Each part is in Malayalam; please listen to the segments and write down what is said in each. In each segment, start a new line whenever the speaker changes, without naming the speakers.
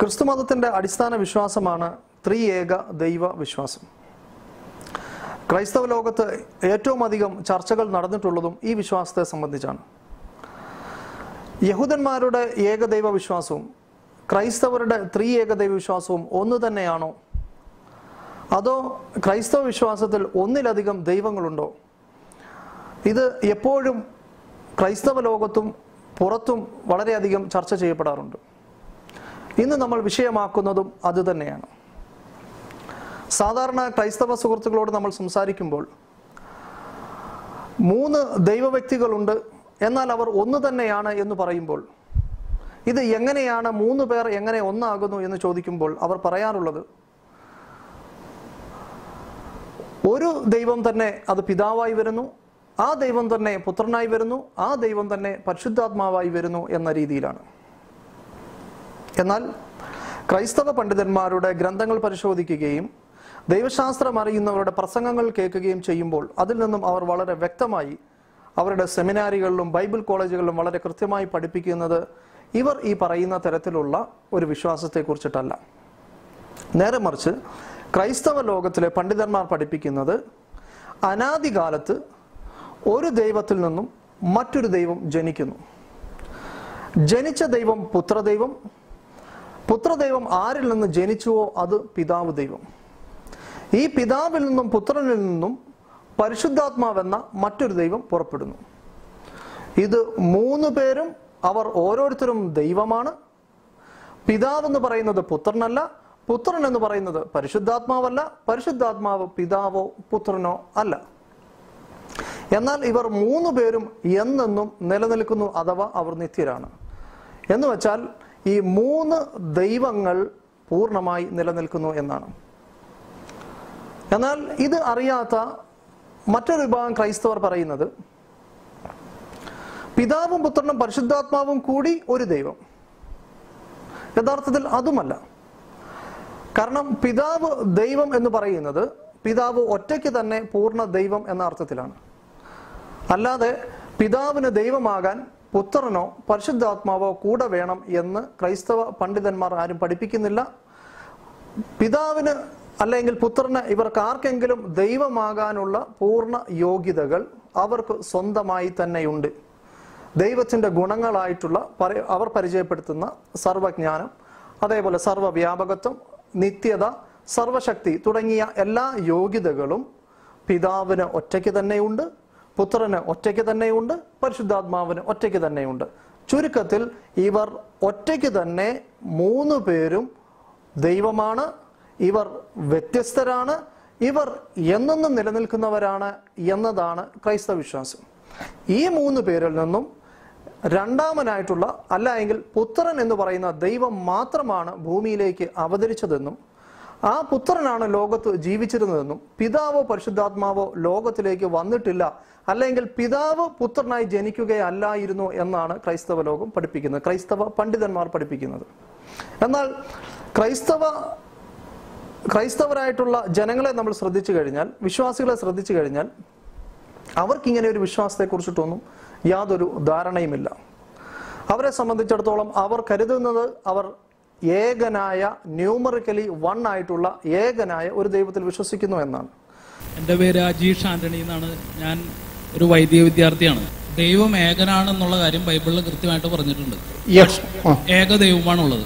ക്രിസ്തുമതത്തിന്റെ അടിസ്ഥാന വിശ്വാസമാണ് ത്രിയേക ദൈവ വിശ്വാസം. ക്രൈസ്തവ ലോകത്ത് ഏറ്റവും അധികം ചർച്ചകൾ നടന്നിട്ടുള്ളതും ഈ വിശ്വാസത്തെ സംബന്ധിച്ചാണ്. യഹൂദന്മാരുടെ ഏകദൈവ വിശ്വാസവും ക്രൈസ്തവരുടെ ത്രീ ഏകദൈവ വിശ്വാസവും ഒന്ന് തന്നെയാണോ? അതോ ക്രൈസ്തവ വിശ്വാസത്തിൽ ഒന്നിലധികം ദൈവങ്ങളുണ്ടോ? ഇത് എപ്പോഴും ക്രൈസ്തവ ലോകത്തും പുറത്തും വളരെയധികം ചർച്ച ചെയ്യപ്പെടാറുണ്ട്. ഇന്ന് നമ്മൾ വിഷയമാക്കുന്നതും അതുതന്നെയാണ് സാധാരണ ക്രൈസ്തവ സുഹൃത്തുക്കളോട് നമ്മൾ സംസാരിക്കുമ്പോൾ മൂന്ന് ദൈവവ്യക്തികളുണ്ട് എന്നാൽ അവർ ഒന്ന് തന്നെയാണ് എന്ന് പറയുമ്പോൾ ഇത് എങ്ങനെയാണ് മൂന്ന് പേർ എങ്ങനെ ഒന്നാകുന്നു എന്ന് ചോദിക്കുമ്പോൾ അവർ പറയാറുള്ളത് ഒരു ദൈവം തന്നെ അത് പിതാവായി വരുന്നു ആ ദൈവം തന്നെ പുത്രനായി വരുന്നു ആ ദൈവം തന്നെ പരിശുദ്ധാത്മാവായി വരുന്നു എന്ന രീതിയിലാണ്. എന്നാൽ ക്രൈസ്തവ പണ്ഡിതന്മാരുടെ ഗ്രന്ഥങ്ങൾ പരിശോധിക്കുകയും ദൈവശാസ്ത്രം അറിയുന്നവരുടെ പ്രസംഗങ്ങൾ കേൾക്കുകയും ചെയ്യുമ്പോൾ അതിൽ നിന്നും അവർ വളരെ വ്യക്തമായി അവരുടെ സെമിനാരികളിലും ബൈബിൾ കോളേജുകളിലും വളരെ കൃത്യമായി പഠിപ്പിക്കുന്നത് ഇവർ ഈ പറയുന്ന തരത്തിലുള്ള ഒരു വിശ്വാസത്തെക്കുറിച്ചിട്ടല്ല. നേരെ മറിച്ച് ക്രൈസ്തവ ലോകത്തിലെ പണ്ഡിതന്മാർ പഠിപ്പിക്കുന്നത് അനാദികാലത്ത് ഒരു ദൈവത്തിൽ നിന്നും മറ്റൊരു ദൈവം ജനിക്കുന്നു. ജനിച്ച ദൈവം പുത്രദൈവം പുത്രദൈവം ആരിൽ നിന്ന് ജനിച്ചുവോ അത് പിതാവ് ദൈവം. ഈ പിതാവിൽ നിന്നും പുത്രനിൽ നിന്നും പരിശുദ്ധാത്മാവെന്ന മറ്റൊരു ദൈവം പുറപ്പെടുന്നു. ഇത് മൂന്ന് പേരും അവർ ഓരോരുത്തരും ദൈവമാണ്. പിതാവ് എന്ന് പറയുന്നത് പുത്രനല്ല പുത്രൻ എന്ന് പറയുന്നത് പരിശുദ്ധാത്മാവല്ല പരിശുദ്ധാത്മാവ് പിതാവോ പുത്രനോ അല്ല. എന്നാൽ ഇവർ മൂന്ന് പേരും എന്നെന്നും നിലനിൽക്കുന്നു അഥവാ അവർ നിത്യരാണ്. എന്ന് വെച്ചാൽ ഈ മൂന്ന് ദൈവങ്ങൾ പൂർണമായി നിലനിൽക്കുന്നു എന്നാണ്. എന്നാൽ ഇത് അറിയാത്ത മറ്റൊരു വിഭാഗം ക്രൈസ്തവർ പറയുന്നത് പിതാവും പുത്രനും പരിശുദ്ധാത്മാവും കൂടി ഒരു ദൈവം. യഥാർത്ഥത്തിൽ അതുമല്ല. കാരണം പിതാവ് ദൈവം എന്ന് പറയുന്നത് പിതാവ് ഒറ്റയ്ക്ക് തന്നെ പൂർണ ദൈവം എന്ന അർത്ഥത്തിലാണ്. അല്ലാതെ പിതാവിന് ദൈവമാകാൻ പുത്രനോ പരിശുദ്ധാത്മാവോ കൂടെ വേണം എന്ന് ക്രൈസ്തവ പണ്ഡിതന്മാർ ആരും പഠിപ്പിക്കുന്നില്ല. പിതാവിന് അല്ലെങ്കിൽ പുത്രന് ഇവർക്ക് ആർക്കെങ്കിലും ദൈവമാകാനുള്ള പൂർണ യോഗ്യതകൾ അവർക്ക് സ്വന്തമായി തന്നെയുണ്ട്. ദൈവത്തിന്റെ ഗുണങ്ങളായിട്ടുള്ള അവർ പരിചയപ്പെടുത്തുന്ന സർവജ്ഞാനം അതേപോലെ സർവവ്യാപകത്വം നിത്യത സർവശക്തി തുടങ്ങിയ എല്ലാ യോഗ്യതകളും പിതാവിന് ഒറ്റയ്ക്ക് തന്നെയുണ്ട്. പുത്രന് ഒറ്റയ്ക്ക് തന്നെയുണ്ട് പരിശുദ്ധാത്മാവിന് ഒറ്റയ്ക്ക് തന്നെയുണ്ട്. ചുരുക്കത്തിൽ ഇവർ ഒറ്റയ്ക്ക് തന്നെ മൂന്ന് പേരും ദൈവമാണ് ഇവർ വ്യത്യസ്തരാണ് ഇവർ എന്നെന്നും നിലനിൽക്കുന്നവരാണ് എന്നതാണ് ക്രൈസ്തവ വിശ്വാസം. ഈ മൂന്ന് പേരിൽ നിന്നും രണ്ടാമനായിട്ടുള്ള അല്ല എങ്കിൽ പുത്രൻ എന്ന് പറയുന്ന ദൈവം മാത്രമാണ് ഭൂമിയിലേക്ക് അവതരിച്ചതെന്നും ആ പുത്രനാണ് ലോകത്ത് ജീവിച്ചിരുന്നതെന്നും പിതാവോ പരിശുദ്ധാത്മാവോ ലോകത്തിലേക്ക് വന്നിട്ടില്ല അല്ലെങ്കിൽ പിതാവ് പുത്രനായി ജനിക്കുകയല്ലായിരുന്നു എന്നാണ് ക്രൈസ്തവ ലോകം പഠിപ്പിക്കുന്നത്. ക്രൈസ്തവ പണ്ഡിതന്മാർ പഠിപ്പിക്കുന്നത്. എന്നാൽ ക്രൈസ്തവ ക്രൈസ്തവരായിട്ടുള്ള ജനങ്ങളെ നമ്മൾ ശ്രദ്ധിച്ചു കഴിഞ്ഞാൽ വിശ്വാസികളെ ശ്രദ്ധിച്ചു കഴിഞ്ഞാൽ അവർക്കിങ്ങനെ ഒരു വിശ്വാസത്തെക്കുറിച്ചിട്ടൊന്നും യാതൊരു ധാരണയുമില്ല. അവരെ സംബന്ധിച്ചിടത്തോളം അവർ കരുതുന്നത് അവർ ഏകനായ ന്യൂമറിക്കലി വൺ ആയിട്ടുള്ള ഏകനായ ഒരു ദൈവത്തിൽ വിശ്വസിക്കുന്നു എന്നാണ്.
എന്റെ പേര് അജീഷ് ആന്റണി എന്നാണ്. ഞാൻ ഒരു വൈദിക വിദ്യാർത്ഥിയാണ്. ദൈവം ഏകനാണെന്നുള്ള കാര്യം ബൈബിളിൽ കൃത്യമായിട്ട് പറഞ്ഞിട്ടുണ്ട്. ഏക ദൈവമാണുള്ളത്.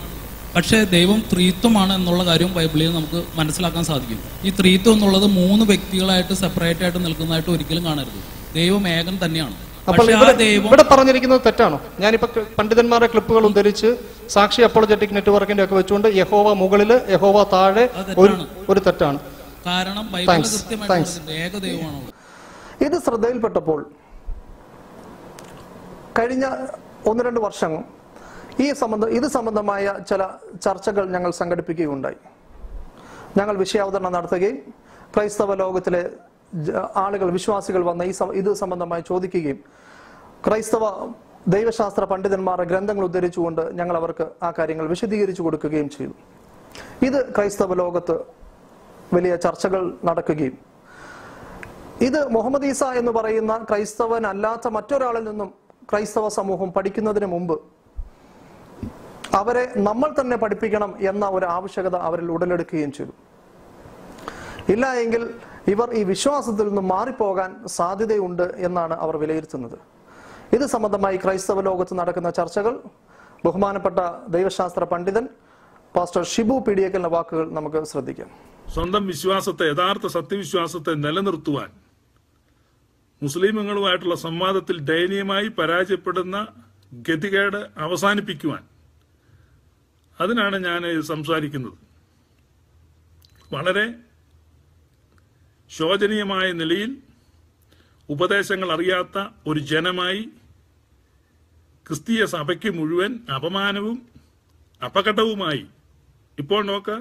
പക്ഷേ ദൈവം ത്രീത്വമാണ് എന്നുള്ള കാര്യം ബൈബിളിൽ നമുക്ക് മനസ്സിലാക്കാൻ സാധിക്കും. ഈ ത്രീത്വം എന്നുള്ളത് മൂന്ന് വ്യക്തികളായിട്ട് സെപ്പറേറ്റ് ആയിട്ട് നിൽക്കുന്നതായിട്ട് ഒരിക്കലും കാണരുത്. ദൈവം ഏകൻ തന്നെയാണ്.
അപ്പോൾ ഇവിടെ പറഞ്ഞിരിക്കുന്നത് തെറ്റാണോ? ഞാനിപ്പോ പണ്ഡിതന്മാരുടെ ക്ലിപ്പുകൾ ഉദ്ധരിച്ച് സാക്ഷി അപ്പോളജറ്റിക് നെറ്റ്വർക്കിന്റെ ഒക്കെ വെച്ചുകൊണ്ട് യഹോവ മുകളിൽ യഹോവ താഴെ ഒരു
തെറ്റാണ്. കാരണം
ബൈബിൾ.
കൃത്യമായിട്ട് ഏക ദൈവമാണുള്ളത്.
ഇത് ശ്രദ്ധയിൽപ്പെട്ടപ്പോൾ കഴിഞ്ഞ ഒന്ന് രണ്ട് വർഷം ഈ സംബന്ധം ഇത് സംബന്ധമായ ചില ചർച്ചകൾ ഞങ്ങൾ സംഘടിപ്പിക്കുകയുണ്ടായി. ഞങ്ങൾ വിഷയാവതരണം നടത്തുകയും ക്രൈസ്തവ ലോകത്തിലെ ആളുകൾ വിശ്വാസികൾ വന്ന ഈ ഇത് സംബന്ധമായി ചോദിക്കുകയും ക്രൈസ്തവ ദൈവശാസ്ത്ര പണ്ഡിതന്മാരുടെ ഗ്രന്ഥങ്ങൾ ഉദ്ധരിച്ചുകൊണ്ട് ഞങ്ങൾ അവർക്ക് ആ കാര്യങ്ങൾ വിശദീകരിച്ചു കൊടുക്കുകയും ചെയ്തു. ഇത് ക്രൈസ്തവ ലോകത്ത് വലിയ ചർച്ചകൾ നടക്കുകയും ഇത് മുഹമ്മദ് ഈസ എന്ന് പറയുന്ന ക്രൈസ്തവൻ അല്ലാത്ത മറ്റൊരാളിൽ നിന്നും ക്രൈസ്തവ സമൂഹം പഠിക്കുന്നതിന് മുമ്പ് അവരെ നമ്മൾ തന്നെ പഠിപ്പിക്കണം എന്ന ഒരു ആവശ്യകത അവരിൽ ഉടലെടുക്കുകയും ചെയ്തു. ഇല്ല എങ്കിൽ ഇവർ ഈ വിശ്വാസത്തിൽ നിന്നും മാറിപ്പോകാൻ സാധ്യതയുണ്ട് എന്നാണ് അവർ വിലയിരുത്തുന്നത്. ഇത് സംബന്ധമായി ക്രൈസ്തവ ലോകത്ത് നടക്കുന്ന ചർച്ചകൾ ബഹുമാനപ്പെട്ട ദൈവശാസ്ത്ര പണ്ഡിതൻ പാസ്റ്റർ ഷിബു പിടിയേക്കലിന്റെ വാക്കുകൾ നമുക്ക് ശ്രദ്ധിക്കാം.
സ്വന്തം വിശ്വാസത്തെ യഥാർത്ഥ സത്യവിശ്വാസത്തെ നിലനിർത്തുവാൻ മുസ്ലിമുകളുമായിട്ടുള്ള സംവാദത്തിൽ ദയനീയമായി പരാജയപ്പെടുന്ന ഗതികേട് അവസാനിപ്പിക്കുവാൻ അതിനാണ് ഞാൻ സംസാരിക്കുന്നത്. വളരെ ശോചനീയമായ നിലയിൽ ഉപദേശങ്ങൾ അറിയാത്ത ഒരു ജനമായി ക്രിസ്തീയ സഭയ്ക്ക് മുഴുവൻ അപമാനവും അപകടവുമായി ഇപ്പോൾ നോക്ക്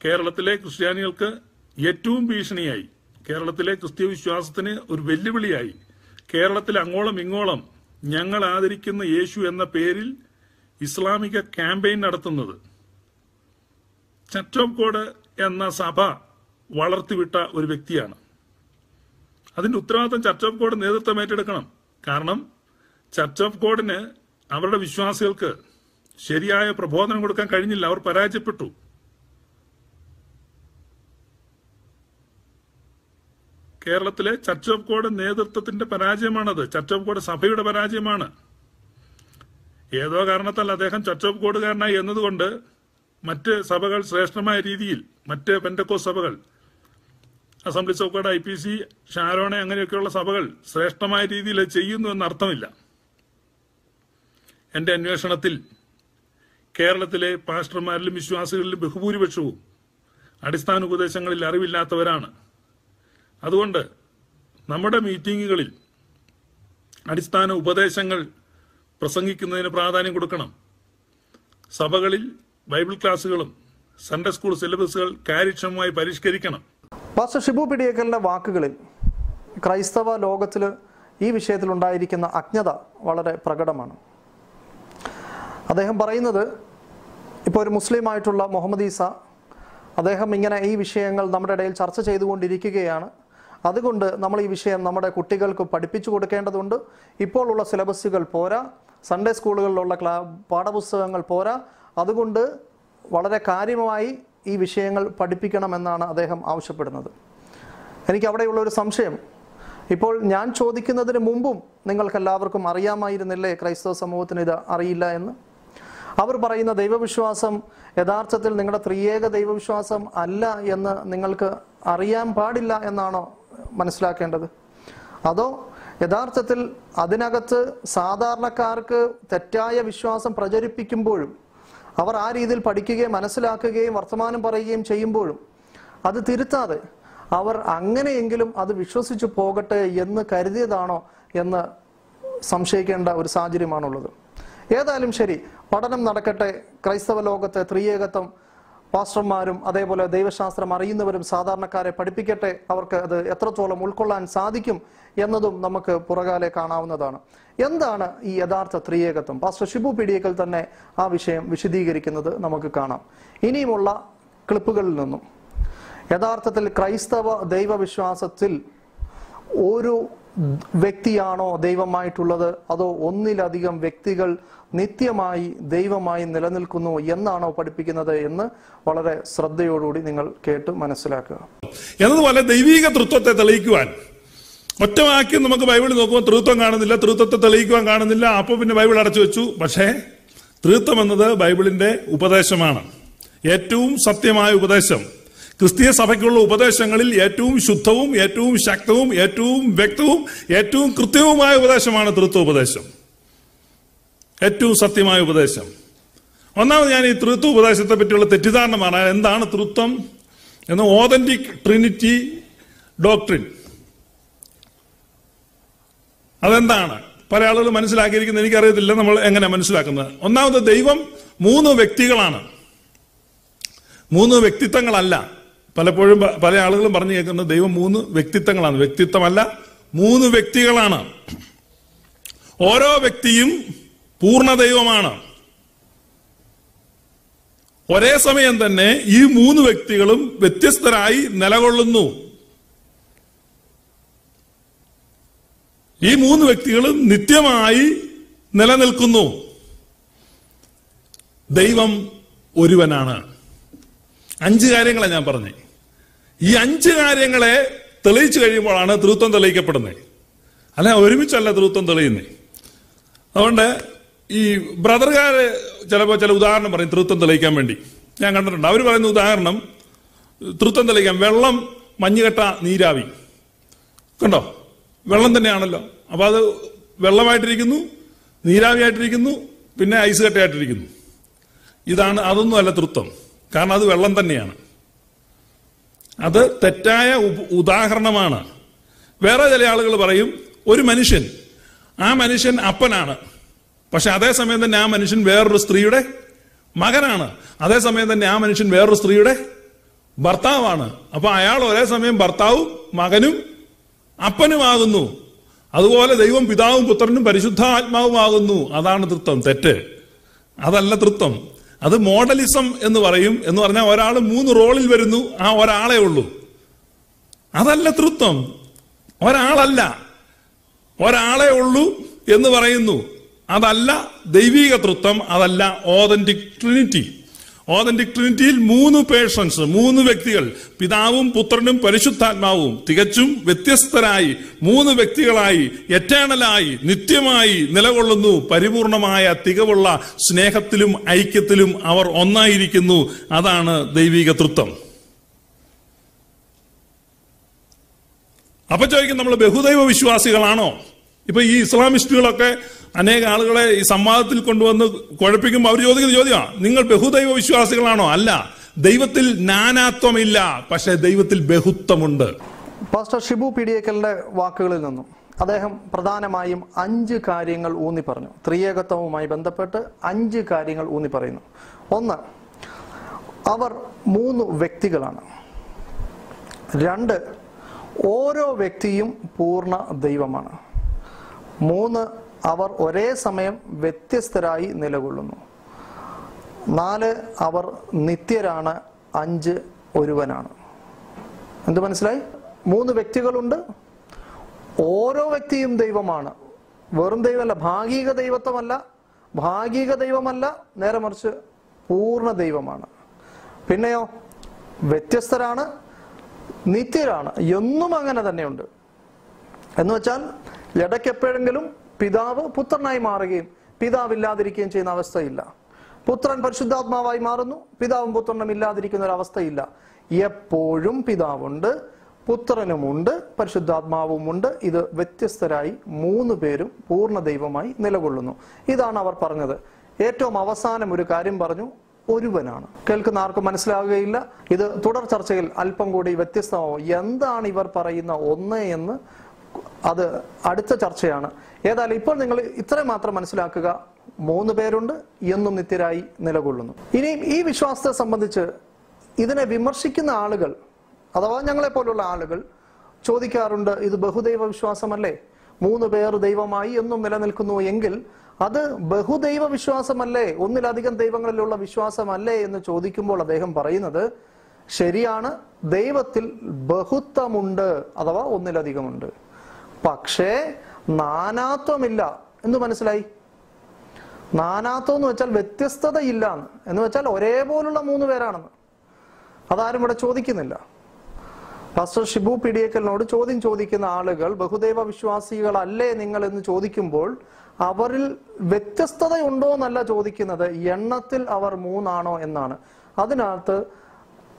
കേരളത്തിലെ ക്രിസ്ത്യാനികൾക്ക് ഏറ്റവും ഭീഷണിയായി കേരളത്തിലെ ക്രിസ്തീയ വിശ്വാസത്തിന് ഒരു വെല്ലുവിളിയായി. കേരളത്തിൽ അങ്ങോളം ഇങ്ങോളം ഞങ്ങൾ ആദരിക്കുന്ന യേശു എന്ന പേരിൽ ഇസ്ലാമിക ക്യാമ്പയിൻ നടത്തുന്നത്. ചറ്റോക്കോട് എന്ന സഭ വളർത്തിവിട്ട ഒരു വ്യക്തിയാണ്. അതിന്റെ ഉത്തരവാദിത്തം ചർച്ച് ഓഫ് കോഡ് നേതൃത്വം ഏറ്റെടുക്കണം. കാരണം ചർച്ച് ഓഫ് കോഡിന് അവരുടെ വിശ്വാസികൾക്ക് ശരിയായ പ്രബോധനം കൊടുക്കാൻ കഴിഞ്ഞില്ല. അവർ പരാജയപ്പെട്ടു. കേരളത്തിലെ ചർച്ച് ഓഫ് ഗോഡ് നേതൃത്വത്തിന്റെ പരാജയമാണത്. ചർച്ച് ഓഫ് ഗോഡ് സഭയുടെ പരാജയമാണ്. ഏതോ കാരണത്താൽ അദ്ദേഹം ചർച്ച് ഓഫ് ഗോഡുകാരനായി എന്നതുകൊണ്ട് മറ്റ് സഭകൾ ശ്രേഷ്ഠമായ രീതിയിൽ മറ്റ് പെൻഡക്കോ സഭകൾ assembly of God I P C ഷാരോണെ അങ്ങനെയൊക്കെയുള്ള സഭകൾ ശ്രേഷ്ഠമായ രീതിയിൽ ചെയ്യുന്നു എന്ന് അർത്ഥമില്ല എന്റെ അന്വേഷണത്തിൽ കേരളത്തിലെ പാസ്റ്റർമാരിലും വിശ്വാസികളിലും ബഹുഭൂരിപക്ഷവും അടിസ്ഥാന ഉപദേശങ്ങളിൽ അറിവില്ലാത്തവരാണ്. അതുകൊണ്ട് നമ്മുടെ മീറ്റിങ്ങുകളിൽ അടിസ്ഥാന ഉപദേശങ്ങൾ പ്രസംഗിക്കുന്നതിന് പ്രാധാന്യം കൊടുക്കണം. സഭകളിൽ ബൈബിൾ ക്ലാസ്സുകളും സൺഡേ സ്കൂൾ സിലബസുകൾ കാര്യക്ഷമമായി പരിഷ്കരിക്കണം.
പാസ്റ്റർ ഷിബു പിടിയേക്കലിന്റെ വാക്കുകളിൽ ക്രൈസ്തവ ലോകത്തിൽ ഈ വിഷയത്തിൽ ഉണ്ടായിരിക്കുന്ന അജ്ഞത വളരെ പ്രകടമാണ്. അദ്ദേഹം പറയുന്നത് ഇപ്പോൾ ഒരു മുസ്ലിം ആയിട്ടുള്ള മുഹമ്മദ് ഈസ അദ്ദേഹം ഇങ്ങനെ ഈ വിഷയങ്ങൾ നമ്മുടെ ഇടയിൽ ചർച്ച ചെയ്തുകൊണ്ടിരിക്കുകയാണ്. അതുകൊണ്ട് നമ്മൾ ഈ വിഷയം നമ്മുടെ കുട്ടികൾക്ക് പഠിപ്പിച്ചു കൊടുക്കേണ്ടതുണ്ട്. ഇപ്പോഴുള്ള സിലബസുകൾ പോരാ. സൺഡേ സ്കൂളുകളിലുള്ള ക്ലാ പാഠപുസ്തകങ്ങൾ പോരാ. അതുകൊണ്ട് വളരെ കാര്യമായി ഈ വിഷയങ്ങൾ പഠിപ്പിക്കണമെന്നാണ് അദ്ദേഹം ആവശ്യപ്പെടുന്നത്. എനിക്ക് അവിടെയുള്ള ഒരു സംശയം. ഇപ്പോൾ ഞാൻ ചോദിക്കുന്നതിന് മുമ്പും നിങ്ങൾക്ക് എല്ലാവർക്കും അറിയാമായിരുന്നില്ലേ ക്രൈസ്തവ സമൂഹത്തിന് ഇത് അറിയില്ല എന്ന്? അവർ പറയുന്ന ദൈവവിശ്വാസം യഥാർത്ഥത്തിൽ നിങ്ങളുടെ ത്രിയേക ദൈവവിശ്വാസം അല്ല എന്ന് നിങ്ങൾക്ക് അറിയാൻ പാടില്ല എന്നാണോ മനസ്സിലാക്കേണ്ടത്? അതോ യഥാർത്ഥത്തിൽ അതിനകത്ത് സാധാരണക്കാർക്ക് തെറ്റായ വിശ്വാസം പ്രചരിപ്പിക്കുമ്പോഴും അവർ ആ രീതിയിൽ പഠിക്കുകയും മനസ്സിലാക്കുകയും വർത്തമാനം പറയുകയും ചെയ്യുമ്പോഴും അത് തിരുത്താതെ അവർ അങ്ങനെയെങ്കിലും അത് വിശ്വസിച്ചു പോകട്ടെ എന്ന് കരുതിയതാണോ എന്ന് സംശയിക്കേണ്ട ഒരു സാഹചര്യമാണുള്ളത്. ഏതായാലും ശരി പഠനം നടക്കട്ടെ. ക്രൈസ്തവ ലോകത്തെ ത്രിയേകത്വം പാസ്റ്റർമാരും അതേപോലെ ദൈവശാസ്ത്രം അറിയുന്നവരും സാധാരണക്കാരെ പഠിപ്പിക്കട്ടെ അവർക്ക് അത് എത്രത്തോളം ഉൾക്കൊള്ളാൻ സാധിക്കും എന്നതും നമുക്ക് പുറകാലെ കാണാവുന്നതാണ്. എന്താണ് ഈ യഥാർത്ഥ ത്രിയേകത്വം? പാസ്റ്റർ ഷിബു പിടിയേക്കൽ തന്നെ ആ വിഷയം വിശദീകരിക്കുന്നത് നമുക്ക് കാണാം. ഇനിയുമുള്ള ക്ലിപ്പുകളിൽ നിന്നും. യഥാർത്ഥത്തിൽ ക്രൈസ്തവ ദൈവവിശ്വാസത്തിൽ ഒരു വ്യക്തിയാണോ ദൈവമായിട്ടുള്ളത്? അതോ ഒന്നിലധികം വ്യക്തികൾ നിത്യമായി ദൈവമായി നിലനിൽക്കുന്നു എന്നാണോ പഠിപ്പിക്കുന്നത് എന്ന് വളരെ ശ്രദ്ധയോടുകൂടി നിങ്ങൾ കേട്ട് മനസ്സിലാക്കുക.
എന്നതുപോലെ ദൈവീക തൃത്വത്തെ തെളിയിക്കുവാൻ. ഒറ്റ വാക്യം നമുക്ക് ബൈബിളിൽ നോക്കുമ്പോൾ തൃത്വം കാണുന്നില്ല തൃത്വത്തെ തെളിയിക്കുവാൻ കാണുന്നില്ല. അപ്പോൾ പിന്നെ ബൈബിൾ അടച്ചു വെച്ചു. പക്ഷേ തൃത്വം എന്നത് ബൈബിളിന്റെ ഉപദേശമാണ്. ഏറ്റവും സത്യമായ ഉപദേശം. ക്രിസ്തീയ സഭയ്ക്കുള്ള ഉപദേശങ്ങളിൽ ഏറ്റവും ശുദ്ധവും ഏറ്റവും ശക്തവും ഏറ്റവും വ്യക്തവും ഏറ്റവും കൃത്യവുമായ ഉപദേശമാണ് തൃത്വ ഉപദേശം ഏറ്റവും സത്യമായ ഉപദേശം. ഒന്നാമത് ഞാൻ ഈ തൃത്വ ഉപദേശത്തെ പറ്റിയുള്ള തെറ്റിദ്ധാരണ പറഞ്ഞാൽ എന്താണ് തൃത്വം എന്ന് ഓതന്റിക് ട്രിനിറ്റി ഡോക്ട്രിൻ അതെന്താണ്? പല ആളുകൾ മനസ്സിലാക്കിയിരിക്കുന്നത് എനിക്കറിയത്തില്ല നമ്മൾ എങ്ങനെ മനസ്സിലാക്കുന്നത്. ഒന്നാമത് ദൈവം മൂന്ന് വ്യക്തികളാണ്. മൂന്ന് വ്യക്തിത്വങ്ങളല്ല. പലപ്പോഴും പല ആളുകളും പറഞ്ഞു കേൾക്കുന്നത് ദൈവം മൂന്ന് വ്യക്തിത്വങ്ങളാണ്. വ്യക്തിത്വമല്ല മൂന്ന് വ്യക്തികളാണ്. ഓരോ വ്യക്തിയും പൂർണ ദൈവമാണ്. ഒരേ സമയം തന്നെ ഈ മൂന്ന് വ്യക്തികളും വ്യത്യസ്തരായി നിലകൊള്ളുന്നു. ഈ മൂന്ന് വ്യക്തികളും നിത്യമായി നിലനിൽക്കുന്നു. ദൈവം ഒരുവനാണ്. അഞ്ച് കാര്യങ്ങളെ ഞാൻ പറഞ്ഞു. ഈ അഞ്ച് കാര്യങ്ങളെ തെളിയിച്ചു കഴിയുമ്പോഴാണ് തൃത്വം തെളിയിക്കപ്പെടുന്നത്. അല്ല ഒരുമിച്ചല്ല തൃത്വം തെളിയുന്നത്. അതുകൊണ്ട് ഈ ബ്രദർകാർ ചിലപ്പോൾ ചില ഉദാഹരണം പറയും തൃത്വം തെളിയിക്കാൻ വേണ്ടി. ഞാൻ കണ്ടിട്ടുണ്ട്. അവർ പറയുന്ന ഉദാഹരണം തൃത്വം തെളിയിക്കാൻ വെള്ളം മഞ്ഞുകെട്ട നീരാവി. കണ്ടോ? വെള്ളം തന്നെയാണല്ലോ. അപ്പോൾ അത് വെള്ളമായിട്ടിരിക്കുന്നു നീരാവിയായിട്ടിരിക്കുന്നു പിന്നെ ഐസ് കട്ടയായിട്ടിരിക്കുന്നു. ഇതാണ് അതൊന്നും അല്ല തൃത്വം. കാരണം അത് വെള്ളം തന്നെയാണ്. അത് തെറ്റായ ഉദാഹരണമാണ്. വേറെ ചില ആളുകൾ പറയും ഒരു മനുഷ്യൻ ആ മനുഷ്യൻ അപ്പനാണ്. പക്ഷെ അതേസമയം തന്നെ ആ മനുഷ്യൻ വേറൊരു സ്ത്രീയുടെ മകനാണ്. അതേസമയം തന്നെ ആ മനുഷ്യൻ വേറൊരു സ്ത്രീയുടെ ഭർത്താവാണ്. അപ്പൊ അയാൾ ഒരേ സമയം ഭർത്താവും മകനും അപ്പനുമാകുന്നു. അതുപോലെ ദൈവം പിതാവും പുത്രനും പരിശുദ്ധ ആത്മാവുമാകുന്നു അതാണ് തൃത്വം. തെറ്റ്. അതല്ല തൃത്വം. അത് മോഡലിസം എന്ന് പറയും. എന്ന് പറഞ്ഞാൽ ഒരാൾ മൂന്ന് റോളിൽ വരുന്നു. ആ ഒരാളെ ഉള്ളൂ. അതല്ല തൃത്വം. ഒരാളല്ല. ഒരാളെ ഉള്ളൂ എന്ന് പറയുന്നു. അതല്ല ദൈവിക തൃത്വം അതല്ല ഓതന്റിക് ട്രിനിറ്റി ഓതന്റിക് ട്രിനിറ്റിയിൽ മൂന്ന് പേഴ്സൺസ് മൂന്ന് വ്യക്തികൾ പിതാവും പുത്രനും പരിശുദ്ധാത്മാവും തികച്ചും വ്യത്യസ്തരായി മൂന്ന് വ്യക്തികളായി എറ്റേണലായി നിത്യമായി നിലകൊള്ളുന്നു. പരിപൂർണമായ തികവുള്ള സ്നേഹത്തിലും ഐക്യത്തിലും അവർ ഒന്നായിരിക്കുന്നു. അതാണ് ദൈവിക തൃത്വം. അപ്പൊ ചോദിക്കും നമ്മൾ ബഹുദൈവ വിശ്വാസികളാണോ ഇപ്പൊ ഈ ഇസ്ലാമിസ്റ്റുകളൊക്കെ അനേക ആളുകളെ ഈ സംവാദത്തിൽ കൊണ്ടുവന്ന് കുഴപ്പിക്കുമ്പോൾ അവർ ചോദിക്കുന്ന ചോദ്യമാണ് നിങ്ങൾ ബഹുദൈവ വിശ്വാസികളാണോ? അല്ല ദൈവത്തിൽ നാനാത്വമില്ല പക്ഷേ ദൈവത്തിൽ ബഹുത്വമുണ്ട്.
പാസ്റ്റർ ഷിബു പിടിയേക്കലിന്റെ വാക്കുകളിൽ നിന്നും അദ്ദേഹം പ്രധാനമായും അഞ്ച് കാര്യങ്ങൾ ഊന്നി പറഞ്ഞു. ത്രിയേകത്വവുമായി ബന്ധപ്പെട്ട് അഞ്ച് കാര്യങ്ങൾ ഊന്നി പറയുന്നു. ഒന്ന് അവർ മൂന്ന് വ്യക്തികളാണ്. രണ്ട് ഓരോ വ്യക്തിയും പൂർണ ദൈവമാണ്. മൂന്ന് അവർ ഒരേ സമയം വ്യത്യസ്തരായി നിലകൊള്ളുന്നു. നാല് അവർ നിത്യരാണ് അഞ്ച് ഒരുവനാണ്. എന്ത് മനസ്സിലായി? മൂന്ന് വ്യക്തികളുണ്ട്. ഓരോ വ്യക്തിയും ദൈവമാണ്. വെറും ദൈവമല്ല ഭാഗിക ദൈവത്വമല്ല ഭാഗിക ദൈവമല്ല നേരെ മറിച്ച് പൂർണ ദൈവമാണ്. പിന്നെയോ വ്യത്യസ്തരാണ് നിത്യരാണ്. എന്നും അങ്ങനെ തന്നെയുണ്ട്. എന്ന് വെച്ചാൽ ഇടയ്ക്ക് എപ്പോഴെങ്കിലും പിതാവ് പുത്രനായി മാറുകയും പിതാവില്ലാതിരിക്കുകയും ചെയ്യുന്ന അവസ്ഥയില്ല. പുത്രൻ പരിശുദ്ധാത്മാവായി മാറുന്നു പിതാവും പുത്രനും ഇല്ലാതിരിക്കുന്ന ഒരു അവസ്ഥയില്ല. എപ്പോഴും പിതാവുണ്ട് പുത്രനുമുണ്ട് പരിശുദ്ധാത്മാവുമുണ്ട്. ഇത് വ്യത്യസ്തരായി മൂന്ന് പേരും പൂർണ ദൈവമായി നിലകൊള്ളുന്നു. ഇതാണ് അവർ പറഞ്ഞത്. ഏറ്റവും അവസാനം ഒരു കാര്യം പറഞ്ഞു ഒരുവനാണ്. കേൾക്കുന്ന ആർക്കും മനസ്സിലാവുകയില്ല. ഇത് തുടർ ചർച്ചയിൽ അല്പം കൂടി വ്യത്യസ്തമാവും. എന്താണ് ഇവർ പറയുന്ന ഒന്ന് എന്ന് അത് അടുത്ത ചർച്ചയാണ്. ഏതായാലും ഇപ്പോൾ നിങ്ങൾ ഇത്രയും മാത്രം മനസ്സിലാക്കുക. മൂന്ന് പേരുണ്ട്. എന്നും നിത്യരായി നിലകൊള്ളുന്നു. ഇനിയും ഈ വിശ്വാസത്തെ സംബന്ധിച്ച് ഇതിനെ വിമർശിക്കുന്ന ആളുകൾ അഥവാ ഞങ്ങളെ പോലുള്ള ആളുകൾ ചോദിക്കാറുണ്ട് ഇത് ബഹുദൈവ വിശ്വാസമല്ലേ? മൂന്ന് പേർ ദൈവമായി എന്നും നിലനിൽക്കുന്നു എങ്കിൽ അത് ബഹുദൈവ വിശ്വാസമല്ലേ? ഒന്നിലധികം ദൈവങ്ങളിലുള്ള വിശ്വാസമല്ലേ? എന്ന് ചോദിക്കുമ്പോൾ അദ്ദേഹം പറയുന്നത് ശരിയാണ് ദൈവത്തിൽ ബഹുത്വമുണ്ട് അഥവാ ഒന്നിലധികമുണ്ട്. പക്ഷേ നാനാത്വമില്ല. എന്ന് മനസ്സിലായി? നാനാത്വം എന്ന് വെച്ചാൽ വ്യത്യസ്തതയില്ല ഇല്ല എന്ന് വെച്ചാൽ ഒരേപോലുള്ള മൂന്ന് പേരാണെന്ന്. അതാരും ഇവിടെ ചോദിക്കുന്നില്ല. പാസ്റ്റർ ഷിബു പിടിയേക്കലിനോട് ചോദ്യം ചോദിക്കുന്ന ആളുകൾ ബഹുദൈവ വിശ്വാസികളല്ലേ നിങ്ങൾ എന്ന് ചോദിക്കുമ്പോൾ അവരിൽ വ്യത്യസ്തതയുണ്ടോ എന്നല്ല ചോദിക്കുന്നത്. എണ്ണത്തിൽ അവർ മൂന്നാണോ എന്നാണ്. അതിനകത്ത്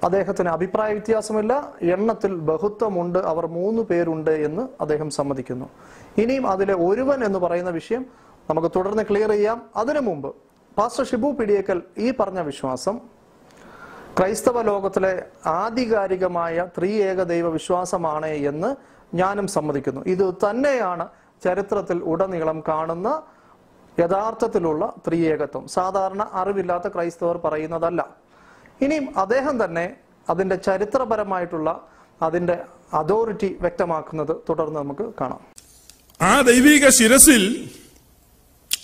അദ്ദേഹത്തിന് അഭിപ്രായ വ്യത്യാസമില്ല. എണ്ണത്തിൽ ബഹുത്വമുണ്ട്. അവർ മൂന്ന് പേരുണ്ട് എന്ന് അദ്ദേഹം സമ്മതിക്കുന്നു. ഇനിയും അതിലെ ഒരുവൻ എന്ന് പറയുന്ന വിഷയം നമുക്ക് തുടർന്ന് ക്ലിയർ ചെയ്യാം. അതിനു മുമ്പ് പാസ്റ്റർ ഷിബു പിടിയേക്കൽ ഈ പറഞ്ഞ വിശ്വാസം ക്രൈസ്തവ ലോകത്തിലെ ആധികാരികമായ ത്രിയേക ദൈവ വിശ്വാസമാണ് എന്ന് ഞാനും സമ്മതിക്കുന്നു. ഇത് തന്നെയാണ് ചരിത്രത്തിൽ ഉടനീളം കാണുന്ന യഥാർത്ഥത്തിലുള്ള ത്രിയേകത്വം. സാധാരണ അറിവില്ലാത്ത ക്രൈസ്തവർ പറയുന്നതല്ല. ഇനിയും അദ്ദേഹം തന്നെ അതിന്റെ ചരിത്രപരമായിട്ടുള്ള അതിന്റെ അതോറിറ്റി വ്യക്തമാക്കുന്നത് തുടർന്ന് നമുക്ക് കാണാം.
ആ ദൈവിക ശിരസിൽ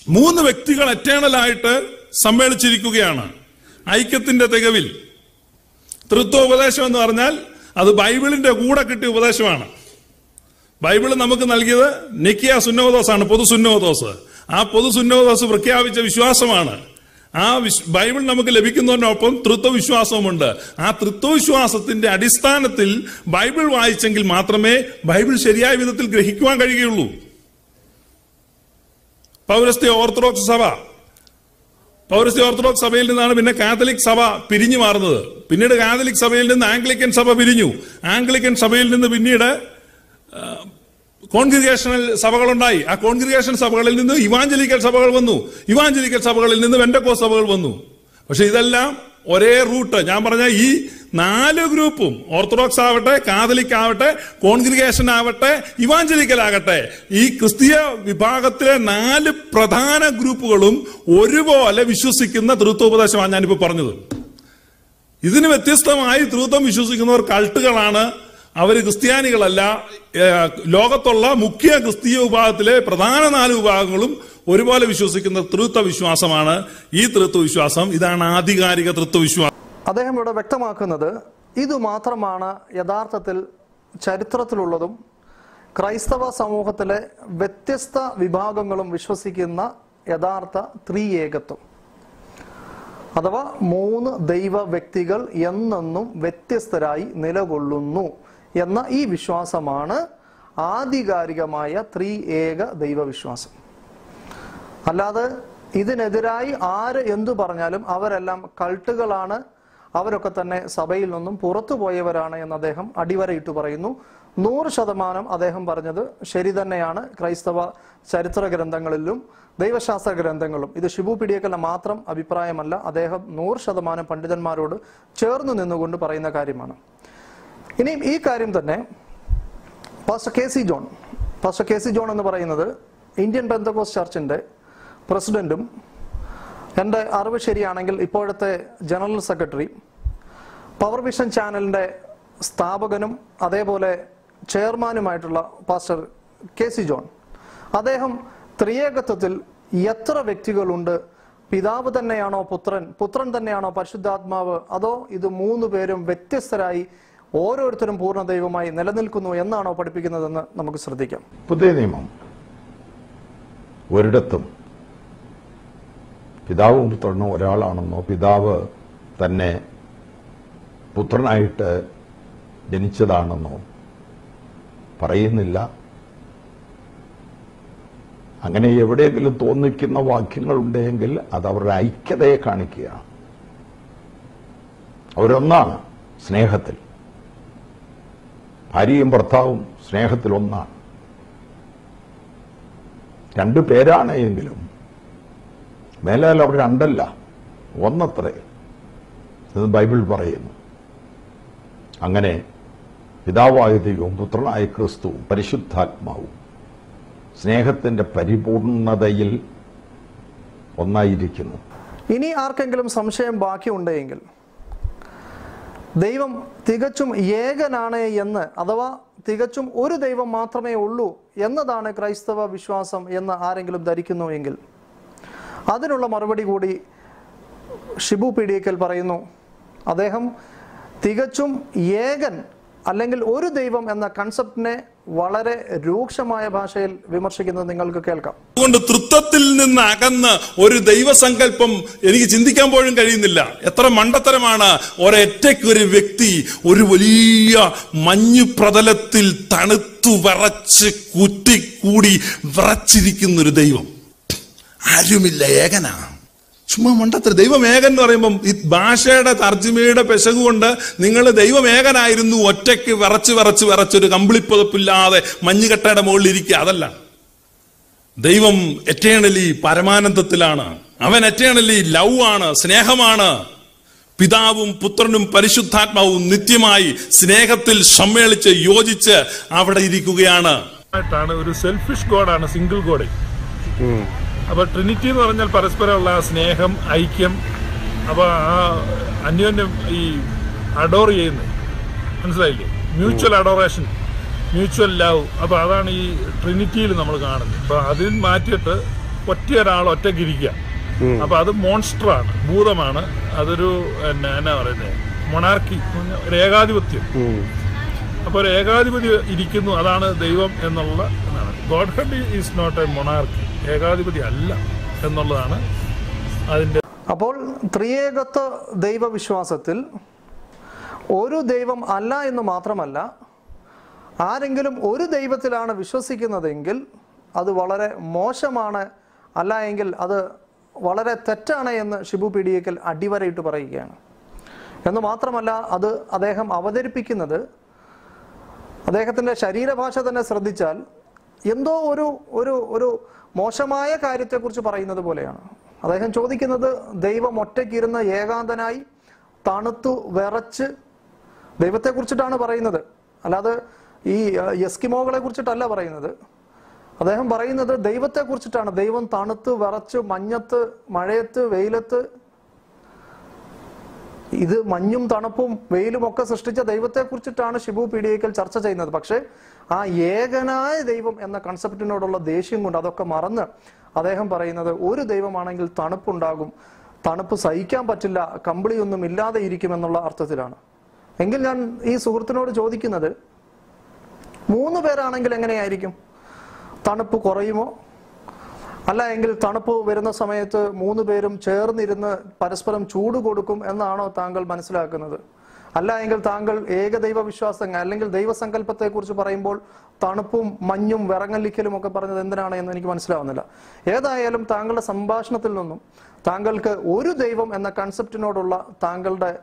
മൂന്ന് വ്യക്തികൾ എറ്റേണലായിട്ട് സമ്മേളിച്ചിരിക്കുകയാണ്. ഐക്യത്തിന്റെ തികവിൽ. തൃത്വോപദേശം എന്ന് പറഞ്ഞാൽ അത് ബൈബിളിന്റെ കൂടെ കിട്ടിയ ഉപദേശമാണ്. ബൈബിൾ നമുക്ക് നൽകിയത് നിക്കിയ സുന്നോദോസ് ആണ് പൊതു സുന്നോദോസ് ആ പൊതു സുന്നോദോസ് പ്രഖ്യാപിച്ച വിശ്വാസമാണ്. ആ വിശ്- ബൈബിൾ നമുക്ക് ലഭിക്കുന്നതിനൊപ്പം തൃത്വവിശ്വാസവുമുണ്ട്. ആ തൃത്വവിശ്വാസത്തിന്റെ അടിസ്ഥാനത്തിൽ ബൈബിൾ വായിച്ചെങ്കിൽ മാത്രമേ ബൈബിൾ ശരിയായ വിധത്തിൽ ഗ്രഹിക്കുവാൻ കഴിയുകയുള്ളൂ. പൗരസ്ത്യ ഓർത്തഡോക്സ് സഭ. പൗരസ്ത്യ ഓർത്തഡോക്സ് സഭയിൽ നിന്നാണ് പിന്നെ കാത്തലിക് സഭ പിരിഞ്ഞു മാറുന്നത്. പിന്നീട് കാത്തലിക് സഭയിൽ നിന്ന് ആംഗ്ലിക്കൻ സഭ പിരിഞ്ഞു. ആംഗ്ലിക്കൻ സഭയിൽ നിന്ന് പിന്നീട് കോൺഗ്രിഗേഷണൽ സഭകളുണ്ടായി. ആ കോൺഗ്രിഗേഷൻ സഭകളിൽ നിന്ന് ഇവാഞ്ചലിക്കൽ സഭകൾ വന്നു. ഇവാഞ്ചലിക്കൽ സഭകളിൽ നിന്ന് വെണ്ടക്കോ സഭകൾ വന്നു. പക്ഷെ ഇതെല്ലാം ഒരേ റൂട്ട്. ഞാൻ പറഞ്ഞ ഈ നാല് ഗ്രൂപ്പും ഓർത്തഡോക്സ് ആവട്ടെ കാതലിക് ആവട്ടെ കോൺഗ്രിഗേഷൻ ആവട്ടെ ഇവാഞ്ചലിക്കൽ ആകട്ടെ. ഈ ക്രിസ്തീയ വിഭാഗത്തിലെ നാല് പ്രധാന ഗ്രൂപ്പുകളും ഒരുപോലെ വിശ്വസിക്കുന്ന തൃത്വോപദേശമാണ് ഞാനിപ്പോ പറഞ്ഞത്. ഇതിന് വ്യത്യസ്തമായി തൃത്വം വിശ്വസിക്കുന്നവർ കൾട്ടുകളാണ്. അവർ ക്രിസ്ത്യാനികളല്ല ലോകത്തുള്ള മുഖ്യ ക്രിസ്തീയ വിഭാഗത്തിലെ പ്രധാന നാല് വിഭാഗങ്ങളും ഒരുപോലെ വിശ്വസിക്കുന്ന തൃത്വ വിശ്വാസമാണ് ഈ തൃത്വ വിശ്വാസം. ഇതാണ് ആധികാരിക തൃത്വ വിശ്വാസം.
അദ്ദേഹം ഇവിടെ വ്യക്തമാക്കുന്നത് ഇത് മാത്രമാണ് യഥാർത്ഥത്തിൽ ചരിത്രത്തിലുള്ളതും ക്രൈസ്തവ സമൂഹത്തിലെ വ്യത്യസ്ത വിഭാഗങ്ങളും വിശ്വസിക്കുന്ന യഥാർത്ഥ ത്രിയേകത്വം. അഥവാ മൂന്ന് ദൈവ വ്യക്തികൾ എന്നെന്നും വ്യത്യസ്തരായി നിലകൊള്ളുന്നു. എന്ന ഈ വിശ്വാസമാണ് ആധികാരികമായ ത്രീ ഏക ദൈവവിശ്വാസം. അല്ലാതെ ഇതിനെതിരായി ആര് എന്തു പറഞ്ഞാലും അവരെല്ലാം കൾട്ടുകളാണ്. അവരൊക്കെ തന്നെ സഭയിൽ നിന്നും പുറത്തു പോയവരാണ് എന്ന് അദ്ദേഹം അടിവരയിട്ട് പറയുന്നു. നൂറ് ശതമാനം അദ്ദേഹം പറഞ്ഞത് ശരി തന്നെയാണ്. ക്രൈസ്തവ ചരിത്ര ഗ്രന്ഥങ്ങളിലും ദൈവശാസ്ത്ര ഗ്രന്ഥങ്ങളും ഇത് ഷിബു പിടിയക്കല്ല മാത്രം അഭിപ്രായമല്ല. അദ്ദേഹം നൂറ് ശതമാനം പണ്ഡിതന്മാരോട് ചേർന്ന് നിന്നുകൊണ്ട് പറയുന്ന കാര്യമാണ്. ഇനിയും ഈ കാര്യം തന്നെ pastor K C John pastor K C John എന്ന് പറയുന്നത് ഇന്ത്യൻ ബന്ധകോസ് ചർച്ചിന്റെ പ്രസിഡന്റും എന്റെ അറിവ് ശരിയാണെങ്കിൽ ഇപ്പോഴത്തെ ജനറൽ സെക്രട്ടറി പവർ വിഷൻ ചാനലിന്റെ സ്ഥാപകനും അതേപോലെ ചെയർമാനുമായിട്ടുള്ള പാസ്റ്റർ കെ സി ജോൺ അദ്ദേഹം ത്രിയേകത്വത്തിൽ എത്ര വ്യക്തികളുണ്ട്? പിതാവ് തന്നെയാണോ പുത്രൻ? പുത്രൻ തന്നെയാണോ പരിശുദ്ധാത്മാവ്? അതോ ഇത് മൂന്ന് പേരും വ്യത്യസ്തരായി ഓരോരുത്തരും പൂർണ ദൈവമായി നിലനിൽക്കുന്നു എന്നാണോ പഠിപ്പിക്കുന്നതെന്ന് നമുക്ക് ശ്രദ്ധിക്കാം.
പുതിയ നിയമം. ഒരിടത്തും പിതാവും പുത്രനും ഒരാളാണെന്നോ പിതാവ് തന്നെ പുത്രനായിട്ട് ജനിച്ചതാണെന്നോ പറയുന്നില്ല. അങ്ങനെ എവിടെയെങ്കിലും തോന്നിക്കുന്ന വാക്യങ്ങളുണ്ടെങ്കിൽ അത് അവരുടെ ഐക്യതയെ കാണിക്കുകയാണ്. അവരൊന്നാണ് സ്നേഹത്തിൽ. ഭാര്യയും ഭർത്താവും സ്നേഹത്തിൽ ഒന്നാണ് രണ്ടു പേരാണ് എങ്കിലും മേലാൽ അവർ രണ്ടല്ല ഒന്നത്രേ എന്ന് ബൈബിൾ പറയുന്നു. അങ്ങനെ പിതാവായ ദൈവവും പുത്രനായ ക്രിസ്തുവും പരിശുദ്ധാത്മാവും സ്നേഹത്തിന്റെ പരിപൂർണതയിൽ ഒന്നായിരിക്കുന്നു.
ഇനി ആർക്കെങ്കിലും സംശയം ബാക്കിയുണ്ടെങ്കിൽ ദൈവം തികച്ചും ഏകനാണ് എന്ന് അഥവാ തികച്ചും ഒരു ദൈവം മാത്രമേ ഉള്ളൂ എന്നതാണ് ക്രൈസ്തവ വിശ്വാസം എന്ന് ആരെങ്കിലും ധരിക്കുന്നു എങ്കിൽ. അതിനുള്ള മറുപടി കൂടി ഷിബു പീഡിയക്കൽ പറയുന്നു. അദ്ദേഹം തികച്ചും ഏകൻ അല്ലെങ്കിൽ ഒരു ദൈവം എന്ന കൺസെപ്റ്റിനെ വളരെ രൂക്ഷമായ ഭാഷയിൽ വിമർശിക്കുന്നത് നിങ്ങൾക്ക് കേൾക്കാം.
അതുകൊണ്ട് തൃത്വത്തിൽ നിന്ന് അകന്ന് ഒരു ദൈവസങ്കല്പം എനിക്ക് ചിന്തിക്കാൻ പോലും കഴിയുന്നില്ല. എത്ര മണ്ടത്തരമാണ് ഒരൊറ്റയ്ക്ക് ഒരു വ്യക്തി ഒരു വലിയ മഞ്ഞു പ്രതലത്തിൽ തണുത്തു വിറച്ച് കുറ്റിക്കൂടി വിറച്ചിരിക്കുന്ന ഒരു ദൈവം. ആരുമില്ല ഏകനാ. ചുമ്മാ മണ്ടത്ര ദൈവമേകൻ എന്ന് പറയുമ്പം ഈ ഭാഷയുടെ തർജിമയുടെ പെശകുകൊണ്ട് നിങ്ങൾ ദൈവമേകനായിരുന്നു ഒറ്റയ്ക്ക് വിറച്ച് വിറച്ച് വിറച്ചൊരു കമ്പിളിപ്പതപ്പില്ലാതെ മഞ്ഞുകട്ടയുടെ മുകളിൽ ഇരിക്കുക. അതല്ല. ദൈവം എറ്റേണലി പരമാനന്ദത്തിലാണ്. അവൻ എറ്റേണലി ലവ് ആണ് സ്നേഹമാണ്. പിതാവും പുത്രനും പരിശുദ്ധാത്മാവും നിത്യമായി സ്നേഹത്തിൽ സമ്മേളിച്ച് യോജിച്ച് അവിടെ ഇരിക്കുകയാണ്.
ഒരു സെൽഫിഷ് ഗോഡാണ് സിംഗിൾ ഗോഡ് അപ്പൊ ട്രിനിറ്റി എന്ന് പറഞ്ഞാൽ പരസ്പരമുള്ള ആ സ്നേഹം ഐക്യം അപ്പോൾ ആ അന്യോന്യം ഈ അഡോർ ചെയ്യുന്നത്. മനസ്സിലായില്ലേ? മ്യൂച്വൽ അഡോറേഷൻ മ്യൂച്വൽ ലവ് അപ്പോൾ അതാണ് ഈ ട്രിനിറ്റിയിൽ നമ്മൾ കാണുന്നത്. അപ്പോൾ അതിൽ മാറ്റിയിട്ട് ഒറ്റ ഒരാൾ ഒറ്റക്കിരിക്കുക അപ്പൊ അത് മോൺസ്റ്ററാണ് ഭൂതമാണ്. അതൊരു എന്നാ എന്നാ പറയുന്നത് മൊണാർക്കി ഒരു ഏകാധിപത്യം അപ്പോൾ ഒരു ഏകാധിപതി ഇരിക്കുന്നു. അതാണ് ദൈവം എന്നുള്ള Godhead is not a monarchy ഏകാധിപതി അല്ല എന്നുള്ളതാണ് അതിന്റെ
അപ്പോൾ ത്രിയേകത്വ ദൈവവിശ്വാസത്തിൽ ഒരു ദൈവം അല്ല എന്ന് മാത്രമല്ല ആരെങ്കിലും ഒരു ദൈവത്തിലാണ് വിശ്വസിക്കുന്നതെങ്കിൽ അത് വളരെ മോശമാണ് അല്ല എങ്കിൽ അത് വളരെ തെറ്റാണ് എന്ന് ഷിബു പിടിയേക്കൽ അടിവരയിട്ട് പറയുകയാണ്. എന്ന് മാത്രമല്ല അത് അദ്ദേഹം അവതരിപ്പിക്കുന്നത് അദ്ദേഹത്തിന്റെ ശരീരഭാഷ തന്നെ ശ്രദ്ധിച്ചാൽ എന്തോ ഒരു ഒരു ഒരു മോശമായ കാര്യത്തെക്കുറിച്ച് പറയുന്നത് പോലെയാണ്. അദ്ദേഹം ചോദിക്കുന്നത് ദൈവം ഒറ്റയ്ക്കിരുന്ന് ഏകാന്തനായി തണുത്തു വിറച്ച് ദൈവത്തെക്കുറിച്ചിട്ടാണ് പറയുന്നത്. അല്ലാതെ ഈ എസ്കിമോകളെ കുറിച്ചിട്ടല്ല പറയുന്നത്. അദ്ദേഹം പറയുന്നത് ദൈവത്തെക്കുറിച്ചിട്ടാണ്. ദൈവം തണുത്ത് വിറച്ച് മഞ്ഞത്ത് മഴയത്ത് വെയിലത്ത് ഇത് മഞ്ഞും തണുപ്പും വെയിലും ഒക്കെ സൃഷ്ടിച്ച ദൈവത്തെക്കുറിച്ചിട്ടാണ് ഷിബു പീഡിയക്കൽ ചർച്ച ചെയ്യുന്നത്. പക്ഷേ ആ ഏകനായ ദൈവം എന്ന കൺസെപ്റ്റിനോടുള്ള ദേഷ്യം കൊണ്ട് അതൊക്കെ മറന്ന് അദ്ദേഹം പറയുന്നത് ഒരു ദൈവമാണെങ്കിൽ തണുപ്പുണ്ടാകും. തണുപ്പ് സഹിക്കാൻ പറ്റില്ല കമ്പിളിയൊന്നും ഇല്ലാതെ ഇരിക്കും എന്നുള്ള അർത്ഥത്തിലാണ്. എങ്കിൽ ഞാൻ ഈ സുഹൃത്തിനോട് ചോദിക്കുന്നത് മൂന്ന് പേരാണെങ്കിൽ എങ്ങനെയായിരിക്കും? തണുപ്പ് കുറയുമോ? അല്ല എങ്കിൽ തണുപ്പ് വരുന്ന സമയത്ത് മൂന്ന് പേരും ചേർന്നിരുന്ന് പരസ്പരം ചൂട് കൊടുക്കും എന്നാണോ താങ്കൾ മനസ്സിലാക്കുന്നത്? അല്ല എങ്കിൽ താങ്കൾ ഏകദൈവ വിശ്വാസം അല്ലെങ്കിൽ ദൈവസങ്കല്പത്തെ കുറിച്ച് പറയുമ്പോൾ തണുപ്പും മഞ്ഞും വിറങ്ങല്ലിക്കലും ഒക്കെ പറഞ്ഞത് എന്തിനാണ് എന്ന് എനിക്ക് മനസ്സിലാവുന്നില്ല. ഏതായാലും താങ്കളുടെ സംഭാഷണത്തിൽ നിന്നും താങ്കൾക്ക് ഒരു ദൈവം എന്ന കൺസെപ്റ്റിനോടുള്ള താങ്കളുടെ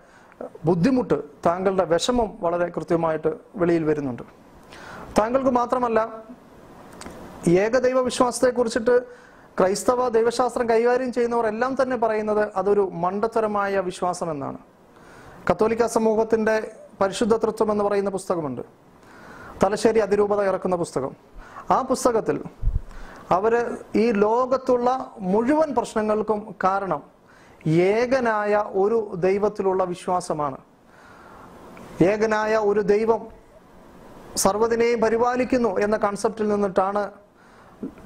ബുദ്ധിമുട്ട് താങ്കളുടെ വിഷമം വളരെ കൃത്യമായിട്ട് വെളിയിൽ വരുന്നുണ്ട്. താങ്കൾക്ക് മാത്രമല്ല ഏകദൈവ വിശ്വാസത്തെ കുറിച്ചിട്ട് ക്രൈസ്തവ ദൈവശാസ്ത്രം കൈകാര്യം ചെയ്യുന്നവർ എല്ലാം തന്നെ പറയുന്നത് അതൊരു മണ്ടത്തരമായ വിശ്വാസം എന്നാണ് കത്തോലിക്ക സമൂഹത്തിന്റെ പരിശുദ്ധ തൃത്വം എന്ന് പറയുന്ന പുസ്തകമുണ്ട്. തലശ്ശേരി അതിരൂപത ഇറക്കുന്ന പുസ്തകം. ആ പുസ്തകത്തിൽ അവർ ഈ ലോകത്തുള്ള മുഴുവൻ പ്രശ്നങ്ങൾക്കും കാരണം ഏകനായ ഒരു ദൈവത്തിലുള്ള വിശ്വാസമാണ്. ഏകനായ ഒരു ദൈവം സർവതിനെയും പരിപാലിക്കുന്നു എന്ന കൺസെപ്റ്റിൽ നിന്നിട്ടാണ്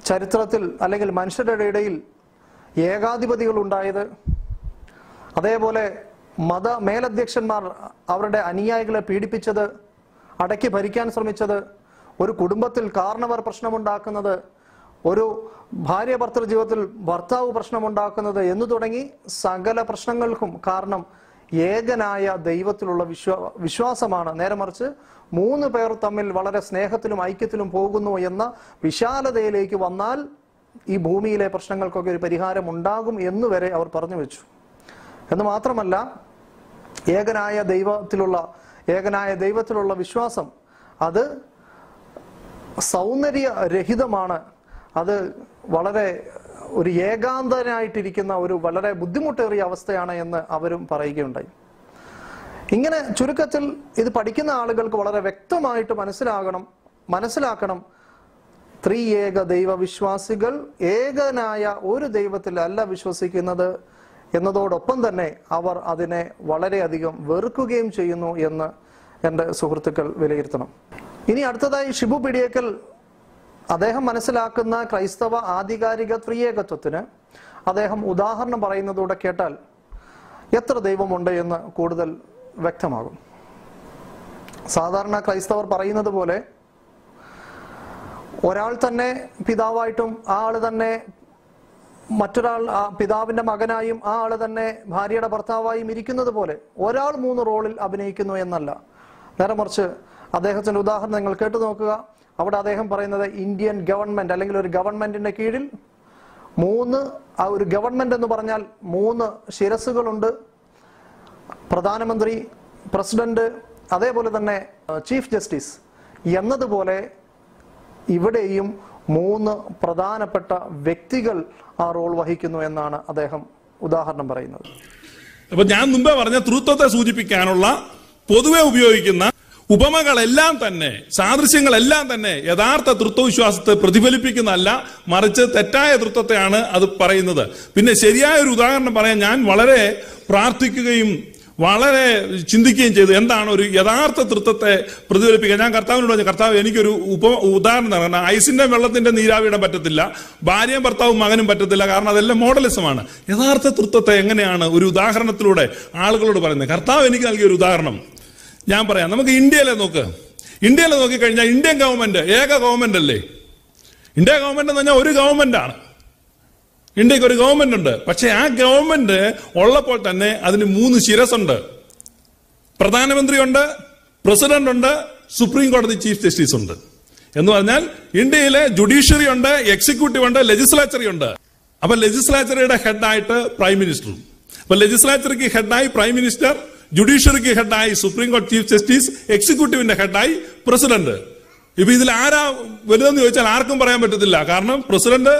ചരിത്രത്തിൽ അല്ലെങ്കിൽ മനുഷ്യരുടെ ഇടയിൽ ഏകാധിപതികൾ ഉണ്ടായത്. അതേപോലെ മത മേലധ്യക്ഷന്മാർ അവരുടെ അനുയായികളെ പീഡിപ്പിച്ചത് അടക്കി ഭരിക്കാൻ ശ്രമിച്ചത് ഒരു കുടുംബത്തിൽ കാരണവർ പ്രശ്നമുണ്ടാക്കുന്നത് ഒരു ഭാര്യ ഭർത്തൃ ജീവിതത്തിൽ ഭർത്താവ് പ്രശ്നമുണ്ടാക്കുന്നത് എന്നു തുടങ്ങി സകല പ്രശ്നങ്ങൾക്കും കാരണം ഏകനായ ദൈവത്തിലുള്ള വിശ്വാ വിശ്വാസമാണ്. നേരെ മറിച്ച് മൂന്ന് പേർ തമ്മിൽ വളരെ സ്നേഹത്തിലും ഐക്യത്തിലും പോകുന്നു എന്ന വിശാലതയിലേക്ക് വന്നാൽ ഈ ഭൂമിയിലെ പ്രശ്നങ്ങൾക്കൊക്കെ ഒരു പരിഹാരം ഉണ്ടാകും എന്നുവരെ അവർ പറഞ്ഞു വെച്ചു. എന്ന് മാത്രമല്ല ഏകനായ ദൈവത്തിലുള്ള ഏകനായ ദൈവത്തിലുള്ള വിശ്വാസം അത് സൗന്ദര്യരഹിതമാണ്. അത് വളരെ ഒരു ഏകാന്തനായിട്ടിരിക്കുന്ന ഒരു വളരെ ബുദ്ധിമുട്ടേറിയ അവസ്ഥയാണ് എന്ന് അവരും പറയുകയുണ്ടായി. ഇങ്ങനെ ചുരുക്കത്തിൽ ഇത് പഠിക്കുന്ന ആളുകൾക്ക് വളരെ വ്യക്തമായിട്ട് മനസ്സിലാകണം മനസ്സിലാക്കണം. ത്രിയേക ദൈവവിശ്വാസികൾ ഏകനായ ഒരു ദൈവത്തിൽ ദൈവത്തിലല്ല വിശ്വസിക്കുന്നത്. എന്നതോടൊപ്പം തന്നെ അവർ അതിനെ വളരെയധികം വെറുക്കുകയും ചെയ്യുന്നു എന്ന് എന്റെ സുഹൃത്തുക്കൾ വിലയിരുത്തണം. ഇനി അടുത്തതായി ഷിബു പിടിയേക്കൽ അദ്ദേഹം മനസ്സിലാക്കുന്ന ക്രൈസ്തവ ആധികാരിക ത്രിയേകത്വത്തിന് അദ്ദേഹം ഉദാഹരണം പറയുന്നതൂടെ കേട്ടാൽ എത്ര ദൈവമുണ്ട് എന്ന് കൂടുതൽ വ്യക്തമാകും. സാധാരണ ക്രൈസ്തവർ പറയുന്നത് പോലെ ഒരാൾ തന്നെ പിതാവായിട്ടും ആ ആൾ തന്നെ മറ്റൊരാൾ ആ പിതാവിന്റെ മകനായും ആ ആൾ തന്നെ ഭാര്യയുടെ ഭർത്താവായും ഇരിക്കുന്നത് പോലെ ഒരാൾ മൂന്ന് റോളിൽ അഭിനയിക്കുന്നു എന്നല്ല. നേരെ മറിച്ച് അദ്ദേഹത്തിന്റെ ഉദാഹരണം നിങ്ങൾ കേട്ടു നോക്കുക. അവിടെ അദ്ദേഹം പറയുന്നത് ഇന്ത്യൻ ഗവൺമെന്റ് അല്ലെങ്കിൽ ഒരു ഗവൺമെന്റിന്റെ കീഴിൽ മൂന്ന് ആ ഒരു ഗവൺമെന്റ് എന്ന് പറഞ്ഞാൽ മൂന്ന് ശിരസുകളുണ്ട് പ്രധാനമന്ത്രി പ്രസിഡന്റ് അതേപോലെ തന്നെ ചീഫ് ജസ്റ്റിസ് എന്നതുപോലെ ഇവിടെയും മൂന്ന് പ്രധാനപ്പെട്ട വ്യക്തികൾ ആ റോൾ വഹിക്കുന്നു എന്നാണ് അദ്ദേഹം ഉദാഹരണം പറയുന്നത്.
അപ്പൊ ഞാൻ മുമ്പേ പറഞ്ഞ തൃത്വത്തെ സൂചിപ്പിക്കാനുള്ള പൊതുവെ ഉപയോഗിക്കുന്ന ഉപമകളെല്ലാം തന്നെ സാദൃശ്യങ്ങളെല്ലാം തന്നെ യഥാർത്ഥ തൃത്വവിശ്വാസത്തെ പ്രതിഫലിപ്പിക്കുന്നതല്ല മറിച്ച് തെറ്റായ തൃത്വത്തെയാണ് അത് പറയുന്നത്. പിന്നെ ശരിയായ ഒരു ഉദാഹരണം പറയാൻ ഞാൻ വളരെ പ്രാർത്ഥിക്കുകയും വളരെ ചിന്തിക്കുകയും ചെയ്തു. എന്താണ് ഒരു യഥാർത്ഥ തൃത്വത്തെ പ്രതിഫലിപ്പിക്കുക ഞാൻ കർത്താവിനോട് പറഞ്ഞു കർത്താവ് എനിക്കൊരു ഉപ ഉദാഹരണം തരണം. ഐസിന്റെ വെള്ളത്തിന്റെ നീരാവിടാൻ പറ്റത്തില്ല. ഭാര്യയും ഭർത്താവും മകനും പറ്റത്തില്ല. കാരണം അതെല്ലാം മോഡലിസമാണ്. യഥാർത്ഥ തൃത്വത്തെ എങ്ങനെയാണ് ഒരു ഉദാഹരണത്തിലൂടെ ആളുകളോട് പറയുന്നത്? കർത്താവ് എനിക്ക് നൽകിയ ഒരു ഉദാഹരണം. ഞാൻ പറയാം. നമുക്ക് ഇന്ത്യയിലെ നോക്ക്. ഇന്ത്യയിലെ നോക്കിക്കഴിഞ്ഞാൽ ഇന്ത്യൻ ഗവൺമെന്റ് ഏക ഗവൺമെന്റ് അല്ലേ? ഇന്ത്യ ഗവൺമെന്റ് എന്ന് പറഞ്ഞാൽ ഒരു ഗവൺമെന്റ് ആണ്. ഇന്ത്യയ്ക്ക് ഒരു ഗവൺമെന്റ് ഉണ്ട്. പക്ഷെ ആ ഗവൺമെന്റ് ഉള്ളപ്പോൾ തന്നെ അതിന് മൂന്ന് ശിരസുണ്ട് പ്രധാനമന്ത്രിയുണ്ട് പ്രസിഡന്റ് ഉണ്ട് സുപ്രീം കോടതി ചീഫ് ജസ്റ്റിസ് ഉണ്ട്. എന്ന് പറഞ്ഞാൽ ഇന്ത്യയിലെ ജുഡീഷ്യറി ഉണ്ട് എക്സിക്യൂട്ടീവ് ഉണ്ട് ലെജിസ്ലേച്ചറി ഉണ്ട്. അപ്പൊ ലെജിസ്ലേച്ചറിയുടെ ഹെഡായിട്ട് പ്രൈം മിനിസ്റ്ററും അപ്പൊ ലെജിസ്ലേച്ചറിക്ക് ഹെഡായി പ്രൈം മിനിസ്റ്റർ ജുഡീഷ്യറിക്ക് ഹെഡായി സുപ്രീം കോടതി ചീഫ് ജസ്റ്റിസ് എക്സിക്യൂട്ടീവിന്റെ ഹെഡായി പ്രസിഡന്റ് ഇപ്പൊ ഇതിൽ ആരാ വലുതെന്ന് ചോദിച്ചാൽ ആർക്കും പറയാൻ പറ്റത്തില്ല. കാരണം പ്രസിഡന്റ്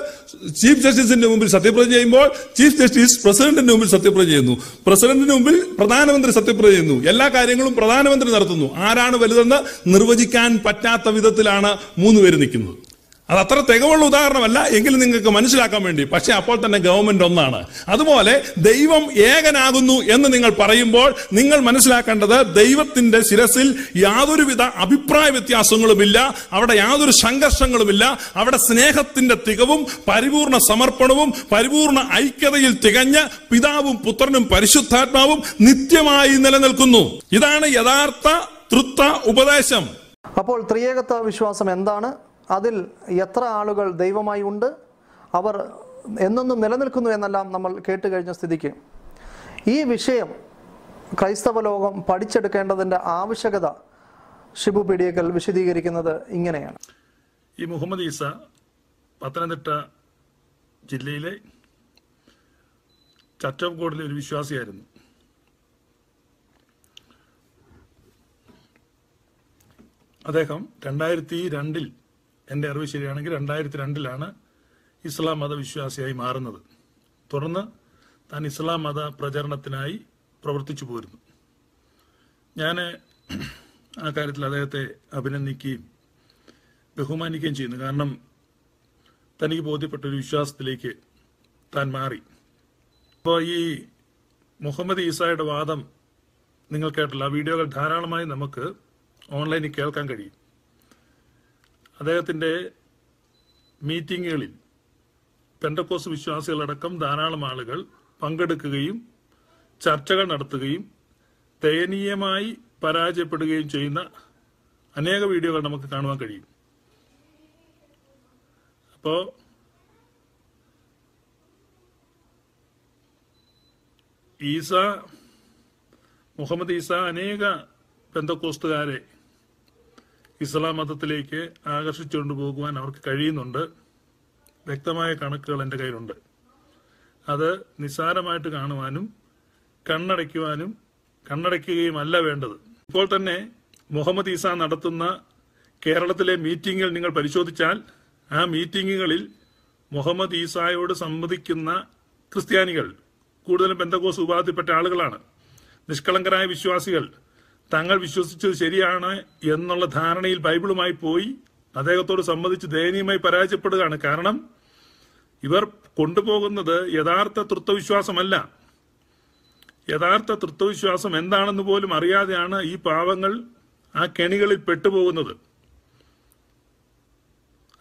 ചീഫ് ജസ്റ്റിസിന്റെ മുമ്പിൽ സത്യപ്രതിജ്ഞ ചെയ്യുമ്പോൾ ചീഫ് ജസ്റ്റിസ് പ്രസിഡന്റിന്റെ മുമ്പിൽ സത്യപ്രതിജ്ഞ ചെയ്യുന്നു. പ്രസിഡന്റിന്റെ മുമ്പിൽ പ്രധാനമന്ത്രി സത്യപ്രതിജ്ഞ ചെയ്യുന്നു. എല്ലാ കാര്യങ്ങളും പ്രധാനമന്ത്രി നടത്തുന്നു. ആരാണ് വലുതെന്ന് നിർവചിക്കാൻ പറ്റാത്ത വിധത്തിലാണ് മൂന്ന് മൂന്നുപേര് നിൽക്കുന്നത്. അത് അത്ര തികവുള്ള ഉദാഹരണമല്ല എങ്കിലും നിങ്ങൾക്ക് മനസ്സിലാക്കാൻ വേണ്ടി. പക്ഷെ അപ്പോൾ തന്നെ ഗവൺമെന്റ് ഒന്നാണ്. അതുപോലെ ദൈവം ഏകനാകുന്നു എന്ന് നിങ്ങൾ പറയുമ്പോൾ നിങ്ങൾ മനസ്സിലാക്കേണ്ടത് ദൈവത്തിന്റെ ശിരസിൽ യാതൊരുവിധ അഭിപ്രായ വ്യത്യാസങ്ങളുമില്ല. അവിടെ യാതൊരു സംഘർഷങ്ങളുമില്ല. അവിടെ സ്നേഹത്തിന്റെ തികവും പരിപൂർണ സമർപ്പണവും പരിപൂർണ ഐക്യതയിൽ തികഞ്ഞ പിതാവും പുത്രനും പരിശുദ്ധാത്മാവും നിത്യമായി നിലനിൽക്കുന്നു. ഇതാണ് യഥാർത്ഥ തൃത്വ ഉപദേശം.
അപ്പോൾ ത്രിയേകത്വ വിശ്വാസം എന്താണ്? അതിൽ എത്ര ആളുകൾ ദൈവമായി ഉണ്ട്? അവർ എന്നെന്നും നിലനിൽക്കുന്നു എന്നെല്ലാം നമ്മൾ കേട്ട് കഴിഞ്ഞ സ്ഥിതിക്ക്. ഈ വിഷയം ക്രൈസ്തവ ലോകം പഠിച്ചെടുക്കേണ്ടതിന്റെ ആവശ്യകത ഷിബു പിടിയക്കൽ വിശദീകരിക്കുന്നത് ഇങ്ങനെയാണ്.
ഈ മുഹമ്മദ് ഈസ പത്തനംതിട്ട ജില്ലയിലെ ചറ്റോപ്കോടിലെ ഒരു വിശ്വാസിയായിരുന്നു. അദ്ദേഹം രണ്ടായിരത്തി രണ്ടിൽ എന്റെ അറിവ് ശരിയാണെങ്കിൽ രണ്ടായിരത്തി രണ്ടിലാണ് ഇസ്ലാം മതവിശ്വാസിയായി മാറുന്നത്. തുടർന്ന് താൻ ഇസ്ലാം മത പ്രചരണത്തിനായി പ്രവർത്തിച്ചു പോരുന്നു. ഞാൻ ആ കാര്യത്തിൽ അദ്ദേഹത്തെ അഭിനന്ദിക്കുകയും ബഹുമാനിക്കുകയും ചെയ്യുന്നു. കാരണം തനിക്ക് ബോധ്യപ്പെട്ട ഒരു വിശ്വാസത്തിലേക്ക് താൻ മാറി. അപ്പോൾ ഈ മുഹമ്മദ് ഈസായുടെ വാദം നിങ്ങൾ കേട്ടില്ല ആ വീഡിയോകൾ ധാരാളമായി നമുക്ക് ഓൺലൈനിൽ കേൾക്കാൻ കഴിയും. അദ്ദേഹത്തിന്റെ മീറ്റിങ്ങുകളിൽ പെൻഡക്കോസ് വിശ്വാസികളടക്കം ധാരാളം ആളുകൾ പങ്കെടുക്കുകയും ചർച്ചകൾ നടത്തുകയും ദയനീയമായി പരാജയപ്പെടുകയും ചെയ്യുന്ന അനേക വീഡിയോകൾ നമുക്ക് കാണുവാൻ കഴിയും. അപ്പോൾ ഈസ മുഹമ്മദ് ഈസ അനേക ബന്ധക്കോസ്തുകാരെ ഇസ്ലാം മതത്തിലേക്ക് ആകർഷിച്ചുകൊണ്ട് പോകുവാൻ അവർക്ക് കഴിയുന്നുണ്ട്. വ്യക്തമായ കണക്കുകൾ എന്റെ കയ്യിലുണ്ട്. അത് നിസ്സാരമായിട്ട് കാണുവാനും കണ്ണടയ്ക്കുവാനും കണ്ണടയ്ക്കുകയും അല്ല വേണ്ടത്. ഇപ്പോൾ തന്നെ മുഹമ്മദ് ഈസ നടത്തുന്ന കേരളത്തിലെ മീറ്റിങ്ങുകൾ നിങ്ങൾ പരിശോധിച്ചാൽ ആ മീറ്റിങ്ങുകളിൽ മുഹമ്മദ് ഈസായോട് സംവദിക്കുന്ന ക്രിസ്ത്യാനികൾ കൂടുതലും ബന്ധകോസ് ഉപാധിപ്പെട്ട ആളുകളാണ്. നിഷ്കളങ്കരായ വിശ്വാസികൾ തങ്ങൾ വിശ്വസിച്ചത് ശരിയാണ് എന്നുള്ള ധാരണയിൽ ബൈബിളുമായി പോയി അദ്ദേഹത്തോട് സംബന്ധിച്ച് ദയനീയമായി പരാജയപ്പെടുകയാണ്. കാരണം ഇവർ കൊണ്ടുപോകുന്നത് യഥാർത്ഥ തൃത്വവിശ്വാസമല്ല. യഥാർത്ഥ തൃത്വവിശ്വാസം എന്താണെന്ന് പോലും അറിയാതെയാണ് ഈ പാവങ്ങൾ ആ കെണികളിൽ പെട്ടുപോകുന്നത്.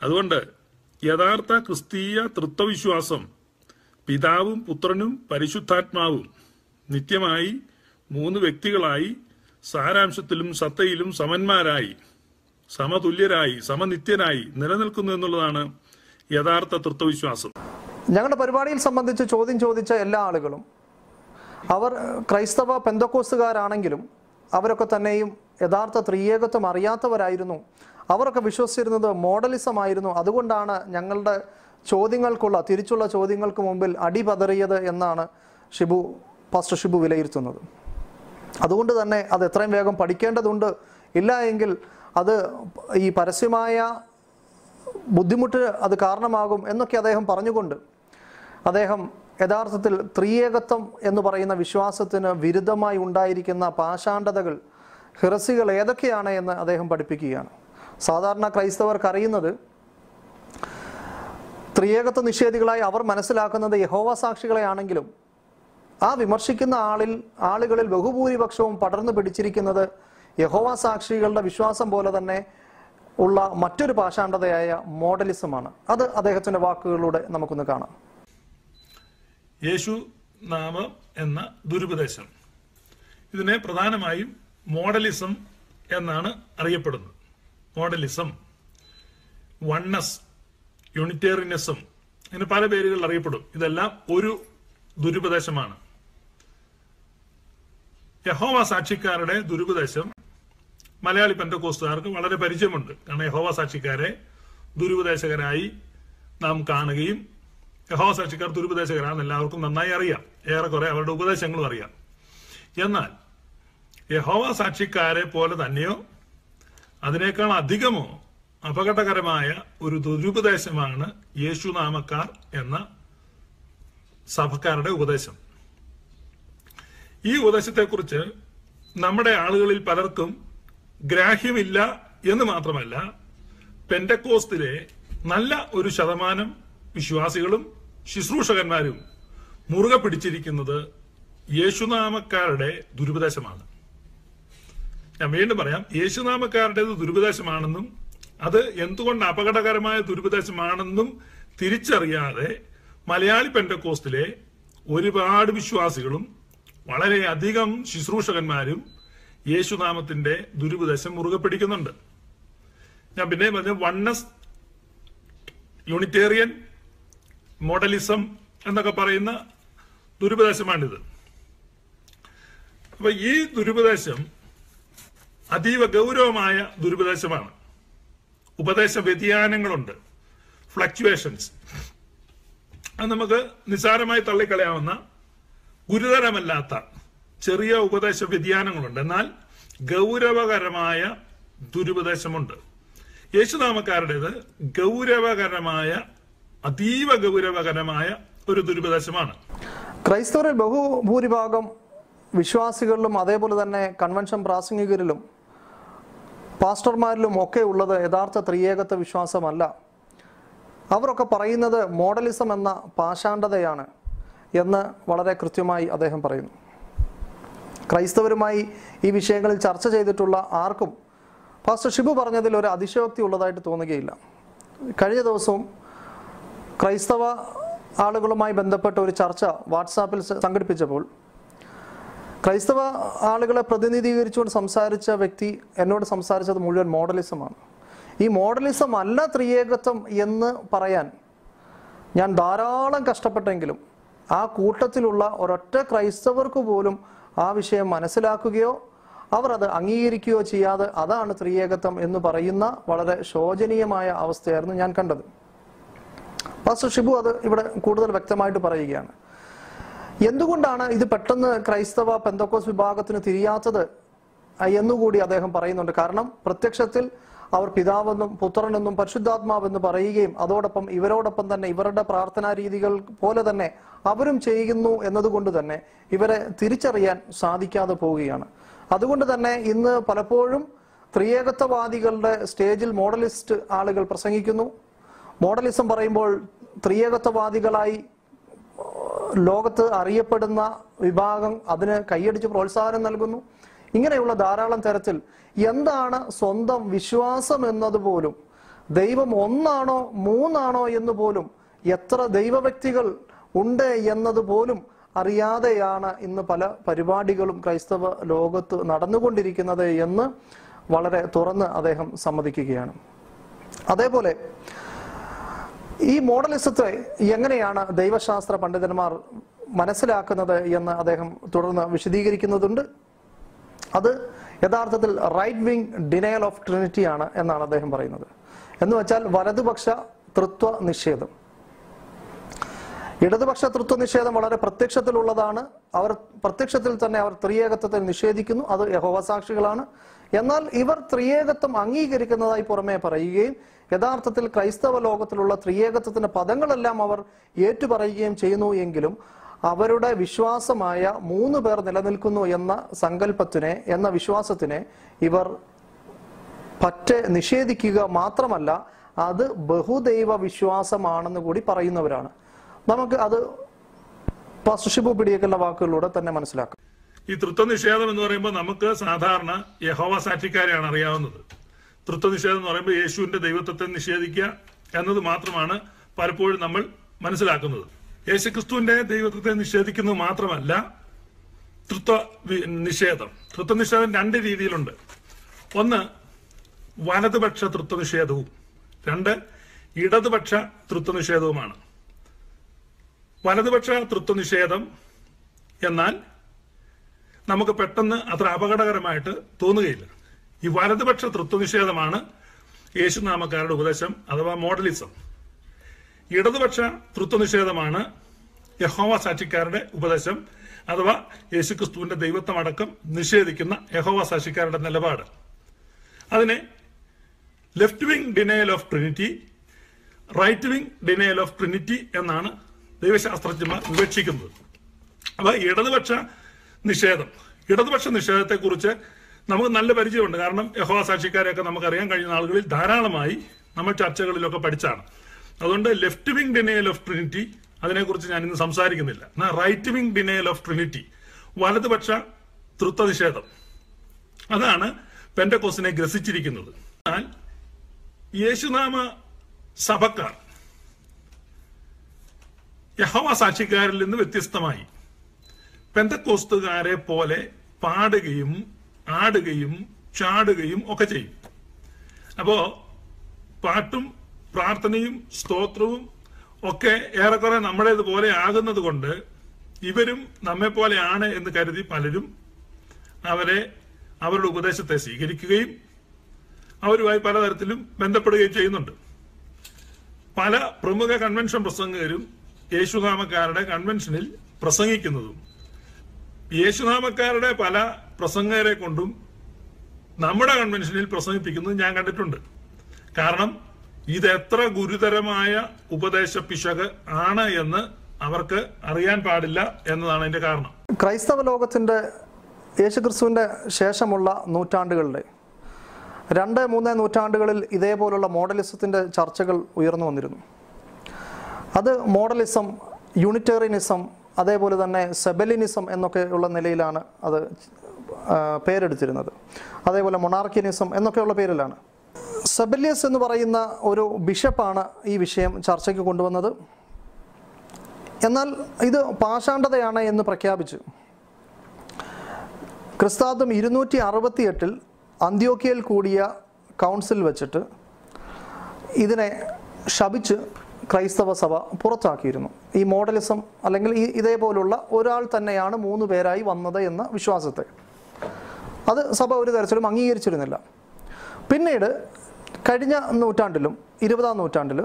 അതുകൊണ്ട് യഥാർത്ഥ ക്രിസ്തീയ തൃത്വവിശ്വാസം പിതാവും പുത്രനും പരിശുദ്ധാത്മാവും നിത്യമായി മൂന്ന് വ്യക്തികളായി സാരാംശത്തിലും സത്തയിലും സമന്മാരായി സമതുല്യരായി സമനിത്യനായി നിലനിൽക്കുന്നു എന്നുള്ളതാണ് യഥാർത്ഥ തൃത്വവിശ്വാസം.
ഞങ്ങളുടെ പരിപാടിയിൽ സംബന്ധിച്ച് ചോദ്യം ചോദിച്ച എല്ലാ ആളുകളും അവർ ക്രൈസ്തവ പെന്തക്കോസുകാരാണെങ്കിലും അവരൊക്കെ തന്നെയും യഥാർത്ഥ ത്രിയേകത്വം അറിയാത്തവരായിരുന്നു. അവരൊക്കെ വിശ്വസിച്ചിരുന്നത് മോഡലിസം ആയിരുന്നു അതുകൊണ്ടാണ് ഞങ്ങളുടെ ചോദ്യങ്ങൾക്കുള്ള തിരിച്ചുള്ള ചോദ്യങ്ങൾക്ക് മുമ്പിൽ അടിപതറിയത് എന്നാണ് ഷിബു പാസ്റ്റർ ഷിബു വിലയിരുത്തുന്നത്. അതുകൊണ്ട് തന്നെ അത് എത്രയും വേഗം പഠിക്കേണ്ടതുണ്ട്. ഇല്ല എങ്കിൽ അത് ഈ പരസ്യമായ ബുദ്ധിമുട്ട് അത് കാരണമാകും എന്നൊക്കെ അദ്ദേഹം പറഞ്ഞുകൊണ്ട് അദ്ദേഹം യഥാർത്ഥത്തിൽ ത്രിയേകത്വം എന്ന് പറയുന്ന വിശ്വാസത്തിന് വിരുദ്ധമായി ഉണ്ടായിരിക്കുന്ന പാഷാണ്ഡതകൾ ഹിറസികൾ ഏതൊക്കെയാണ് എന്ന് അദ്ദേഹം പഠിപ്പിക്കുകയാണ്. സാധാരണ ക്രൈസ്തവർക്ക് അറിയുന്നത് ത്രിയേകത്വ നിഷേധികളായി അവർ മനസ്സിലാക്കുന്നത് യഹോവ സാക്ഷികളെയാണെങ്കിലും ആ വിമർശിക്കുന്ന ആളിൽ ആളുകളിൽ ബഹുഭൂരിപക്ഷവും പടർന്നു പിടിച്ചിരിക്കുന്നത് യഹോവ സാക്ഷികളുടെ വിശ്വാസം പോലെ തന്നെ ഉള്ള മറ്റൊരു പാഷാണ്ഡതയായ മോഡലിസമാണ്. അത് അദ്ദേഹത്തിന്റെ വാക്കുകളിലൂടെ നമുക്കൊന്ന് കാണാം.
യേശു നാമം എന്ന ദുരുപദേശം. ഇതിനെ പ്രധാനമായും മോഡലിസം എന്നാണ് അറിയപ്പെടുന്നത്. മോഡലിസം വണ്ണസ് യൂണിറ്റേറിയനിസം അതിന് പല പേരുകളിൽ അറിയപ്പെടും. ഇതെല്ലാം ഒരു ദുരുപദേശമാണ്. യഹോവ സാക്ഷിക്കാരുടെ ദുരുപദേശം മലയാളി പെന്തക്കോസ്തുകാർക്ക് വളരെ പരിചയമുണ്ട്. കാരണം യഹോവ സാക്ഷിക്കാരെ ദുരുപദേശകരായി നാം കാണുകയും യഹോവ സാക്ഷിക്കാർ ദുരുപദേശകരാണെന്ന് എല്ലാവർക്കും നന്നായി അറിയാം. ഏറെക്കുറെ അവരുടെ ഉപദേശങ്ങളും അറിയാം. എന്നാൽ യഹോവ സാക്ഷിക്കാരെ പോലെ തന്നെയോ അതിനേക്കാൾ അധികമോ അപകടകരമായ ഒരു ദുരുപദേശമാണ് യേശുനാമക്കാർ എന്ന സഭക്കാരുടെ ഉപദേശം. ഈ ഉപദേശത്തെക്കുറിച്ച് നമ്മുടെ ആളുകളിൽ പലർക്കും ഗ്രാഹ്യമില്ല എന്ന് മാത്രമല്ല പെൻഡക്കോസ്തിലെ നല്ല ഒരു ശതമാനം വിശ്വാസികളും ശുശ്രൂഷകന്മാരും മുറുകെ പിടിച്ചിരിക്കുന്നത് യേശുനാമക്കാരുടെ ദുരുപദേശമാണ്. ഞാൻ വീണ്ടും പറയാം യേശുനാമക്കാരുടേത് ദുരുപദേശമാണെന്നും അത് എന്തുകൊണ്ട് അപകടകരമായ ദുരുപദേശമാണെന്നും തിരിച്ചറിയാതെ മലയാളി പെൻഡക്കോസ്റ്റിലെ ഒരുപാട് വിശ്വാസികളും വളരെയധികം ശുശ്രൂഷകന്മാരും യേശുനാമത്തിന്റെ ദുരുപദേശം മുറുകെ പിടിക്കുന്നുണ്ട്. ഞാൻ പിന്നെ പറഞ്ഞ വണ്ണസ് യൂണിറ്റേറിയൻ മോഡലിസം എന്നൊക്കെ പറയുന്ന ദുരുപദേശമാണിത്. അപ്പൊ ഈ ദുരുപദേശം അതീവ ഗൗരവമായ ദുരുപദേശമാണ്. ഉപദേശ വ്യതിയാനങ്ങളുണ്ട്. ഫ്ലക്ച്വേഷൻസ് അത് നമുക്ക് നിസ്സാരമായി തള്ളിക്കളയാവുന്ന ഗുരുതരമല്ലാത്ത ചെറിയ ഉപദേശ വ്യതിയാനങ്ങളുണ്ട്. എന്നാൽ ഗൗരവകരമായ ദുരുപദേശമുണ്ട്. യേശുനാമക്കാരുടേത് ഗൗരവകരമായ അതീവ ഗൗരവകരമായ ഒരു ദുരുപദേശമാണ്.
ക്രൈസ്തവരിൽ ബഹുഭൂരിഭാഗം വിശ്വാസികളിലും അതേപോലെ തന്നെ കൺവെൻഷൻ പ്രാസംഗികരിലും പാസ്റ്റർമാരിലും ഒക്കെ ഉള്ളത് യഥാർത്ഥ ത്രിയേകത്വ വിശ്വാസമല്ല. അവരൊക്കെ പറയുന്നത് മോഡലിസം എന്ന പാഷാണ്ഡതയാണ്. എന്ന് വളരെ കൃത്യമായി അദ്ദേഹം പറയുന്നു. ക്രൈസ്തവരുമായി ഈ വിഷയങ്ങളിൽ ചർച്ച ചെയ്തിട്ടുള്ള ആർക്കും പാസ്റ്റർ ഷിബു പറഞ്ഞതിൽ ഒരു അതിശയോക്തി ഉള്ളതായിട്ട് തോന്നുകയില്ല. കഴിഞ്ഞ ദിവസവും ക്രൈസ്തവ ആളുകളുമായി ബന്ധപ്പെട്ട ഒരു ചർച്ച വാട്സാപ്പിൽ സംഘടിപ്പിച്ചപ്പോൾ ക്രൈസ്തവ ആളുകളെ പ്രതിനിധീകരിച്ചുകൊണ്ട് സംസാരിച്ച വ്യക്തി എന്നോട് സംസാരിച്ചത് മുഴുവൻ മോഡലിസമാണ്. ഈ മോഡലിസം അല്ല ത്രിയേകത്വം എന്ന് പറയാൻ ഞാൻ ധാരാളം കഷ്ടപ്പെട്ടെങ്കിലും ആ കൂട്ടത്തിലുള്ള ഒരൊറ്റ ക്രൈസ്തവർക്ക് പോലും ആ വിഷയം മനസ്സിലാക്കുകയോ അവർ അത് അംഗീകരിക്കുകയോ ചെയ്യാതെ അതാണ് ത്രിയേകത്വം എന്ന് പറയുന്ന വളരെ ശോചനീയമായ അവസ്ഥയായിരുന്നു ഞാൻ കണ്ടത്. പാസ്റ്റർ ഷിബു അത് ഇവിടെ കൂടുതൽ വ്യക്തമായിട്ട് പറയുകയാണ്. എന്തുകൊണ്ടാണ് ഇത് പെട്ടെന്ന് ക്രൈസ്തവ പെന്തക്കോസ് വിഭാഗത്തിന് തിരിയാത്തത് എന്നുകൂടി അദ്ദേഹം പറയുന്നുണ്ട്. കാരണം പ്രത്യക്ഷത്തിൽ അവർ പിതാവെന്നും പുത്രനെന്നും പരിശുദ്ധാത്മാവെന്ന് പറയുകയും അതോടൊപ്പം ഇവരോടൊപ്പം തന്നെ ഇവരുടെ പ്രാർത്ഥനാ രീതികൾ പോലെ തന്നെ അവരും ചെയ്യുന്നു എന്നതുകൊണ്ട് തന്നെ ഇവരെ തിരിച്ചറിയാൻ സാധിക്കാതെ പോവുകയാണ്. അതുകൊണ്ട് തന്നെ ഇന്ന് പലപ്പോഴും ത്രിയേകത്വവാദികളുടെ സ്റ്റേജിൽ മോഡലിസ്റ്റ് ആളുകൾ പ്രസംഗിക്കുന്നു. മോഡലിസം പറയുമ്പോൾ ത്രിയേകത്വവാദികളായി ലോകത്ത് അറിയപ്പെടുന്ന വിഭാഗം അതിന് കൈയടിച്ച് പ്രോത്സാഹനം നൽകുന്നു. ഇങ്ങനെയുള്ള ധാരാളം തരത്തിൽ എന്താണ് സ്വന്തം വിശ്വാസം എന്നതുപോലും ദൈവം ഒന്നാണോ മൂന്നാണോ എന്ന് പോലും എത്ര ദൈവവ്യക്തികൾ ഉണ്ട് എന്നതുപോലും അറിയാതെയാണ് ഇന്ന് പല പരിപാടികളും ക്രൈസ്തവ ലോകത്ത് നടന്നുകൊണ്ടിരിക്കുന്നത് എന്ന് വളരെ തുറന്ന് അദ്ദേഹം സമ്മതിക്കുകയാണ്. അതേപോലെ ഈ മോഡലിസത്തെ എങ്ങനെയാണ് ദൈവശാസ്ത്ര പണ്ഡിതന്മാർ മനസ്സിലാക്കുന്നത് എന്ന് അദ്ദേഹം തുടർന്ന് വിശദീകരിക്കുന്നതുണ്ട്. അത് യഥാർത്ഥത്തിൽ right wing denial of Trinity ആണ് എന്നാണ് അദ്ദേഹം പറയുന്നത്. എന്ന് വെച്ചാൽ വലതുപക്ഷ തൃത്വ നിഷേധം ഇടതുപക്ഷ തൃത്വ നിഷേധം വളരെ പ്രത്യക്ഷത്തിലുള്ളതാണ്. അവർ പ്രത്യക്ഷത്തിൽ തന്നെ അവർ ത്രിയേകത്വത്തെ നിഷേധിക്കുന്നു. അത് യഹോവസാക്ഷികളാണ് എന്നാൽ ഇവർ ത്രിയേകത്വം അംഗീകരിക്കുന്നതായി പുറമേ പറയുകയും യഥാർത്ഥത്തിൽ ക്രൈസ്തവ ലോകത്തിലുള്ള ത്രിയേകത്വത്തിന്റെ പദങ്ങളെല്ലാം അവർ ഏറ്റുപറയുകയും ചെയ്യുന്നു എങ്കിലും അവരുടെ വിശ്വാസമായ മൂന്ന് പേർ നിലനിൽക്കുന്നു എന്ന സങ്കല്പത്തിനെ എന്ന വിശ്വാസത്തിനെ ഇവർ പറ്റ നിഷേധിക്കുക മാത്രമല്ല അത് ബഹുദൈവ വിശ്വാസമാണെന്ന് കൂടി പറയുന്നവരാണ്. നമുക്ക് അത് പാസ്റ്റർ പിടിയേക്കുള്ള വാക്കുകളിലൂടെ തന്നെ മനസ്സിലാക്കാം.
ഈ തൃത്വ നിഷേധം എന്ന് പറയുമ്പോൾ നമുക്ക് സാധാരണ യഹോവ സാക്ഷിക്കാരെയാണ് അറിയാവുന്നത്. തൃത്വ നിഷേധം എന്ന് പറയുമ്പോൾ യേശുവിന്റെ ദൈവത്വത്തെ നിഷേധിക്കുക എന്നത് മാത്രമാണ് പലപ്പോഴും നമ്മൾ മനസ്സിലാക്കുന്നത്. യേശുക്രിസ്തുവിന്റെ ദൈവത്വത്തെ നിഷേധിക്കുന്നത് മാത്രമല്ല തൃത്വ നിഷേധം. തൃത്വ നിഷേധം രണ്ട് രീതിയിലുണ്ട്. ഒന്ന് വലതുപക്ഷ തൃത്വ നിഷേധവും രണ്ട് ഇടതുപക്ഷ തൃത്വ നിഷേധവുമാണ് വലതുപക്ഷ തൃത്വ നിഷേധം എന്നാൽ നമുക്ക് പെട്ടെന്ന് അത്ര അപകടകരമായിട്ട് തോന്നുകയില്ല. ഈ വലതുപക്ഷ തൃത്വ നിഷേധമാണ് യേശുനാമക്കാരുടെ ഉപദേശം അഥവാ മോഡലിസം. ഇടതുപക്ഷ തൃത്വ നിഷേധമാണ് യഹോവ സാക്ഷിക്കാരുടെ ഉപദേശം അഥവാ യേശുക്രിസ്തുവിന്റെ ദൈവത്വം അടക്കം നിഷേധിക്കുന്ന യഹോവ സാക്ഷിക്കാരുടെ നിലപാട്. അതിനെ left wing denial of Trinity right wing denial of Trinity എന്നാണ് ദൈവശാസ്ത്രജ്ഞന്മാർ വിവക്ഷിക്കുന്നത് അപ്പൊ ഇടതുപക്ഷ നിഷേധം. ഇടതുപക്ഷ നിഷേധത്തെ കുറിച്ച് നമുക്ക് നല്ല പരിചയമുണ്ട്. കാരണം യഹോ സാക്ഷിക്കാരെയൊക്കെ നമുക്കറിയാൻ കഴിഞ്ഞ ആളുകളിൽ ധാരാളമായി നമ്മൾ ചർച്ചകളിലൊക്കെ പഠിച്ചാണ്. അതുകൊണ്ട് left wing denial of Trinity അതിനെക്കുറിച്ച് ഞാൻ ഇന്ന് സംസാരിക്കുന്നില്ല. എന്നാൽ right wing denial of Trinity വലതുപക്ഷ തൃത്വ നിഷേധം. അതാണ് പെൻഡക്കോസിനെ ഗ്രസിച്ചിരിക്കുന്നത്. എന്നാൽ യേശുനാമ സഭക്കാർ യഹോവ സാക്ഷിക്കാരിൽ നിന്ന് വ്യത്യസ്തമായി. പെന്തക്കോസ്തുകാരെ പോലെ പാടുകയും ആടുകയും ചാടുകയും ഒക്കെ ചെയ്യും. അപ്പോ പാട്ടും പ്രാർത്ഥനയും സ്തോത്രവും ഒക്കെ ഏറെക്കുറെ നമ്മുടേതുപോലെ ആകുന്നത് കൊണ്ട് ഇവരും നമ്മെ പോലെയാണ് എന്ന് കരുതി പലരും അവരെ അവരുടെ ഉപദേശത്തെ സ്വീകരിക്കുകയും അവരുമായി പലതരത്തിലും ബന്ധപ്പെടുകയും ചെയ്യുന്നുണ്ട്. പല പ്രമുഖ കൺവെൻഷൻ പ്രസംഗകരും യേശുനാമക്കാരുടെ കൺവെൻഷനിൽ പ്രസംഗിക്കുന്നതും യേശുനാമക്കാരുടെ പല പ്രസംഗകരെ കൊണ്ടും നമ്മുടെ കൺവെൻഷനിൽ പ്രസംഗിപ്പിക്കുന്നത് ഞാൻ കണ്ടിട്ടുണ്ട്. കാരണം ഇത് എത്ര ഗുരുതരമായ ഉപദേശ പിശക് ആണ് എന്ന് അവർക്ക് അറിയാൻ പാടില്ല എന്നതാണ് അതിന്റെ കാരണം.
ക്രൈസ്തവ ലോകത്തിന്റെ യേശുക്രിസ്തുവിന്റെ ശേഷമുള്ള നൂറ്റാണ്ടുകളിലെ രണ്ട് മൂന്ന് നൂറ്റാണ്ടുകളിൽ ഇതേപോലുള്ള മോഡലിസത്തിന്റെ ചർച്ചകൾ ഉയർന്നു വന്നിരുന്നു. അത് മോഡലിസം യൂണിറ്റേറിയനിസം അതേപോലെ തന്നെ സെബലിനിസം എന്നൊക്കെ ഉള്ള നിലയിലാണ് അത് പേരെടുത്തിരുന്നത്. അതേപോലെ മൊണാർക്കിനിസം എന്നൊക്കെയുള്ള പേരിലാണ്. സെബലിയസ് എന്ന് പറയുന്ന ഒരു ബിഷപ്പാണ് ഈ വിഷയം ചർച്ചയ്ക്ക് കൊണ്ടുവന്നത്. എന്നാൽ ഇത് പാഷാണ്ഡതയാണ് എന്ന് പ്രഖ്യാപിച്ചു. ക്രിസ്താബ്ദം ഇരുന്നൂറ്റി അറുപത്തി എട്ടിൽ അന്ത്യോക്കിയയിൽ കൂടിയ കൗൺസിൽ വെച്ചിട്ട് ഇതിനെ ശപിച്ച് ക്രൈസ്തവ സഭ പുറത്താക്കിയിരുന്നു. ഈ മോഡലിസം അല്ലെങ്കിൽ ഈ ഇതേപോലുള്ള ഒരാൾ തന്നെയാണ് മൂന്ന് പേരായി വന്നത് എന്ന വിശ്വാസത്തെ. അത് സഭ ഒരു തരത്തിലും അംഗീകരിച്ചിരുന്നില്ല. പിന്നീട് കഴിഞ്ഞ നൂറ്റാണ്ടിലും ഇരുപതാം നൂറ്റാണ്ടിൽ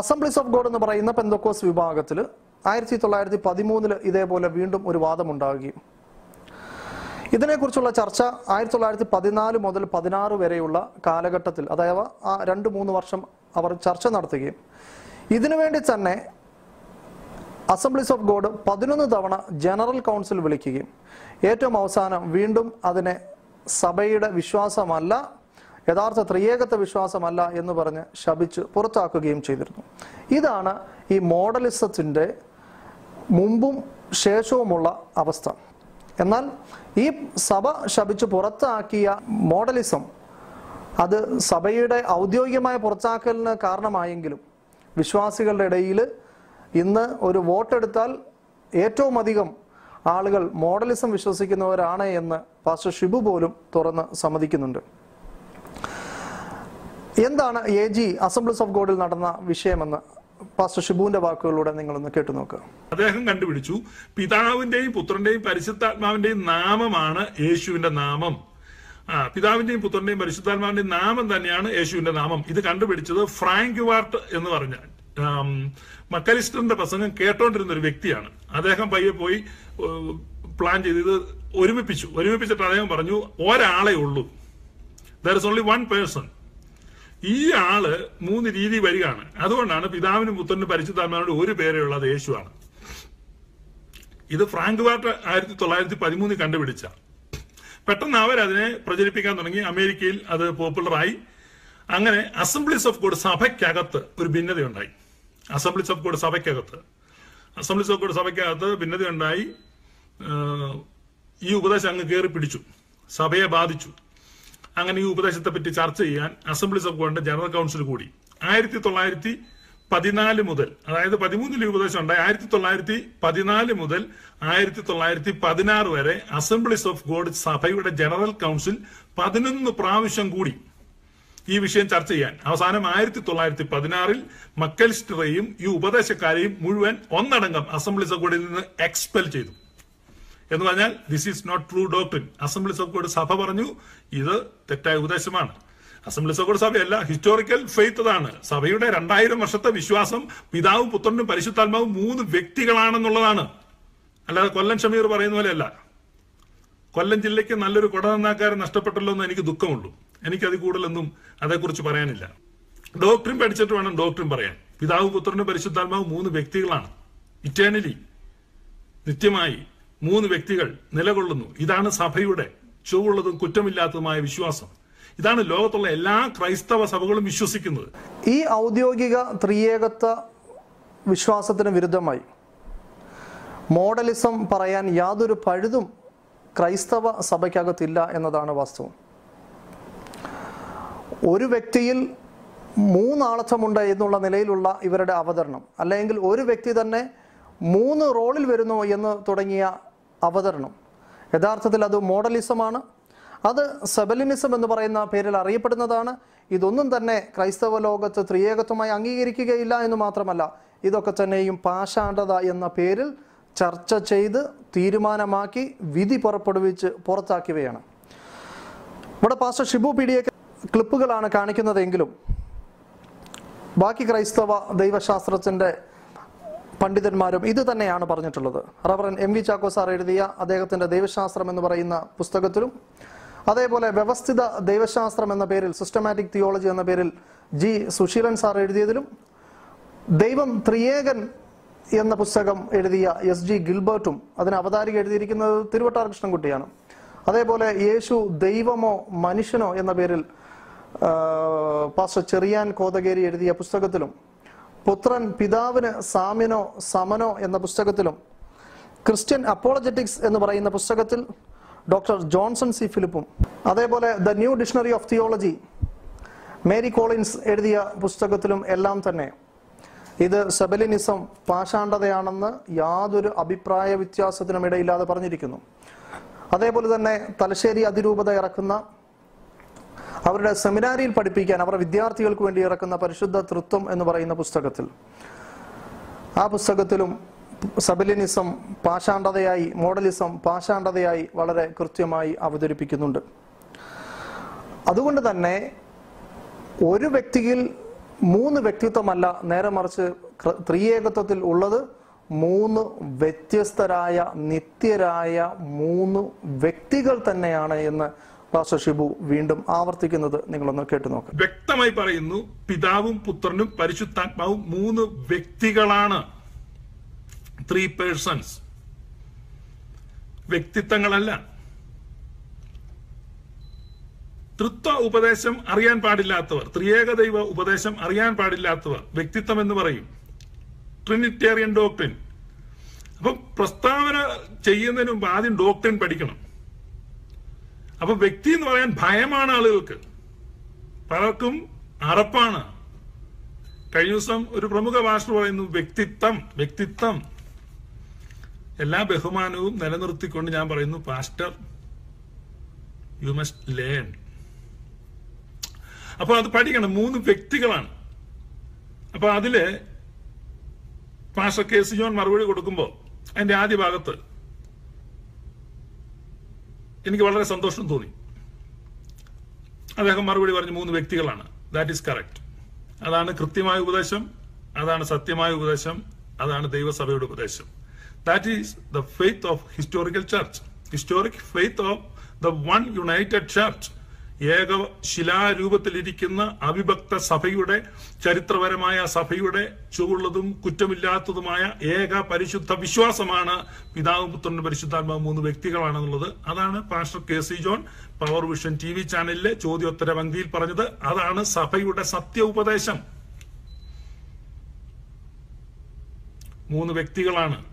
അസംബ്ലീസ് ഓഫ് ഗോഡ് എന്ന് പറയുന്ന പെന്തക്കോസ് വിഭാഗത്തിൽ ആയിരത്തി തൊള്ളായിരത്തി പതിമൂന്നിൽ ഇതേപോലെ വീണ്ടും ഒരു വാദമുണ്ടാകുകയും ഇതിനെക്കുറിച്ചുള്ള ചർച്ച ആയിരത്തി തൊള്ളായിരത്തി പതിനാല് മുതൽ പതിനാറ് വരെയുള്ള കാലഘട്ടത്തിൽ അതായത് ആ രണ്ട് മൂന്ന് വർഷം അവർ ചർച്ച നടത്തുകയും. ഇതിനുവേണ്ടി തന്നെ അസംബ്ലീസ് ഓഫ് ഗോഡ് പതിനൊന്ന് തവണ ജനറൽ കൗൺസിൽ വിളിക്കുകയും. ഏറ്റവും അവസാനം വീണ്ടും അതിനെ സഭയുടെ വിശ്വാസമല്ല യഥാർത്ഥ ത്രിയേകത്വ വിശ്വാസമല്ല എന്ന് പറഞ്ഞ് ശപിച്ച് പുറത്താക്കുകയും ചെയ്തിരുന്നു. ഇതാണ് ഈ മോഡലിസത്തിന്റെ മുമ്പും ശേഷവുമുള്ള അവസ്ഥ. എന്നാൽ ഈ സഭ ശപിച്ച് പുറത്താക്കിയ മോഡലിസം അത് സഭയുടെ ഔദ്യോഗികമായ പുറത്താക്കലിന് കാരണമായെങ്കിലും വിശ്വാസികളുടെ ഇടയിൽ ഇന്ന് ഒരു വോട്ടെടുത്താൽ ഏറ്റവും അധികം ആളുകൾ മോഡലിസം വിശ്വസിക്കുന്നവരാണ് എന്ന് പാസ്റ്റർ ഷിബു പോലും തുറന്ന് സമ്മതിക്കുന്നുണ്ട്. എന്താണ് എ ജി അസംബ്ലീസ് ഓഫ് ഗോഡിൽ നടന്ന വിഷയമെന്ന് പാസ്റ്റർ ഷിബുവിന്റെ വാക്കുകളിലൂടെ നിങ്ങളൊന്ന് കേട്ടു നോക്കുക
അദ്ദേഹം കണ്ടുപിടിച്ചു പിതാവിന്റെയും പുത്രന്റെയും പരിശുദ്ധാത്മാവിന്റെയും നാമമാണ് യേശുവിന്റെ നാമം. പിതാവിന്റെയും പുത്രന്റെയും പരിശുദ്ധാത്മാവിന്റെയും നാമം തന്നെയാണ് യേശുവിന്റെ നാമം. ഇത് കണ്ടുപിടിച്ചത് ഫ്രാങ്ക് വാർട്ട് എന്ന് പറഞ്ഞ മക്കലിസ്റ്ററിന്റെ പ്രസംഗം കേട്ടോണ്ടിരുന്ന ഒരു വ്യക്തിയാണ്. അദ്ദേഹം പയ്യെ പോയി പ്ലാൻ ചെയ്ത് ഇത് ഒരുമിപ്പിച്ചു. ഒരുമിപ്പിച്ചിട്ട് അദ്ദേഹം പറഞ്ഞു ഒരാളെ ഉള്ളൂ. There is only one person ഈ ആൾ മൂന്ന് രീതി വരികയാണ്. അതുകൊണ്ടാണ് പിതാവിനും പുത്രനും പരിശുദ്ധാത്മാവിനോട് ഒരു പേരേ ഉള്ളത് യേശുവാണ്. ഇത് ഫ്രാങ്ക് വാർട്ട് ആയിരത്തി തൊള്ളായിരത്തി പതിമൂന്നിൽ കണ്ടുപിടിച്ച പെട്ടെന്ന് അവരതിനെ പ്രചരിപ്പിക്കാൻ തുടങ്ങി. അമേരിക്കയിൽ അത് പോപ്പുലറായി. അങ്ങനെ അസംബ്ലീസ് ഓഫ് ഗോഡ് സഭയ്ക്കകത്ത് ഒരു ഭിന്നതയുണ്ടായി. അസംബ്ലീസ് ഓഫ് ഗോഡ് സഭയ്ക്കകത്ത്. അസംബ്ലീസ് ഓഫ് ഗോഡ് സഭയ്ക്കകത്ത് ഭിന്നതയുണ്ടായി. ഈ ഉപദേശം അങ്ങ് കയറി പിടിച്ചു. സഭയെ ബാധിച്ചു. അങ്ങനെ ഈ ഉപദേശത്തെ പറ്റി ചർച്ച ചെയ്യാൻ അസംബ്ലീസ് ഓഫ് ഗോഡിന്റെ ജനറൽ കൗൺസിൽ കൂടി. ആയിരത്തി തൊള്ളായിരത്തി പതിനാല് മുതൽ അതായത് പതിമൂന്നിൽ ഉപദേശം ഉണ്ടായി. ആയിരത്തി തൊള്ളായിരത്തി പതിനാല് മുതൽ ആയിരത്തി തൊള്ളായിരത്തി പതിനാറ് വരെ അസംബ്ലീസ് ഓഫ് ഗോഡ് സഭയുടെ ജനറൽ കൗൺസിൽ പതിനൊന്ന് പ്രാവശ്യം കൂടി ഈ വിഷയം ചർച്ച ചെയ്യാൻ. അവസാനം ആയിരത്തി തൊള്ളായിരത്തി പതിനാറിൽ മക്കലിസ്റ്ററെയും ഈ ഉപദേശക്കാരെയും മുഴുവൻ ഒന്നടങ്കം അസംബ്ലീസ് ഓഫ് ഗോഡിൽ നിന്ന് എക്സ്പെൽ ചെയ്തു. എന്ന് പറഞ്ഞാൽ this is not true doctrine assemblies of God സഭ പറഞ്ഞു ഇത് തെറ്റായ ഉപദേശമാണ്. അസംബ്ലീസ് ഓഫ് സഭയല്ല ഹിസ്റ്റോറിക്കൽ ഫെയ്ത്ത് അതാണ് സഭയുടെ രണ്ടായിരം വർഷത്തെ വിശ്വാസം പിതാവും പുത്രനും പരിശുദ്ധാത്മാവും മൂന്ന് വ്യക്തികളാണെന്നുള്ളതാണ്. അല്ലാതെ കൊല്ലം ഷമീർ പറയുന്ന പോലെയല്ല. കൊല്ലം ജില്ലയ്ക്ക് നല്ലൊരു കുടനന്നാക്കാരൻ നഷ്ടപ്പെട്ടല്ലോ എന്ന് എനിക്ക് ദുഃഖമുള്ളൂ. എനിക്കത് കൂടുതലൊന്നും അതേക്കുറിച്ച് പറയാനില്ല. ഡോക്ടറും പഠിച്ചിട്ട് വേണം ഡോക്ടറും പറയാൻ. പിതാവ് പുത്രനും പരിശുദ്ധാത്മാവും മൂന്ന് വ്യക്തികളാണ്. ഇറ്റേണലി നിത്യമായി മൂന്ന് വ്യക്തികൾ നിലകൊള്ളുന്നു. ഇതാണ് സഭയുടെ ചൊവ്വുള്ളതും കുറ്റമില്ലാത്തതുമായ വിശ്വാസം. ഇതാണ് ലോകത്തുള്ള എല്ലാ ക്രൈസ്തവ സഭകളും വിശ്വസിക്കുന്നത്.
ഈ ഔദ്യോഗിക ത്രിയേകത്വ വിശ്വാസത്തിന് വിരുദ്ധമായി മോഡലിസം പറയാൻ യാതൊരു പഴുതും ക്രൈസ്തവ സഭയ്ക്കകത്തില്ല എന്നതാണ് വാസ്തവം. ഒരു വ്യക്തിയിൽ മൂന്നാളത്വമുണ്ട് എന്നുള്ള നിലയിലുള്ള ഇവരുടെ അവതരണം അല്ലെങ്കിൽ ഒരു വ്യക്തി തന്നെ മൂന്ന് റോളിൽ വരുന്നു എന്ന് തുടങ്ങിയ അവതരണം യഥാർത്ഥത്തിൽ അത് മോഡലിസമാണ്. അത് സെബലിനിസം എന്ന് പറയുന്ന പേരിൽ അറിയപ്പെടുന്നതാണ്. ഇതൊന്നും തന്നെ ക്രൈസ്തവ ലോകത്ത് ത്രിയേകത്വമായി അംഗീകരിക്കുകയില്ല എന്ന് മാത്രമല്ല ഇതൊക്കെ തന്നെയും പാഷാണ്ഡത എന്ന പേരിൽ ചർച്ച ചെയ്ത് തീരുമാനമാക്കി വിധി പുറപ്പെടുവിച്ച് പുറത്താക്കിയവയാണ്. ഇവിടെ പാസ്റ്റർ ഷിബു പി ഡി ക്ലിപ്പുകളാണ് കാണിക്കുന്നതെങ്കിലും ബാക്കി ക്രൈസ്തവ ദൈവശാസ്ത്രത്തിന്റെ പണ്ഡിതന്മാരും ഇത് തന്നെയാണ് പറഞ്ഞിട്ടുള്ളത്. Reverend M V Chacko sir എഴുതിയ അദ്ദേഹത്തിന്റെ ദൈവശാസ്ത്രം എന്ന് പറയുന്ന പുസ്തകത്തിലും അതേപോലെ വ്യവസ്ഥിത ദൈവശാസ്ത്രം എന്ന പേരിൽ സിസ്റ്റമാറ്റിക് തിയോളജി എന്ന പേരിൽ ജി സുശീലൻ സാർ എഴുതിയതിലും ദൈവം ത്രിയേകൻ എന്ന പുസ്തകം എഴുതിയ എസ് ജി ഗിൽബർട്ടും അതിന് അവതാരിക എഴുതിയിരിക്കുന്നത് തിരുവട്ടാർ കൃഷ്ണൻകുട്ടിയാണ് അതേപോലെ യേശു ദൈവമോ മനുഷ്യനോ എന്ന പേരിൽ പാസ്റ്റർ ചെറിയാൻ കോതകേരി എഴുതിയ പുസ്തകത്തിലും പുത്രൻ പിതാവിന് സാമ്യനോ സമനോ എന്ന പുസ്തകത്തിലും ക്രിസ്ത്യൻ അപ്പോളജറ്റിക്സ് എന്ന് പറയുന്ന പുസ്തകത്തിൽ ഡോക്ടർ ജോൺസൺ സി ഫിലിപ്പും. അതേപോലെ the new dictionary of theology Mary Collins എഴുതിയ പുസ്തകത്തിലും എല്ലാം തന്നെ. ഇത് സെബലിനിസം പാഷാണ്ഡതയാണെന്ന് യാതൊരു അഭിപ്രായ വ്യത്യാസത്തിനും ഇടയില്ലാതെ പറഞ്ഞിരിക്കുന്നു. അതേപോലെ തന്നെ തലശ്ശേരി അതിരൂപത ഇറക്കുന്ന അവരുടെ സെമിനാരിയിൽ പഠിപ്പിക്കാൻ അവരുടെ വിദ്യാർത്ഥികൾക്ക് വേണ്ടി ഇറക്കുന്ന പരിശുദ്ധ തൃത്വം എന്ന് പറയുന്ന പുസ്തകത്തിൽ. ആ പുസ്തകത്തിലും സബലിനിസം പാഷാണ്ഡതയായി മോഡലിസം പാഷാണ്ഡതയായി വളരെ കൃത്യമായി അവതരിപ്പിക്കുന്നുണ്ട്. അതുകൊണ്ട് തന്നെ ഒരു വ്യക്തിയിൽ മൂന്ന് വ്യക്തിത്വമല്ല നേരെ മറിച്ച് ത്രിയേകത്വത്തിൽ ഉള്ളത് മൂന്ന് വ്യത്യസ്തരായ നിത്യരായ മൂന്ന് വ്യക്തികൾ തന്നെയാണ് എന്ന് പാസ്റ്റർ ഷിബു വീണ്ടും ആവർത്തിക്കുന്നത് നിങ്ങളൊന്ന് കേട്ടു നോക്കാം.
വ്യക്തമായി പറയുന്നു പിതാവും പുത്രനും പരിശുദ്ധാത്മാവും മൂന്ന് വ്യക്തികളാണ്. ത്രീ പേഴ്സൺസ് വ്യക്തിത്വങ്ങളല്ല. തൃത്വ ഉപദേശം അറിയാൻ പാടില്ലാത്തവർ ത്രിയേക ദൈവ ഉപദേശം അറിയാൻ പാടില്ലാത്തവർ വ്യക്തിത്വം എന്ന് പറയും. ട്രിനിറ്റേറിയൻ ഡോക്ട്രിൻ അപ്പൊ പ്രസ്താവന ചെയ്യുന്നതിന് മുമ്പ് ആദ്യം ഡോക്ട്രിൻ പഠിക്കണം. അപ്പൊ വ്യക്തി എന്ന് പറയാൻ ഭയമാണ് ആളുകൾക്ക്. പലർക്കും അറപ്പാണ്. കഴിഞ്ഞ ദിവസം ഒരു പ്രമുഖ ഭാഷ പറയുന്നു വ്യക്തിത്വം വ്യക്തിത്വം. എല്ലാ ബഹുമാനവും നിലനിർത്തിക്കൊണ്ട് ഞാൻ പറയുന്നു പാസ്റ്റർ യു മസ്റ്റ് ലേൺ അപ്പൊ അത് പഠിക്കണം. മൂന്ന് വ്യക്തികളാണ്. അപ്പൊ അതിൽ പാസ്റ്റർ കെ സി ജോൺ മറുപടി കൊടുക്കുമ്പോ അതിന്റെ ആദ്യ ഭാഗത്ത് എനിക്ക് വളരെ സന്തോഷം തോന്നി. അദ്ദേഹം മറുപടി പറഞ്ഞു മൂന്ന് വ്യക്തികളാണ്. ദാറ്റ് ഈസ് കറക്റ്റ് അതാണ് കൃത്യമായ ഉപദേശം അതാണ് സത്യമായ ഉപദേശം അതാണ് ദൈവസഭയുടെ ഉപദേശം. That is the faith of historical church historic faith of the one united church ഏക ശിലാരൂപത്തിലിരിക്കുന്ന അവിഭക്ത സഭയുടെ ചരിത്രപരമായ സഭയുടെ ചുവള്ളതും കുറ്റമില്ലാത്തതുമായ ഏക പരിശുദ്ധ വിശ്വാസമാണ് പിതാവും പുത്രനും പരിശുദ്ധാത്മാവ് മൂന്ന് വ്യക്തികളാണെന്നുള്ളത്. അതാണ് pastor K C John power vision T V ചാനലിലെ ചോദ്യോത്തര പങ്ക്തിയിൽ പറഞ്ഞത്. അതാണ് സഭയുടെ സത്യ ഉപദേശം മൂന്ന് വ്യക്തികളാണ്.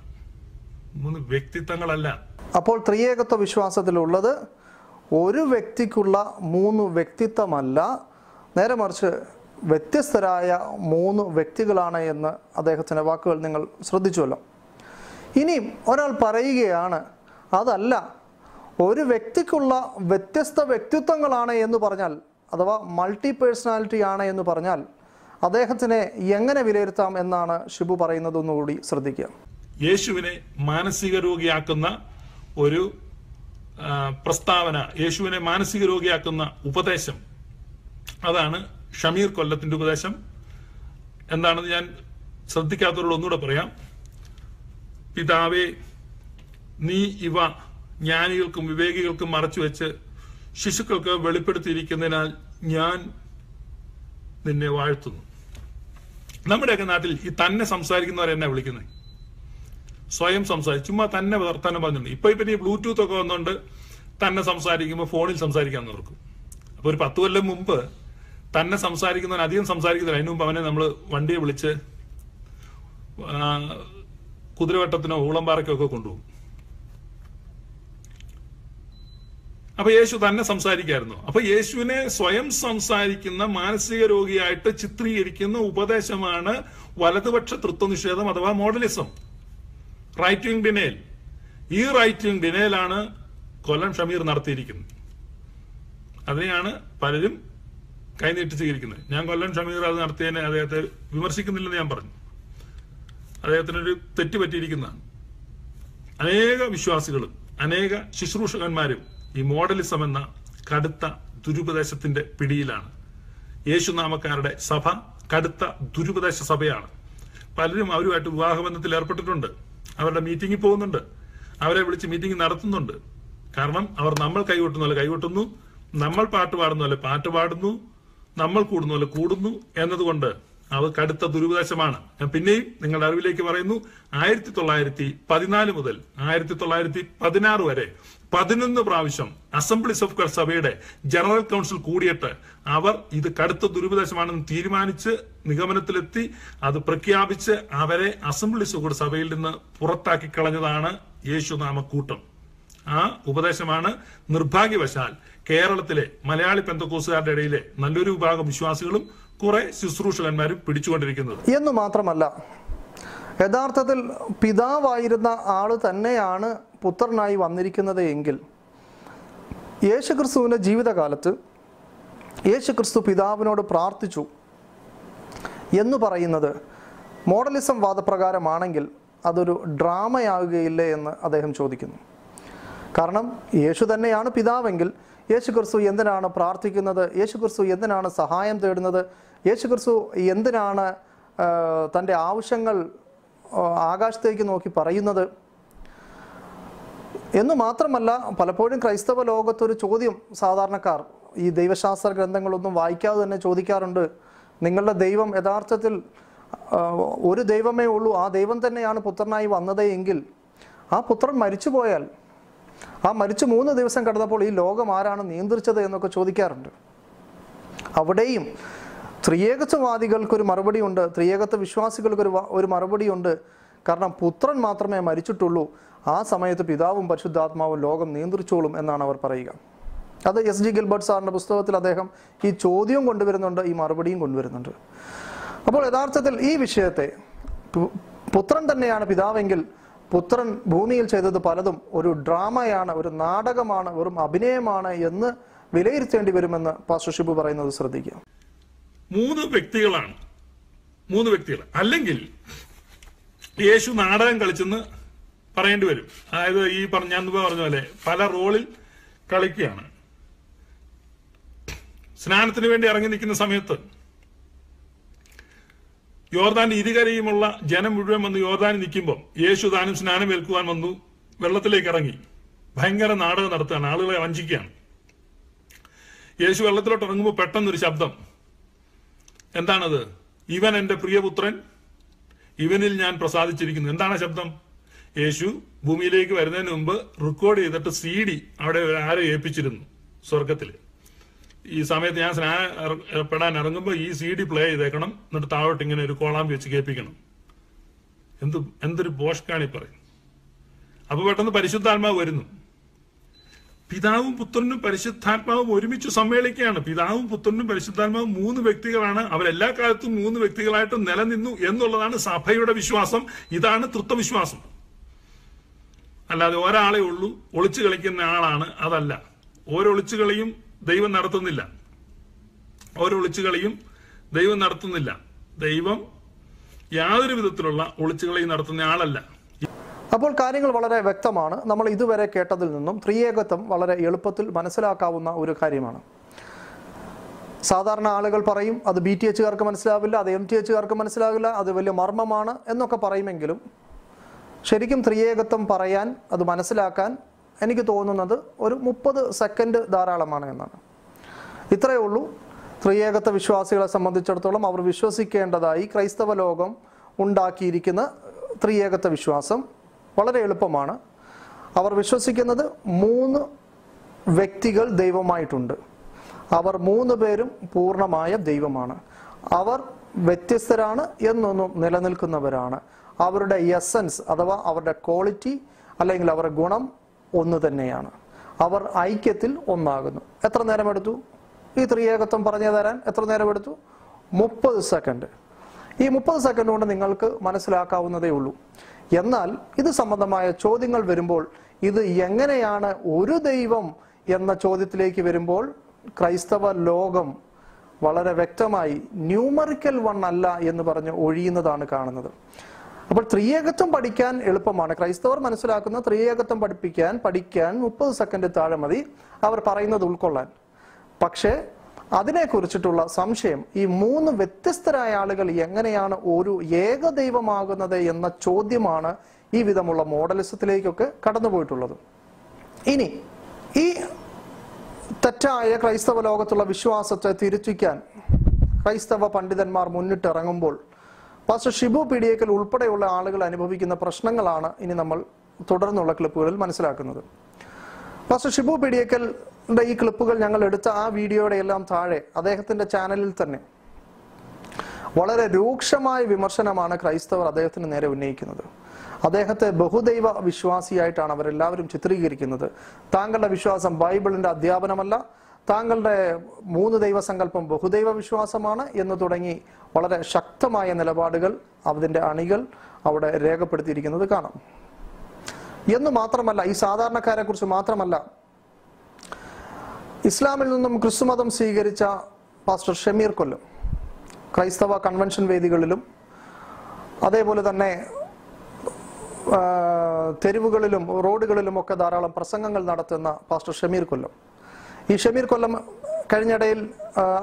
മൂന്ന് വ്യക്തിത്വങ്ങളല്ല.
അപ്പോൾ ത്രിയേകത്വ വിശ്വാസത്തിലുള്ളത് ഒരു വ്യക്തിക്കുള്ള മൂന്ന് വ്യക്തിത്വമല്ല. നേരെ മറിച്ച് വ്യത്യസ്തരായ മൂന്ന് വ്യക്തികളാണ് എന്ന് അദ്ദേഹത്തിന്റെ വാക്കുകൾ നിങ്ങൾ ശ്രദ്ധിച്ചുവല്ലോ. ഇനിയും ഒരാൾ പറയുകയാണ് അതല്ല ഒരു വ്യക്തിക്കുള്ള വ്യത്യസ്ത വ്യക്തിത്വങ്ങളാണ് എന്ന് പറഞ്ഞാൽ അഥവാ മൾട്ടി പേഴ്സണാലിറ്റി ആണ് എന്ന് പറഞ്ഞാൽ അദ്ദേഹത്തിനെ എങ്ങനെ വിലയിരുത്താം എന്നാണ് ഷിബു പറയുന്നത് ഒന്നുകൂടി ശ്രദ്ധിക്കുക.
യേശുവിനെ മാനസിക രോഗിയാക്കുന്ന ഒരു പ്രസ്താവന യേശുവിനെ മാനസിക രോഗിയാക്കുന്ന ഉപദേശം. അതാണ് ഷമീർ കൊല്ലത്തിന്റെ ഉപദേശം. എന്താണെന്ന് ഞാൻ ശ്രദ്ധിക്കാത്തവരോട് ഒന്നുകൂടെ പറയാം. പിതാവേ നീ ഇവ ജ്ഞാനികൾക്കും വിവേകികൾക്കും മറച്ചു വെച്ച് ശിശുക്കൾക്ക് വെളിപ്പെടുത്തിയിരിക്കുന്നതിനാൽ ഞാൻ നിന്നെ വാഴ്ത്തുന്നു. നമ്മുടെയൊക്കെ നാട്ടിൽ ഈ തന്നെ സംസാരിക്കുന്നവരെന്നെ വിളിക്കുന്നത്? സ്വയം സംസാരിച്ചു ചുമ്മാ തന്നെ വർത്തമാനം പറഞ്ഞിട്ടുണ്ട്. ഇപ്പൊ ഇപ്പൊ ഈ ബ്ലൂടൂത്ത് ഒക്കെ വന്നുകൊണ്ട് തന്നെ സംസാരിക്കുമ്പോൾ ഫോണിൽ സംസാരിക്കാൻ നിർക്കും. അപ്പൊ ഒരു പത്ത് കൊല്ലം മുമ്പ് തന്നെ സംസാരിക്കുന്നവൻ അധികം സംസാരിക്കുന്നില്ല. അതിനു മുമ്പ് അവനെ നമ്മൾ വണ്ടിയെ വിളിച്ച് കുതിരവട്ടത്തിനോ ഊളംപാറയ്ക്കോ ഒക്കെ കൊണ്ടുപോകും. അപ്പൊ യേശു തന്നെ സംസാരിക്കായിരുന്നു. അപ്പൊ യേശുവിനെ സ്വയം സംസാരിക്കുന്ന മാനസിക രോഗിയായിട്ട് ചിത്രീകരിക്കുന്ന ഉപദേശമാണ് വലതുപക്ഷ തൃത്വനിഷേധം അഥവാ മോഡലിസം. റൈറ്റ് വിങ് ഡിനേൽ ഈ റൈറ്റ് വിങ് ഡിനേലാണ് കൊല്ലം ഷമീർ നടത്തിയിരിക്കുന്നത്. അതിനെയാണ് പലരും കൈനീട്ടി സ്വീകരിക്കുന്നത്. ഞാൻ കൊല്ലം ഷമീർ അത് നടത്തിയതിനെ അദ്ദേഹത്തെ വിമർശിക്കുന്നില്ലെന്ന് ഞാൻ പറഞ്ഞു. അദ്ദേഹത്തിനൊരു തെറ്റ് പറ്റിയിരിക്കുന്നതാണ്. അനേക വിശ്വാസികളും അനേക ശുശ്രൂഷകന്മാരും ഈ മോഡലിസം എന്ന കടുത്ത ദുരുപദേശത്തിന്റെ പിടിയിലാണ്. യേശുനാമക്കാരുടെ സഭ കടുത്ത ദുരുപദേശ സഭയാണ്. പലരും അവരുമായിട്ട് വിവാഹബന്ധത്തിൽ ഏർപ്പെട്ടിട്ടുണ്ട്. അവരുടെ മീറ്റിംഗിൽ പോകുന്നുണ്ട്. അവരെ വിളിച്ച് മീറ്റിംഗ് നടത്തുന്നുണ്ട്. കാരണം അവർ നമ്മൾ കൈകൊട്ടുന്ന പോലെ കൈകൊട്ടുന്നു. നമ്മൾ പാട്ട് പാടുന്ന പോലെ പാട്ട് പാടുന്നു. നമ്മൾ കൂടുന്ന പോലെ കൂടുന്നു എന്നതുകൊണ്ട് അത് കടുത്ത ദുരുപദേശമാണ്. ഞാൻ പിന്നെയും നിങ്ങളുടെ അറിവിലേക്ക് പറയുന്നു. ആയിരത്തി തൊള്ളായിരത്തി പതിനാല് മുതൽ ആയിരത്തി തൊള്ളായിരത്തി പതിനാറ് വരെ പതിനൊന്ന് പ്രാവശ്യം അസംബ്ലീസ് ഓഫ് സഭയുടെ ജനറൽ കൗൺസിൽ കൂടിയിട്ട് അവർ ഇത് കടുത്ത ദുരുപദേശമാണെന്ന് തീരുമാനിച്ച് നിഗമനത്തിലെത്തി അത് പ്രഖ്യാപിച്ച് അവരെ അസംബ്ലീസ് ഓഫ് സഭയിൽ നിന്ന് പുറത്താക്കി കളഞ്ഞതാണ് യേശുനാമക്കൂട്ടം ആ ഉപദേശമാണ് നിർഭാഗ്യവശാൽ കേരളത്തിലെ മലയാളി പെന്തക്കോസുകാരുടെ ഇടയിലെ നല്ലൊരു വിഭാഗം വിശ്വാസികളും കുറെ ശുശ്രൂഷകന്മാരും പിടിച്ചുകൊണ്ടിരിക്കുന്നത്.
എന്ന് മാത്രമല്ല യഥാർത്ഥത്തിൽ പിതാവായിരുന്ന ആൾ തന്നെയാണ് പുത്രനായി വന്നിരിക്കുന്നത് എങ്കിൽ യേശുക്രിസ്തുവിന്റെ ജീവിതകാലത്ത് യേശുക്രിസ്തു പിതാവിനോട് പ്രാർത്ഥിച്ചു എന്ന് പറയുന്നത് മോഡലിസം വാദപ്രകാരമാണെങ്കിൽ അതൊരു ഡ്രാമയാകുകയില്ലേ എന്ന് അദ്ദേഹം ചോദിക്കുന്നു. കാരണം യേശു തന്നെയാണ് പിതാവെങ്കിൽ യേശു ക്രിസ്തു എന്തിനാണ് പ്രാർത്ഥിക്കുന്നത്? യേശു ക്രിസ്തു എന്തിനാണ് സഹായം തേടുന്നത്? യേശു ക്രിസ്തു എന്തിനാണ് തന്റെ ആവശ്യങ്ങൾ ആകാശത്തേക്ക് നോക്കി പറയുന്നത്? എന്ന് മാത്രമല്ല പലപ്പോഴും ക്രൈസ്തവ ലോകത്തൊരു ചോദ്യം സാധാരണക്കാർ ഈ ദൈവശാസ്ത്ര ഗ്രന്ഥങ്ങളൊന്നും വായിക്കാതെ തന്നെ ചോദിക്കാറുണ്ട്. നിങ്ങളുടെ ദൈവം യഥാർത്ഥത്തിൽ ഒരു ദൈവമേ ഉള്ളൂ ആ ദൈവം തന്നെയാണ് പുത്രനായി വന്നത് എങ്കിൽ ആ പുത്രൻ മരിച്ചു പോയാൽ ആ മരിച്ചു മൂന്ന് ദിവസം കടന്നപ്പോൾ ഈ ലോകം ആരാണ് നിയന്ത്രിച്ചത് എന്നൊക്കെ ചോദിക്കാറുണ്ട്. അവിടെയും ത്രിയേകത്വവാദികൾക്കൊരു മറുപടിയുണ്ട് ത്രിയേകത്വ വിശ്വാസികൾക്കൊരു ഒരു മറുപടിയുണ്ട്. കാരണം പുത്രൻ മാത്രമേ മരിച്ചിട്ടുള്ളൂ. ആ സമയത്ത് പിതാവും പരിശുദ്ധാത്മാവും ലോകം നിയന്ത്രിച്ചോളും എന്നാണ് അവർ പറയുക. അത് എസ് ജി ഗിൽബർട്ട് സാറിന്റെ പുസ്തകത്തിൽ അദ്ദേഹം ഈ ചോദ്യവും കൊണ്ടുവരുന്നുണ്ട് ഈ മറുപടിയും കൊണ്ടുവരുന്നുണ്ട്. അപ്പോൾ യഥാർത്ഥത്തിൽ ഈ വിഷയത്തെ പുത്രൻ തന്നെയാണ് പിതാവെങ്കിൽ പുത്രൻ ഭൂമിയിൽ ചെയ്തത് പലതും ഒരു ഡ്രാമയാണ് ഒരു നാടകമാണ് വെറും അഭിനയമാണ് എന്ന് വിലയിരുത്തേണ്ടി വരുമെന്ന് പാസ്റ്റർ ഷിബു പറയുന്നത് ശ്രദ്ധിക്കുക.
മൂന്ന് വ്യക്തികളാണ്. മൂന്ന് വ്യക്തികൾ. അല്ലെങ്കിൽ യേശു നാടകം കളിച്ചെന്ന് പറയേണ്ടി വരും. അതായത് ഈ പറഞ്ഞ ഞാൻ പറഞ്ഞ പോലെ പല റോളിൽ കളിക്കുകയാണ്. സ്നാനത്തിന് വേണ്ടി ഇറങ്ങി നിൽക്കുന്ന സമയത്ത് യോർദാന്റെ ഇരുകരയുമുള്ള ജനം മുഴുവൻ വന്ന് യോർദാനിൽ നിൽക്കുമ്പോൾ യേശു താനും സ്നാനം ഏൽക്കുവാൻ വന്നു വെള്ളത്തിലേക്ക് ഇറങ്ങി. ഭയങ്കര നാടകം നടത്തുകയാണ് ആളുകളെ വഞ്ചിക്കുകയാണ്. യേശു വെള്ളത്തിലോട്ട് ഇറങ്ങുമ്പോൾ പെട്ടെന്നൊരു ശബ്ദം. എന്താണത്? ഇവൻ എന്റെ പ്രിയപുത്രൻ ഇവനിൽ ഞാൻ പ്രസാദിച്ചിരിക്കുന്നു. എന്താണ് ശബ്ദം? യേശു ഭൂമിയിലേക്ക് വരുന്നതിന് മുമ്പ് റെക്കോർഡ് ചെയ്തിട്ട് സി ഡി അവിടെ ആരെ ഏൽപ്പിച്ചിരുന്നു സ്വർഗത്തിൽ ഈ സമയത്ത് ഞാൻ സ്നാനം പെടാൻ ഇറങ്ങുമ്പോൾ ഈ സി ഡി പ്ലേ ചെയ്തേക്കണം. എന്നിട്ട് താഴോട്ട് ഇങ്ങനെ ഒരു കോളാമ്പി വെച്ച് കേൾപ്പിക്കണം. എന്ത് എന്തൊരു പോഷ്കാണി പറയും അപ്പൊ പെട്ടെന്ന് പരിശുദ്ധാത്മാവ് വരുന്നു. പിതാവും പുത്രനും പരിശുദ്ധാത്മാവും ഒരുമിച്ച് സമ്മേളിക്കുകയാണ്. പിതാവും പുത്രനും പരിശുദ്ധാത്മാവും മൂന്ന് വ്യക്തികളാണ്. അവരെല്ലാ കാലത്തും മൂന്ന് വ്യക്തികളായിട്ട് നിലനിന്നു എന്നുള്ളതാണ് സഭയുടെ വിശ്വാസം. ഇതാണ് തൃത്വവിശ്വാസം. അല്ലാതെ ഒരാളെ ഉള്ളൂ ഒളിച്ചു കളിക്കുന്ന ആളാണ് അതല്ല. ഓരോ ഒളിച്ചുകളിയും ദൈവം നടത്തുന്നില്ല. ഒരു ഒളിച്ചുകളിയും ദൈവം നടത്തുന്നില്ല. ദൈവം യാതൊരു വിധത്തിലുള്ള ഒളിച്ചുകളിയും നടത്തുന്ന ആളല്ല.
അപ്പോൾ കാര്യങ്ങൾ വളരെ വ്യക്തമാണ്. നമ്മൾ ഇതുവരെ കേട്ടതിൽ നിന്നും ത്രിയേകത്വം വളരെ എളുപ്പത്തിൽ മനസ്സിലാക്കാവുന്ന ഒരു കാര്യമാണ്. സാധാരണ ആളുകൾ പറയും അത് ബി ടി എച്ചുകാർക്ക് മനസ്സിലാവില്ല അത് എം ടി എച്ചുകാർക്ക് മനസ്സിലാവില്ല അത് വലിയ മർമ്മമാണ് എന്നൊക്കെ പറയുമെങ്കിലും ശരിക്കും ത്രിയേകത്വം പറയാൻ അത് മനസ്സിലാക്കാൻ എനിക്ക് തോന്നുന്നത് ഒരു മുപ്പത് സെക്കൻഡ് ധാരാളമാണ് എന്നാണ്. ഇത്രയേ ഉള്ളൂ. ത്രിയേകത്വ വിശ്വാസികളെ സംബന്ധിച്ചിടത്തോളം അവർ വിശ്വസിക്കേണ്ടതായി ക്രൈസ്തവ ലോകം ഉണ്ടാക്കിയിരിക്കുന്ന ത്രിയേകത്വ വിശ്വാസം വളരെ എളുപ്പമാണ്. അവർ വിശ്വസിക്കുന്നത് മൂന്ന് വ്യക്തികൾ ദൈവമായിട്ടുണ്ട്. അവർ മൂന്ന് പേരും പൂർണമായ ദൈവമാണ്. അവർ വ്യത്യസ്തരാണ് എന്നൊന്നും നിലനിൽക്കുന്നവരാണ്. അവരുടെ എസൻസ് അഥവാ അവരുടെ ക്വാളിറ്റി അല്ലെങ്കിൽ അവരുടെ ഗുണം ഒന്ന് തന്നെയാണ്. അവർ ഐക്യത്തിൽ ഒന്നാകുന്നു. എത്ര നേരമെടുത്തു? ഈ ത്രിയേകത്വം പറഞ്ഞു തരാൻ എത്ര നേരമെടുത്തു? മുപ്പത് സെക്കൻഡ് ഈ മുപ്പത് സെക്കൻഡ് കൊണ്ട് നിങ്ങൾക്ക് മനസ്സിലാക്കാവുന്നതേ ഉള്ളൂ. എന്നാൽ ഇത് സംബന്ധമായ ചോദ്യങ്ങൾ വരുമ്പോൾ ഇത് എങ്ങനെയാണ് ഒരു ദൈവം എന്ന ചോദ്യത്തിലേക്ക് വരുമ്പോൾ ക്രൈസ്തവ ലോകം വളരെ വ്യക്തമായി ന്യൂമറിക്കൽ വൺ അല്ല എന്ന് പറഞ്ഞ് ഒഴിയുന്നതാണ് കാണുന്നത്. അപ്പോൾ ത്രിയേകത്വം പഠിക്കാൻ എളുപ്പമാണ്. ക്രൈസ്തവർ മനസ്സിലാക്കുന്ന ത്രിയേകത്വം പഠിപ്പിക്കാൻ പഠിക്കാൻ മുപ്പത് സെക്കൻഡ് താഴെ മതി. അവർ പറയുന്നത് ഉൾക്കൊള്ളാൻ. പക്ഷേ അതിനെക്കുറിച്ചിട്ടുള്ള സംശയം ഈ മൂന്ന് വ്യത്യസ്തരായ ആളുകൾ എങ്ങനെയാണ് ഒരു ഏകദൈവമാകുന്നത് എന്ന ചോദ്യമാണ് ഈ വിധമുള്ള മോഡലിസത്തിലേക്കൊക്കെ കടന്നുപോയിട്ടുള്ളത്. ഇനി ഈ തെറ്റായ ക്രൈസ്തവ ലോകത്തുള്ള വിശ്വാസത്തെ തിരുത്തിക്കാൻ ക്രൈസ്തവ പണ്ഡിതന്മാർ മുന്നിട്ടിറങ്ങുമ്പോൾ പാസ്റ്റർ ഷിബു പിടിയേക്കൽ ഉൾപ്പെടെയുള്ള ആളുകൾ അനുഭവിക്കുന്ന പ്രശ്നങ്ങളാണ് ഇനി നമ്മൾ തുടർന്നുള്ള ക്ലിപ്പുകളിൽ മനസ്സിലാക്കുന്നത്. പാസ്റ്റർ ഷിബു പിടിയേക്കലിന്റെ ഈ ക്ലിപ്പുകൾ ഞങ്ങൾ എടുത്ത ആ വീഡിയോയുടെ എല്ലാം താഴെ അദ്ദേഹത്തിന്റെ ചാനലിൽ തന്നെ വളരെ രൂക്ഷമായ വിമർശനമാണ് ക്രൈസ്തവർ അദ്ദേഹത്തിന് നേരെ ഉന്നയിക്കുന്നത്. അദ്ദേഹത്തെ ബഹുദൈവ വിശ്വാസിയായിട്ടാണ് അവരെല്ലാവരും ചിത്രീകരിക്കുന്നത്. താങ്കളുടെ വിശ്വാസം ബൈബിളിന്റെ അധ്യാപനമല്ല താങ്കളുടെ മൂന്ന് ദൈവസങ്കല്പം ബഹുദൈവ വിശ്വാസമാണ് എന്ന് തുടങ്ങി വളരെ ശക്തമായ നിലപാടുകൾ അതിന്റെ അണികൾ അവിടെ രേഖപ്പെടുത്തിയിരിക്കുന്നത് കാണാം. എന്ന് മാത്രമല്ല ഈ സാധാരണക്കാരെ കുറിച്ച് മാത്രമല്ല ഇസ്ലാമിൽ നിന്നും ക്രിസ്തുമതം സ്വീകരിച്ച പാസ്റ്റർ ഷമീർ കൊല്ലം ക്രൈസ്തവ കൺവെൻഷൻ വേദികളിലും അതേപോലെ തന്നെ തെരുവുകളിലും റോഡുകളിലും ഒക്കെ ധാരാളം പ്രസംഗങ്ങൾ നടത്തുന്ന പാസ്റ്റർ ഷമീർ കൊല്ലം. ഈ ഷമീർ കൊല്ലം കഴിഞ്ഞിടയിൽ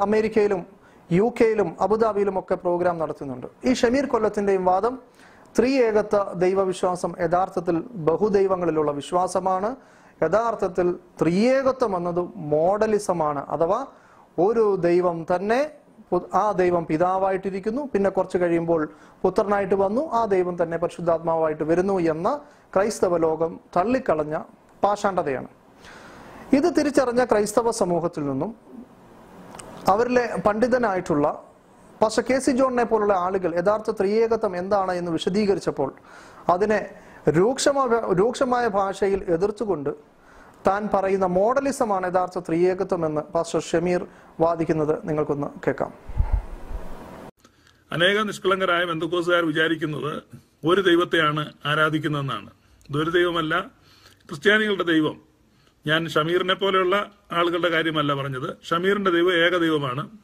അമേരിക്കയിലും യു കെയിലും അബുദാബിയിലും ഒക്കെ പ്രോഗ്രാം നടത്തുന്നുണ്ട്. ഈ ഷമീർ കൊല്ലത്തിന്റെയും വാദം ത്രിയേകത്വ ദൈവവിശ്വാസം യഥാർത്ഥത്തിൽ ബഹുദൈവങ്ങളിലുള്ള വിശ്വാസമാണ്. യഥാർത്ഥത്തിൽ ത്രിയേകത്വം എന്നത് മോഡലിസമാണ്. അഥവാ ഒരു ദൈവം തന്നെ ആ ദൈവം പിതാവായിട്ടിരിക്കുന്നു. പിന്നെ കുറച്ച് കഴിയുമ്പോൾ പുത്രനായിട്ട് വന്നു. ആ ദൈവം തന്നെ പരിശുദ്ധാത്മാവായിട്ട് വരുന്നു എന്ന ക്രൈസ്തവ ലോകം തള്ളിക്കളഞ്ഞ പാഷാണ്ഡതയാണ്. ഇത് തിരിച്ചറിഞ്ഞ ക്രൈസ്തവ സമൂഹത്തിൽ നിന്നും അവരിലെ പണ്ഡിതനായിട്ടുള്ള പക്ഷെ കെ സി ജോണിനെ പോലുള്ള ആളുകൾ യഥാർത്ഥ ത്രിയേകത്വം എന്താണ് എന്ന് വിശദീകരിച്ചപ്പോൾ അതിനെ രൂക്ഷമായ രൂക്ഷമായ ഭാഷയിൽ എതിർത്തുകൊണ്ട് താൻ പറയുന്ന മോഡലിസമാണ് യഥാർത്ഥ ത്രിയേകത്വം എന്ന് പാസ്റ്റർ ഷമീർ വാദിക്കുന്നത് നിങ്ങൾക്കൊന്ന് കേൾക്കാം.
അനേക നിഷ്കളങ്കരായ ബന്ധുക്കോസുകാർ വിചാരിക്കുന്നത് ഒരു ദൈവത്തെയാണ് ആരാധിക്കുന്നതെന്നാണ്. ഇതൊരു ദൈവമല്ല ക്രിസ്ത്യാനികളുടെ ദൈവം ഞാൻ ഷമീറിനെ പോലെയുള്ള ആളുകളുടെ കാര്യമല്ല പറഞ്ഞത്. ഷമീറിന്റെ ദൈവം ഏക ദൈവമാണ്.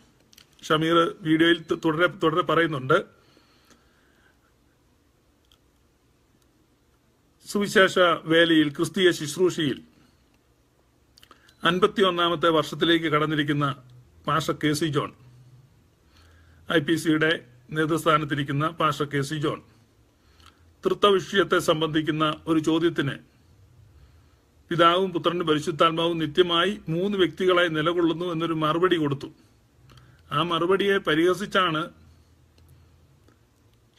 ഷമീർ വീഡിയോയിൽ തുടരെ തുടരെ പറയുന്നുണ്ട്. സുവിശേഷ വേലയിൽ ക്രിസ്തീയ ശുശ്രൂഷയിൽ അൻപത്തി ഒന്നാമത്തെ വർഷത്തിലേക്ക് കടന്നിരിക്കുന്ന Pasha K C John. I P സിയുടെ നേതൃസ്ഥാനത്തിരിക്കുന്ന പാഷ കെ സി ജോൺ. തൃത്വ വിഷയത്തെ സംബന്ധിക്കുന്ന ഒരു ചോദ്യത്തിന് പിതാവും പുത്രനും പരിശുദ്ധാത്മാവും നിത്യമായി മൂന്ന് വ്യക്തികളായി നിലകൊള്ളുന്നു എന്നൊരു മറുപടി കൊടുത്തു. ആ മറുപടിയെ പരിഹസിച്ചാണ്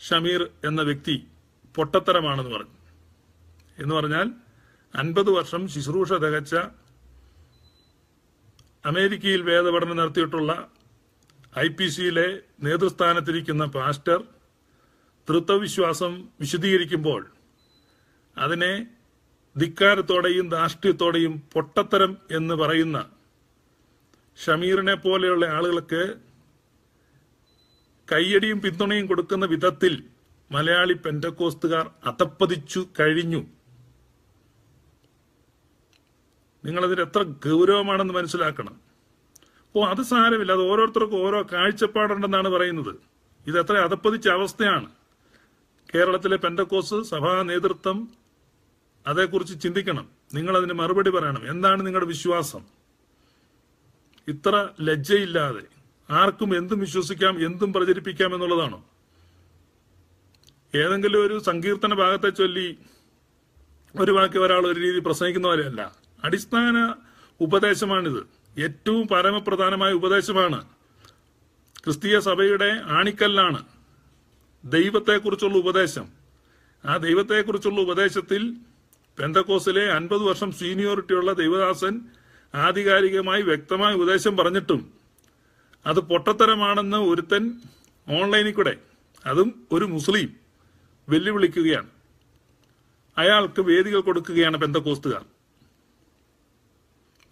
ഷമീർ എന്ന വ്യക്തി പൊട്ടത്തരമാണെന്ന് പറഞ്ഞു. എന്ന് പറഞ്ഞാൽ അൻപത് വർഷം ശുശ്രൂഷ തികച്ച അമേരിക്കയിൽ വേദപഠനം നടത്തിയിട്ടുള്ള ഐ പി സിയിലെ നേതൃസ്ഥാനത്തിരിക്കുന്ന പാസ്റ്റർ തൃത്വവിശ്വാസം വിശദീകരിക്കുമ്പോൾ അതിനെ ധിക്കാരത്തോടെയും ധാർഷ്ട്യത്തോടെയും പൊട്ടത്തരം എന്ന് പറയുന്ന ഷമീറിനെ പോലെയുള്ള ആളുകൾക്ക് കയ്യടിയും പിന്തുണയും കൊടുക്കുന്ന വിധത്തിൽ മലയാളി പെന്റക്കോസ്തുകാർ അതപ്പതിച്ചു കഴിഞ്ഞു. നിങ്ങളതിന് എത്ര ഗൗരവമാണെന്ന് മനസ്സിലാക്കണം. അപ്പോൾ അത് സാരമില്ല. അത് ഓരോരുത്തർക്കും ഓരോ കാഴ്ചപ്പാടുണ്ടെന്നാണ് പറയുന്നത്. ഇത് എത്ര അതപ്പതിച്ച അവസ്ഥയാണ്. കേരളത്തിലെ പെൻഡക്കോസ് സഭാ നേതൃത്വം അതേക്കുറിച്ച് ചിന്തിക്കണം. നിങ്ങൾ അതിന് മറുപടി പറയണം. എന്താണ് നിങ്ങളുടെ വിശ്വാസം? ഇത്ര ലജ്ജയില്ലാതെ ആർക്കും എന്തും വിശ്വസിക്കാം എന്തും പ്രചരിപ്പിക്കാം എന്നുള്ളതാണോ? ഏതെങ്കിലും ഒരു സങ്കീർത്തന ഭാഗത്തെ ചൊല്ലി ഒരു വാക്ക് ഒരാൾ ഒരു രീതി പ്രസംഗിക്കുന്ന പോലെയല്ല. അടിസ്ഥാന ഉപദേശമാണിത്. ഏറ്റവും പരമപ്രധാനമായ ഉപദേശമാണ്. ക്രിസ്തീയ സഭയുടെ ആണിക്കല്ലാണ് ദൈവത്തെക്കുറിച്ചുള്ള ഉപദേശം. ആ ദൈവത്തെക്കുറിച്ചുള്ള ഉപദേശത്തിൽ പെന്തക്കോസിലെ അൻപത് വർഷം സീനിയോറിറ്റിയുള്ള ദൈവദാസൻ ആധികാരികമായി വ്യക്തമായ ഉപദേശം പറഞ്ഞിട്ടും അത് പൊട്ടത്തരമാണെന്ന് ഒരുത്തൻ ഓൺലൈനിൽ കൂടെ അതും ഒരു മുസ്ലിം വെല്ലുവിളിക്കുകയാണ്. അയാൾക്ക് വേദികൾ കൊടുക്കുകയാണ് പെന്തക്കോസ്തുകാർ.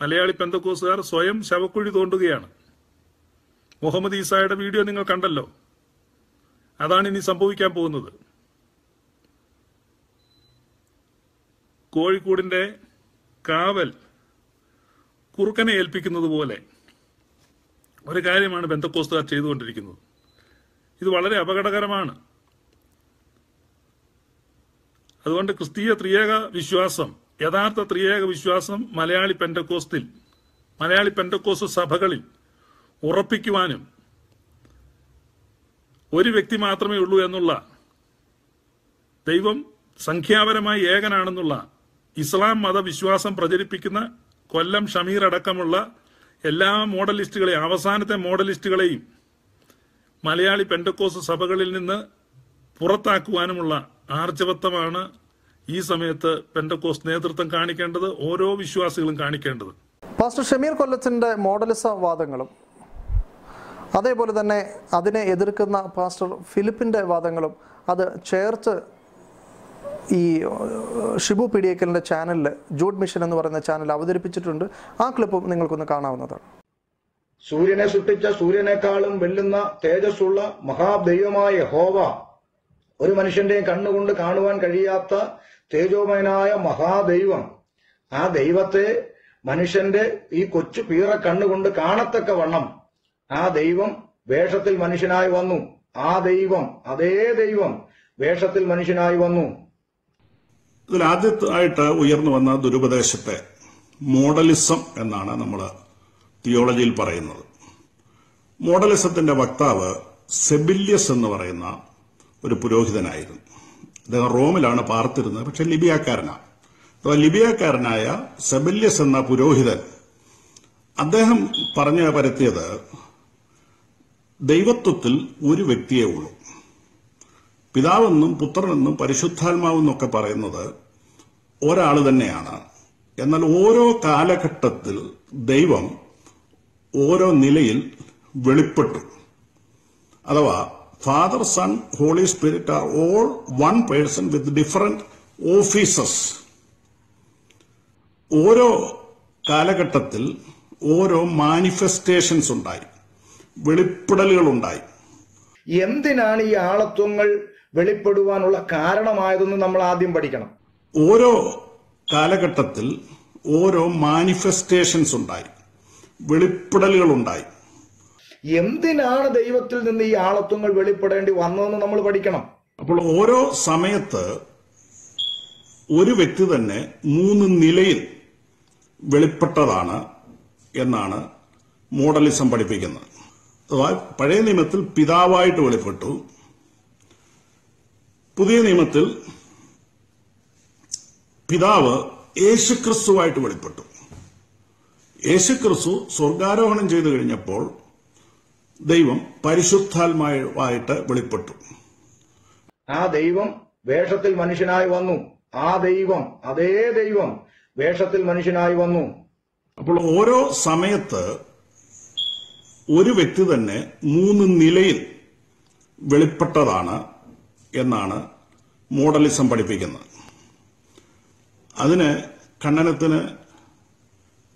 മലയാളി പെന്തക്കോസുകാർ സ്വയം ശവക്കുഴി തോണ്ടുകയാണ്. മുഹമ്മദ് ഈസായുടെ വീഡിയോ നിങ്ങൾ കണ്ടല്ലോ. അതാണ് ഇനി സംഭവിക്കാൻ പോകുന്നത്. കോഴിക്കോടിന്റെ കാവൽ കുറുക്കനെ ഏൽപ്പിക്കുന്നത് പോലെ ഒരു കാര്യമാണ് ബന്ധക്കോസ്തുകാർ ചെയ്തുകൊണ്ടിരിക്കുന്നത്. ഇത് വളരെ അപകടകരമാണ്. അതുകൊണ്ട് ക്രിസ്തീയ ത്രിയേക വിശ്വാസം യഥാർത്ഥ ത്രിയേക വിശ്വാസം മലയാളി പെൻഡക്കോസ്തിൽ മലയാളി പെൻഡക്കോസ് സഭകളിൽ ഉറപ്പിക്കുവാനും ഒരു വ്യക്തി മാത്രമേ ഉള്ളൂ എന്നുള്ള ദൈവം സംഖ്യാപരമായി ഏകനാണെന്നുള്ള ഇസ്ലാം മതവിശ്വാസം പ്രചരിപ്പിക്കുന്ന കൊല്ലം ഷമീർ അടക്കമുള്ള എല്ലാ മോഡലിസ്റ്റുകളെയും അവസാനത്തെ മോഡലിസ്റ്റുകളെയും മലയാളി പെൻഡക്കോസ് സഭകളിൽ നിന്ന് പുറത്താക്കുവാനുമുള്ള ആർജവത്വമാണ് ഈ സമയത്ത് പെൻഡക്കോസ് നേതൃത്വം കാണിക്കേണ്ടത് ഓരോ വിശ്വാസികളും കാണിക്കേണ്ടത്.
പാസ്റ്റർ ഷമീർ കൊല്ലത്തിന്റെ മോഡലിസ വാദങ്ങളും അതേപോലെ തന്നെ അതിനെ എതിർക്കുന്ന പാസ്റ്റർ ഫിലിപ്പിന്റെ വാദങ്ങളും അത് ചേർത്ത് ഈ ഷിബു പിടിയേക്കലിന്റെ ചാനലിൽ ജൂഡ് മിഷൻ എന്ന് പറയുന്ന ചാനൽ അവതരിപ്പിച്ചിട്ടുണ്ട്. ആ ക്ലിപ്പും നിങ്ങൾക്കൊന്ന് കാണാവുന്നതാണ്.
സൂര്യനെ സൃഷ്ടിച്ച സൂര്യനേക്കാളും വെല്ലുന്ന തേജസ്സുള്ള മഹാദൈവമായ ഹോവ ഒരു മനുഷ്യന്റെയും കണ്ണുകൊണ്ട് കാണുവാൻ കഴിയാത്ത തേജോമയനായ മഹാദൈവം. ആ ദൈവത്തെ മനുഷ്യന്റെ ഈ കൊച്ചു പീറ കണ്ണുകൊണ്ട് കാണത്തക്ക വണ്ണം ആ ദൈവം വേഷത്തിൽ മനുഷ്യനായി വന്നു. ആ ദൈവം അതേ ദൈവം വേഷത്തിൽ മനുഷ്യനായി വന്നു.
ഇതിൽ ആദ്യമായിട്ട് ഉയർന്നു വന്ന ദുരുപദേശത്തെ മോഡലിസം എന്നാണ് നമ്മൾ തിയോളജിയിൽ പറയുന്നത്. മോഡലിസത്തിന്റെ വക്താവ് സെബില്യസ് എന്ന് പറയുന്ന ഒരു പുരോഹിതനായിരുന്നു. അദ്ദേഹം റോമിലാണ് പാർത്തിരുന്നത് പക്ഷെ ലിബിയാക്കാരനാണ്. അഥവാ ലിബിയാക്കാരനായ സെബില്യസ് എന്ന പുരോഹിതൻ അദ്ദേഹം പറഞ്ഞു പരത്തിയത് ദൈവത്വത്തിൽ ഒരു വ്യക്തിയേ ഉള്ളൂ. പിതാവെന്നും പുത്രനെന്നും പരിശുദ്ധാത്മാവെന്നൊക്കെ പറയുന്നത് ഒരാൾ തന്നെയാണ്. എന്നാൽ ഓരോ കാലഘട്ടത്തിൽ ദൈവം ഓരോ നിലയിൽ വെളിപ്പെട്ടു. അഥവാ Father Son Holy Spirit are all one person with different offices ഓരോ കാലഘട്ടത്തിൽ ഓരോ മാനിഫെസ്റ്റേഷൻസ് ഉണ്ടായി. വെളിപ്പെടലുകൾ ഉണ്ടായി
എന്തിനാണ് ഈ ആളത്വങ്ങൾ വെളിപ്പെടുവാനുള്ള കാരണമായതെന്ന് നമ്മൾ ആദ്യം പഠിക്കണം.
ഓരോ കാലഘട്ടത്തിൽ ഓരോ മാനിഫെസ്റ്റേഷൻസ് ഉണ്ടായി. വെളിപ്പെടലുകൾ ഉണ്ടായി
എന്തിനാണ് ദൈവത്തിൽ നിന്ന് ഈ ആളത്വങ്ങൾ വെളിപ്പെടേണ്ടി വന്നതെന്ന് നമ്മൾ പഠിക്കണം.
അപ്പോൾ ഓരോ സമയത്ത് ഒരു വ്യക്തി തന്നെ മൂന്ന് നിലയിൽ വെളിപ്പെട്ടതാണ് എന്നാണ് മോഡലിസം പഠിപ്പിക്കുന്നത്. അഥവാ പഴയ നിയമത്തിൽ പിതാവായിട്ട് വെളിപ്പെട്ടു പുതിയ നിയമത്തിൽ പിതാവ് യേശുക്രിസ്തുവായിട്ട് വെളിപ്പെട്ടു. യേശുക്രിസ്തു സ്വർഗാരോഹണം ചെയ്തു കഴിഞ്ഞപ്പോൾ ദൈവം പരിശുദ്ധാത്മാവായിട്ട് വെളിപ്പെട്ടു.
ആ ദൈവം വേഷത്തിൽ മനുഷ്യനായി വന്നു. ആ ദൈവം അതേ ദൈവം വേഷത്തിൽ മനുഷ്യനായി വന്നു.
അപ്പോൾ ഓരോ സമയത്ത് ഒരു വ്യക്തി തന്നെ മൂന്ന് നിലയിൽ വെളിപ്പെട്ടതാണ്. എന്നാണ് മോഡലിസം പഠിപ്പിക്കുന്നത്. അതിന് ഖണ്ഡനത്തിന്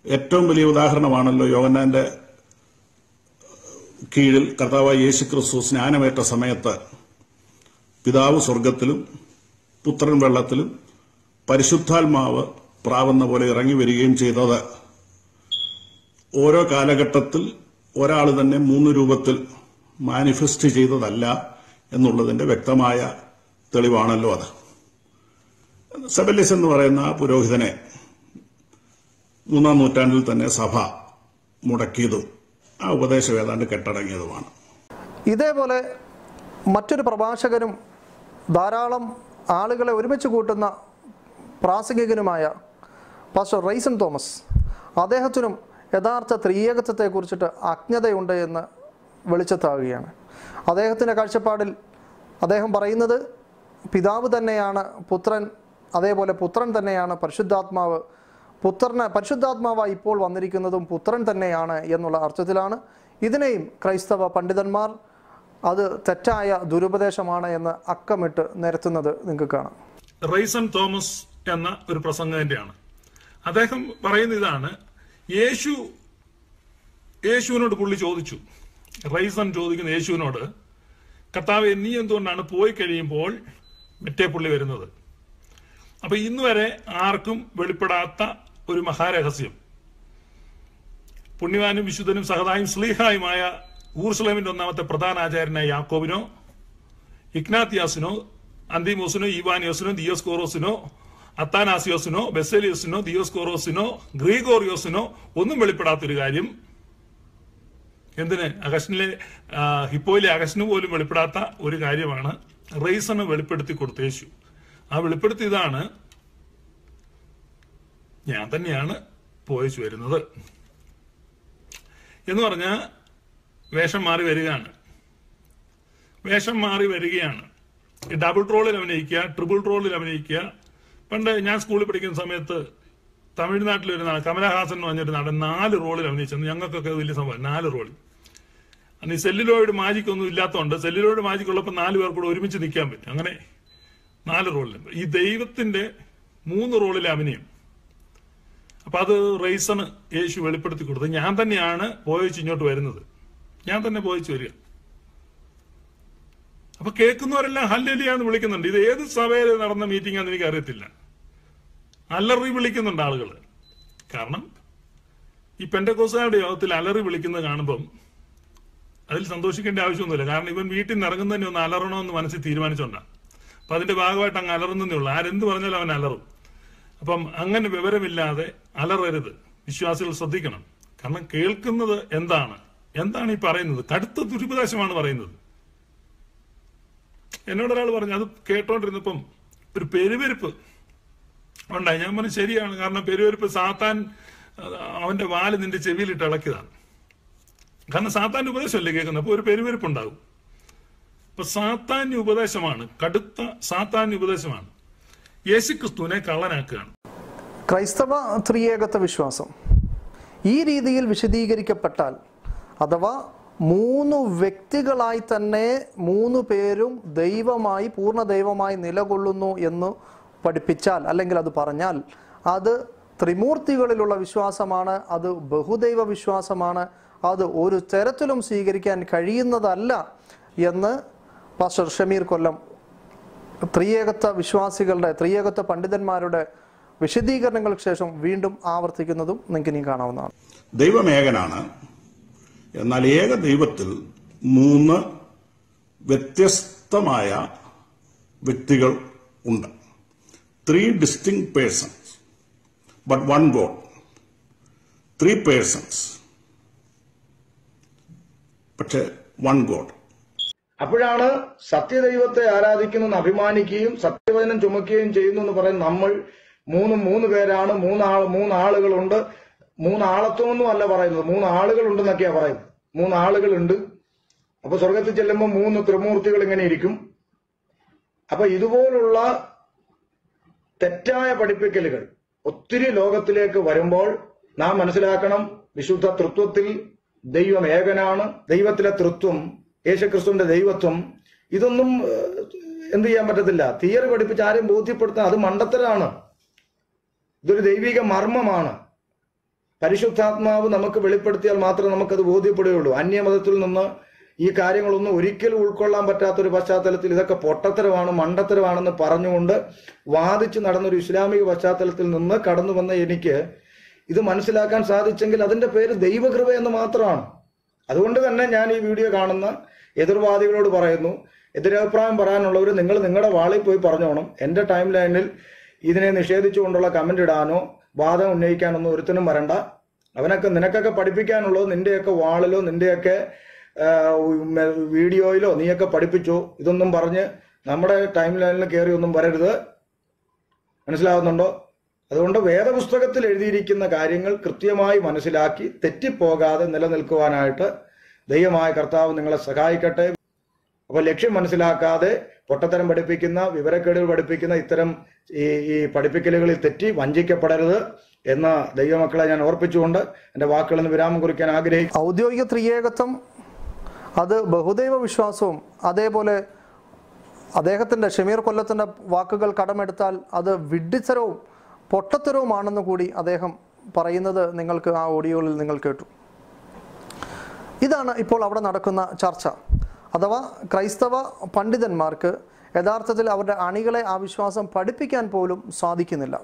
ഏറ്റവും വലിയ ഉദാഹരണമാണല്ലോ യോഗന്നാന്റെ കീഴിൽ കർത്താവായ യേശു ക്രിസ്തു സ്നാനമേറ്റ സമയത്ത് പിതാവ് സ്വർഗത്തിലും പുത്രൻ വെള്ളത്തിലും പരിശുദ്ധാത്മാവ് പ്രാവുന്ന പോലെ ഇറങ്ങി വരികയും ചെയ്തത്. ഓരോ കാലഘട്ടത്തിൽ ഒരാൾ തന്നെ മൂന്ന് രൂപത്തിൽ മാനിഫെസ്റ്റ് ചെയ്തതല്ല. എന്നുള്ളതിന്റെ വ്യക്തമായ തെളിവാണല്ലോ അത്. സെബലിസ് എന്ന് പറയുന്ന പുരോഹിതനെ മൂന്നാം നൂറ്റാണ്ടിൽ തന്നെ സഭ മുടക്കിയതും ആ ഉപദേശം ഏതാണ്ട് കെട്ടടങ്ങിയതുമാണ്.
ഇതേപോലെ മറ്റൊരു പ്രഭാഷകനും ധാരാളം ആളുകളെ ഒരുമിച്ച് കൂട്ടുന്ന പ്രാസംഗികനുമായ പാസ്റ്റർ റൈസൻ തോമസ് അദ്ദേഹത്തിനും യഥാർത്ഥ ത്രിയേകത്വത്തെക്കുറിച്ചിട്ട് അജ്ഞതയുണ്ട് എന്ന് വെളിച്ചത്താവുകയാണ്. അദ്ദേഹത്തിന്റെ കാഴ്ചപ്പാടിൽ അദ്ദേഹം പറയുന്നത് പിതാവ് തന്നെയാണ് പുത്രൻ അതേപോലെ പുത്രൻ തന്നെയാണ് പരിശുദ്ധാത്മാവ്. പുത്രന് പരിശുദ്ധാത്മാവായി ഇപ്പോൾ വന്നിരിക്കുന്നതും പുത്രൻ തന്നെയാണ് എന്നുള്ള അർത്ഥത്തിലാണ്. ഇതിനെയും ക്രൈസ്തവ പണ്ഡിതന്മാർ അത് തെറ്റായ ദുരുപദേശമാണ് എന്ന് അക്കമിട്ട് നിരത്തുന്നത് നിങ്ങൾക്ക് കാണാം.
റൈസൺ തോമസ് എന്ന ഒരു പ്രസംഗകന്റെയാണ് അദ്ദേഹം പറയുന്ന ഇതാണ് യേശു യേശുവിനോട് പുള്ളി ചോദിച്ചു റൈസൺ ചോദിക്കുന്ന യേശുവിനോട് കർത്താവ് നീ എന്തുകൊണ്ടാണ് പോയി കഴിയുമ്പോൾ മറ്റേ പുള്ളി വരുന്നത്? അപ്പൊ ഇന്ന് വരെ ആർക്കും വെളിപ്പെടാത്ത ഒരു മഹാരഹസ്യം. പുണ്യവാനും വിശുദ്ധനും സഹതായും സ്ലീഹായുമായ ഊർസ്ലമിന്റെ ഒന്നാമത്തെ പ്രധാന ആചാര്യനായ യാക്കോബിനോ ഇഗ്നാത്തിയാസിനോ അന്തിമോസിനോ ഈവാനിയോസിനോ ദിയോസ്കോറോസിനോ അത്താനാസിയോസിനോ ബെസേലിയോസിനോ ദിയോസ്കോറോസിനോ ഗ്രീഗോറിയോസിനോ ഒന്നും വെളിപ്പെടാത്തൊരു കാര്യം എന്തിന്? അഗസ്റ്റിനിലെ ഹിപ്പോയിലെ അഗസ്റ്റിന് പോലും വെളിപ്പെടാത്ത ഒരു കാര്യമാണ് റൈസണ് വെളിപ്പെടുത്തി കൊടുത്ത യേശു. ആ വെളിപ്പെടുത്തിയതാണ് ഞാൻ തന്നെയാണ് പോയച്ചു വരുന്നത്. എന്ന് പറഞ്ഞാൽ വേഷം മാറി വരികയാണ്. വേഷം മാറി വരികയാണ്. ഡബിൾ ട്രോളിൽ അഭിനയിക്കുക ട്രിപ്പിൾ ട്രോളിൽ അഭിനയിക്കുക. പണ്ട് ഞാൻ സ്കൂളിൽ പഠിക്കുന്ന സമയത്ത് തമിഴ്നാട്ടിൽ ഒരു നടൻ കമലഹാസൻ എന്ന് പറഞ്ഞൊരു നടൻ നാല് റോളിൽ അഭിനയിച്ചു. ഞങ്ങൾക്കൊക്കെ വലിയ സംഭവം. നാല് റോളിൽ അന്ന് ഈ സെല്ലുലോയിഡ് മാജിക് ഒന്നും ഇല്ലാത്തതുകൊണ്ട് സെല്ലുലോയിഡ് മാജിക് ഉള്ളപ്പോൾ നാല് പേർ കൂടെ ഒരുമിച്ച് നിൽക്കാൻ പറ്റും. അങ്ങനെ നാല് റോളിൽ ഈ ദൈവത്തിന്റെ മൂന്ന് റോളിലെ അഭിനയം. അപ്പൊ അത് റൈസണ് യേശു വെളിപ്പെടുത്തി കൊടുത്തത്. ഞാൻ തന്നെയാണ് പോയച്ച് ഇങ്ങോട്ട് വരുന്നത്. ഞാൻ തന്നെ പോയച്ച് വരിക. അപ്പൊ കേൾക്കുന്നവരെല്ലാം ഹല്ലലിയാന്ന് വിളിക്കുന്നുണ്ട്. ഇത് ഏത് സഭയിൽ നടന്ന മീറ്റിംഗ് ആണെന്ന് എനിക്ക് അറിയത്തില്ല അലറി വിളിക്കുന്നുണ്ട് ആളുകൾ കാരണം ഈ പെൻഡക്കോസുകാരുടെ യോഗത്തിൽ അലറി വിളിക്കുന്നത് കാണുമ്പം അതിൽ സന്തോഷിക്കേണ്ട ആവശ്യമൊന്നുമില്ല. കാരണം ഇവൻ വീട്ടിൽ നിന്ന് ഇറങ്ങുന്നതന്നെ ഒന്ന് അലറണമെന്ന് മനസ്സിൽ തീരുമാനിച്ചോണ്ടാണ് അപ്പൊ അതിന്റെ ഭാഗമായിട്ട് അങ്ങ് അലറുന്നേ ഉള്ളൂ. ആരെന്ത് പറഞ്ഞാലും അവൻ അലറും. അപ്പം അങ്ങനെ വിവരമില്ലാതെ അലറരുത്. വിശ്വാസികൾ ശ്രദ്ധിക്കണം. കാരണം കേൾക്കുന്നത് എന്താണ്? എന്താണ് ഈ പറയുന്നത്? കടുത്ത ദുരുപദേശമാണ് പറയുന്നത്. എന്നോടൊരാൾ പറഞ്ഞു അത് കേട്ടോണ്ടിരുന്നപ്പം ഒരു പെരുവെരുപ്പ് ഉണ്ടായി ഞാൻ പറഞ്ഞു ശരിയാണ്. കാരണം പെരുവരിപ്പ് സാത്താൻ അവന്റെ വാൽ നിന്റെ ചെവിയിലിട്ട് ഇളക്കിയതാണ് കാരണം സാത്താന്റെ ഉപദേശമല്ലേ കേൾക്കുന്നത്? അപ്പൊ ഒരു പെരുവെരുപ്പ് ഉണ്ടാകും അപ്പൊ സാത്താന്റെ ഉപദേശമാണ് കടുത്ത സാത്താന്റെ ഉപദേശമാണ്. യേശുക്രിസ്തുവിനെ കള്ളനാക്കുകയാണ്.
ക്രൈസ്തവ ത്രിയേകത്വ വിശ്വാസം. ഈ രീതിയിൽ വിശദീകരിക്കപ്പെട്ടാൽ അഥവാ മൂന്ന് വ്യക്തികളായി തന്നെ മൂന്ന് പേരും ദൈവമായി പൂർണ ദൈവമായി നിലകൊള്ളുന്നു എന്ന് പഠിപ്പിച്ചാൽ അല്ലെങ്കിൽ അത് പറഞ്ഞാൽ അത് ത്രിമൂർത്തികളിലുള്ള വിശ്വാസമാണ് അത് ബഹുദൈവ വിശ്വാസമാണ് അത് ഒരു തരത്തിലും സ്വീകരിക്കാൻ കഴിയുന്നതല്ല എന്ന് പാസ്റ്റർ ഷമീർ കൊല്ലം ത്രിയേകത്വ വിശ്വാസികളുടെ ത്രിയേകത്വ പണ്ഡിതന്മാരുടെ വിശദീകരണങ്ങൾക്ക് ശേഷം വീണ്ടും ആവർത്തിക്കുന്നതും നിങ്ങൾക്ക് ഇനി കാണാവുന്നതാണ്.
ദൈവമേകനാണ്. എന്നാൽ ഏക ദൈവത്തിൽ മൂന്ന് വ്യത്യസ്തമായ വ്യക്തികൾ ഉണ്ട്. Three distinct persons but one God three persons പക്ഷെ വൺ ഗോഡ്
അപ്പോഴാണ് സത്യദൈവത്തെ ആരാധിക്കുന്നു എന്ന് അഭിമാനിക്കുകയും സത്യവചനം ചുമക്കുകയും ചെയ്യുന്നു എന്ന് പറയുന്ന നമ്മൾ. മൂന്ന് മൂന്ന് പേരാണ്. മൂന്നാൾ മൂന്നാളുകളുണ്ട്. മൂന്നാളത്വമൊന്നും അല്ല പറയുന്നത്. മൂന്നാളുകൾ ഉണ്ടെന്നൊക്കെയാ പറയുന്നത്. മൂന്നാളുകളുണ്ട്. അപ്പൊ സ്വർഗത്തിൽ ചെല്ലുമ്പോൾ മൂന്ന് ത്രിമൂർത്തികൾ ഇങ്ങനെ ഇരിക്കും. അപ്പൊ ഇതുപോലുള്ള തെറ്റായ പഠിപ്പിക്കലുകൾ ഒത്തിരി ലോകത്തിലേക്ക് വരുമ്പോൾ നാം മനസ്സിലാക്കണം വിശുദ്ധ തൃത്വത്തിൽ ദൈവം ഏകനാണ്. ദൈവത്തിലെ തൃത്വം യേശുക്രിസ്തുവിന്റെ ദൈവത്വം ഇതൊന്നും എന്ത് ചെയ്യാൻ പറ്റത്തില്ല. തിയറി പഠിപ്പിച്ച് ആരും ബോധ്യപ്പെടുത്താൻ അത് മണ്ടത്തരാണ്. ഇതൊരു ദൈവിക മർമ്മമാണ്. പരിശുദ്ധാത്മാവ് നമുക്ക് വെളിപ്പെടുത്തിയാൽ മാത്രമേ നമുക്കത് ബോധ്യപ്പെടുകയുള്ളൂ. അന്യമതത്തിൽ നിന്ന് ഈ കാര്യങ്ങളൊന്നും ഒരിക്കലും ഉൾക്കൊള്ളാൻ പറ്റാത്തൊരു പശ്ചാത്തലത്തിൽ ഇതൊക്കെ പൊട്ടത്തരമാണ് മണ്ടത്തരമാണെന്ന് പറഞ്ഞുകൊണ്ട് വാദിച്ച് നടന്നൊരു ഇസ്ലാമിക പശ്ചാത്തലത്തിൽ നിന്ന് കടന്നു വന്ന എനിക്ക് ഇത് മനസ്സിലാക്കാൻ സാധിച്ചെങ്കിൽ അതിന്റെ പേര് ദൈവകൃപ എന്ന് മാത്രമാണ്. അതുകൊണ്ട് തന്നെ ഞാൻ ഈ വീഡിയോ കാണുന്ന എതിർവാദികളോട് പറയുന്നു എതിരഭിപ്രായം പറയാനുള്ളവർ നിങ്ങൾ നിങ്ങളുടെ വാളിൽ പോയി പറഞ്ഞോണം. എന്റെ ടൈം ലൈനിൽ ഇതിനെ നിഷേധിച്ചുകൊണ്ടുള്ള കമന്റ് ഇടാനോ വാദം ഉന്നയിക്കാനൊന്നും ഒരുത്തനും വരണ്ട. അവനൊക്കെ നിനക്കൊക്കെ പഠിപ്പിക്കാനുള്ളത് നിന്റെയൊക്കെ വാളിലോ ഉം, വീഡിയോയിലോ നീയൊക്കെ പഠിപ്പിച്ചോ. ഇതൊന്നും പറഞ്ഞ് നമ്മുടെ ടൈം ലൈനിൽ കയറി ഒന്നും വരരുത്. മനസ്സിലാവുന്നുണ്ടോ? അതുകൊണ്ട് വേദപുസ്തകത്തിൽ എഴുതിയിരിക്കുന്ന കാര്യങ്ങൾ കൃത്യമായി മനസ്സിലാക്കി തെറ്റിപ്പോകാതെ നിലനിൽക്കുവാനായിട്ട് ദൈവമായ കർത്താവ് നിങ്ങളെ സഹായിക്കട്ടെ. അപ്പോൾ ലക്ഷ്യം മനസ്സിലാക്കാതെ പൊട്ടത്തരം പഠിപ്പിക്കുന്ന വിവരക്കേടുകൾ പഠിപ്പിക്കുന്ന ഇത്തരം ഈ ഈ പഠിപ്പിക്കലുകളിൽ തെറ്റി വഞ്ചിക്കപ്പെടരുത് എന്ന ദൈവമക്കളെ ഞാൻ ഓർപ്പിച്ചുകൊണ്ട് എന്റെ വാക്കുകളിൽ വിരാമം കുറിക്കാൻ ആഗ്രഹിക്കുന്നു.
ഔദ്യോഗിക ത്രിയേകത്വം അത് ബഹുദൈവ വിശ്വാസവും അതേപോലെ അദ്ദേഹത്തിന്റെ ഷമീർ കൊല്ലത്തിന്റെ വാക്കുകൾ കടമെടുത്താൽ അത് വിഡ്ഢിത്തരവും പൊട്ടത്തരവുമാണെന്ന് കൂടി അദ്ദേഹം പറയുന്നത് നിങ്ങൾക്ക് ആ ഓഡിയോയിൽ നിങ്ങൾ കേട്ടു. ഇതാണ് ഇപ്പോൾ അവിടെ നടക്കുന്ന ചർച്ച. അഥവാ ക്രൈസ്തവ പണ്ഡിതന്മാർക്ക് യഥാർത്ഥത്തിൽ അവരുടെ അണികളെ ആ വിശ്വാസം പഠിപ്പിക്കാൻ പോലും സാധിക്കുന്നില്ല.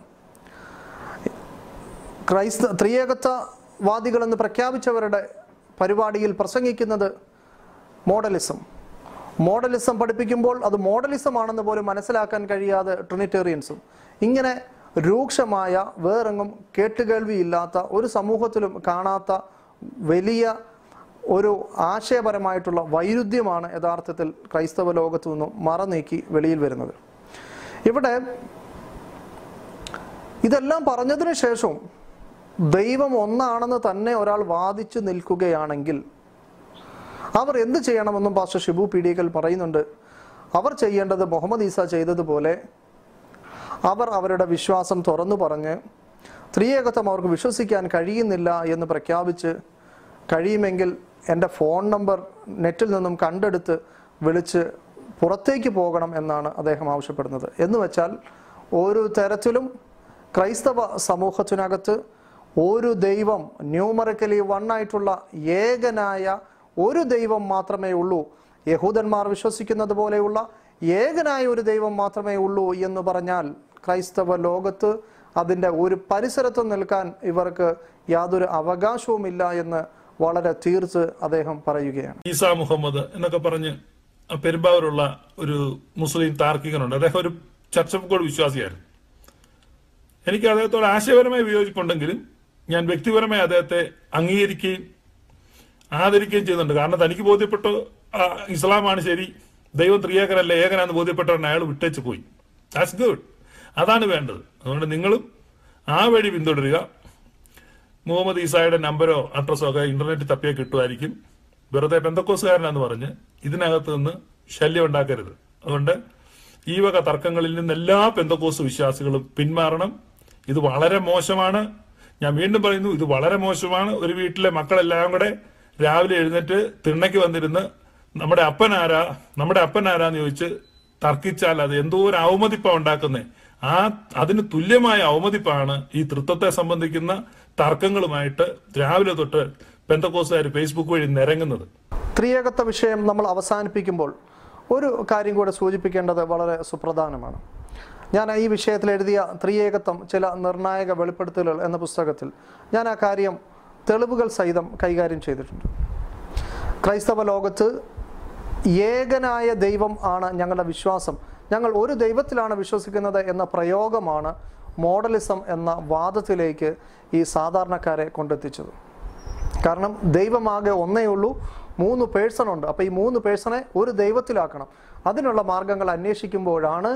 ക്രൈസ്ത ത്രിയേകത്വവാദികളെന്ന് പ്രഖ്യാപിച്ചവരുടെ പരിപാടിയിൽ പ്രസംഗിക്കുന്നത് മോഡലിസം. മോഡലിസം പഠിപ്പിക്കുമ്പോൾ അത് മോഡലിസം ആണെന്ന് പോലും മനസ്സിലാക്കാൻ കഴിയാതെ ട്രിനിറ്റേറിയൻസും. ഇങ്ങനെ രൂക്ഷമായ വേറെങ്ങും കേട്ടുകേൾവിയില്ലാത്ത ഒരു സമൂഹത്തിലും കാണാത്ത വലിയ ഒരു ആശയപരമായിട്ടുള്ള വൈരുദ്ധ്യമാണ് യഥാർത്ഥത്തിൽ ക്രൈസ്തവ ലോകത്തു നിന്നും മറനീക്കി വെളിയിൽ വരുന്നത്. ഇവിടെ ഇതെല്ലാം പറഞ്ഞതിന് ശേഷവും ദൈവം ഒന്നാണെന്ന് തന്നെ ഒരാൾ വാദിച്ചു നിൽക്കുകയാണെങ്കിൽ അവർ എന്ത് ചെയ്യണമെന്നും പാസ്റ്റർ ഷിബു പീഡിയക്കൽ പറയുന്നുണ്ട്. അവർ ചെയ്യേണ്ടത് മുഹമ്മദ് ഈസ ചെയ്തതുപോലെ അവർ അവരുടെ വിശ്വാസം തുറന്നു പറഞ്ഞ് സ്ത്രീയേകത്വം അവർക്ക് വിശ്വസിക്കാൻ കഴിയുന്നില്ല എന്ന് പ്രഖ്യാപിച്ച് കഴിയുമെങ്കിൽ എന്റെ ഫോൺ നമ്പർ നെറ്റിൽ നിന്നും കണ്ടെടുത്ത് വിളിച്ച് പുറത്തേക്ക് പോകണം എന്നാണ് അദ്ദേഹം ആവശ്യപ്പെടുന്നത്. എന്ന് വെച്ചാൽ ഒരു തരത്തിലും ക്രൈസ്തവ സമൂഹത്തിനകത്ത് ഒരു ദൈവം ന്യൂമറിക്കലി വൺ ആയിട്ടുള്ള ഏകനായ ഒരു ദൈവം മാത്രമേ ഉള്ളൂ. യഹൂദന്മാർ വിശ്വസിക്കുന്നത് പോലെയുള്ള ഏകനായ ഒരു ദൈവം മാത്രമേ ഉള്ളൂ എന്ന് പറഞ്ഞാൽ ക്രൈസ്തവ ലോകത്ത് അതിന്റെ ഒരു പരിസരത്ത് നിൽക്കാൻ ഇവർക്ക് യാതൊരു അവകാശവുമില്ല എന്ന് വളരെ തീർത്ത് അദ്ദേഹം പറയുകയാണ്.
ഈസാ മുഹമ്മദ് എന്നൊക്കെ പറഞ്ഞ് പെരുമ്പാവൂരുള്ള ഒരു മുസ്ലിം താർക്കികനുണ്ട്. അദ്ദേഹം ഒരു ചർച്ച് ഓഫ് ഗോഡ് വിശ്വാസിയായിരുന്നു. എനിക്ക് അദ്ദേഹത്തോട് ആശയപരമായി വിയോജിപ്പുണ്ടെങ്കിലും ഞാൻ വ്യക്തിപരമായി അദ്ദേഹത്തെ അംഗീകരിക്കുകയും ആദരിക്കുകയും ചെയ്യുന്നുണ്ട്. കാരണം തനിക്ക് ബോധ്യപ്പെട്ടു ഇസ്ലാമാണ് ശരി ദൈവം ത്രിയേകരല്ല ഏകനാന്ന് ബോധ്യപ്പെട്ടവൻ അയാൾ വിട്ടേച്ച് പോയി. ദാറ്റ്സ് ഗുഡ് അതാണ് വേണ്ടത്. അതുകൊണ്ട് നിങ്ങളും ആ വഴി പിന്തുടരുക. മുഹമ്മദ് ഈസായുടെ നമ്പരോ അഡ്രസ്സോ ഒക്കെ ഇന്റർനെറ്റ് തപ്പിയാൽ കിട്ടുമായിരിക്കും. വെറുതെ പെന്തക്കോസുകാരനാന്ന് പറഞ്ഞ് ഇതിനകത്ത് നിന്ന് ശല്യം ഉണ്ടാക്കരുത്. അതുകൊണ്ട് ഈ വക തർക്കങ്ങളിൽ നിന്ന് എല്ലാ പെന്തക്കോസ് വിശ്വാസികളും പിന്മാറണം. ഇത് വളരെ മോശമാണ്. ഞാൻ വീണ്ടും പറയുന്നു ഇത് വളരെ മോശമാണ്. ഒരു വീട്ടിലെ മക്കളെല്ലാം കൂടെ രാവിലെ എഴുന്നേറ്റ് തിണ്ണയ്ക്ക് വന്നിരുന്ന് നമ്മുടെ അപ്പൻ ആരാ? നമ്മുടെ അപ്പൻ ആരാന്ന് ചോദിച്ച് തർക്കിച്ചാൽ അത് എന്തോ ഒരു അവമതിപ്പാണ് ഉണ്ടാക്കുന്നത് ആ അതിന് തുല്യമായ അവമതിപ്പാണ് ഈ തൃത്വത്തെ സംബന്ധിക്കുന്ന തർക്കങ്ങളുമായിട്ട് രാവിലെ തൊട്ട് പെന്തക്കോസുകാർ ഫേസ്ബുക്ക് വഴി നിരങ്ങുന്നത്.
ത്രിയേകത്വ വിഷയം നമ്മൾ അവസാനിപ്പിക്കുമ്പോൾ ഒരു കാര്യം കൂടെ സൂചിപ്പിക്കേണ്ടത് വളരെ സുപ്രധാനമാണ്. ഞാൻ ഈ വിഷയത്തിൽ എഴുതിയ ത്രിയേകത്വം ചില നിർണായക വെളിപ്പെടുത്തലുകൾ എന്ന പുസ്തകത്തിൽ ഞാൻ ആ കാര്യം തെളിവുകൾ സഹിതം കൈകാര്യം ചെയ്തിട്ടുണ്ട്. ക്രൈസ്തവ ലോകത്ത് ഏകനായ ദൈവം ആണ് ഞങ്ങളുടെ വിശ്വാസം. ഞങ്ങൾ ഒരു ദൈവത്തിലാണ് വിശ്വസിക്കുന്നത് എന്ന പ്രയോഗമാണ് മോഡലിസം എന്ന വാദത്തിലേക്ക് ഈ സാധാരണക്കാരെ കൊണ്ടെത്തിച്ചത്. കാരണം ദൈവമാകെ ഒന്നേ ഉള്ളൂ മൂന്ന് പേഴ്സൺ ഉണ്ട്. അപ്പോൾ ഈ മൂന്ന് പേഴ്സണെ ഒരു ദൈവത്തിലാക്കണം. അതിനുള്ള മാർഗങ്ങൾ അന്വേഷിക്കുമ്പോഴാണ്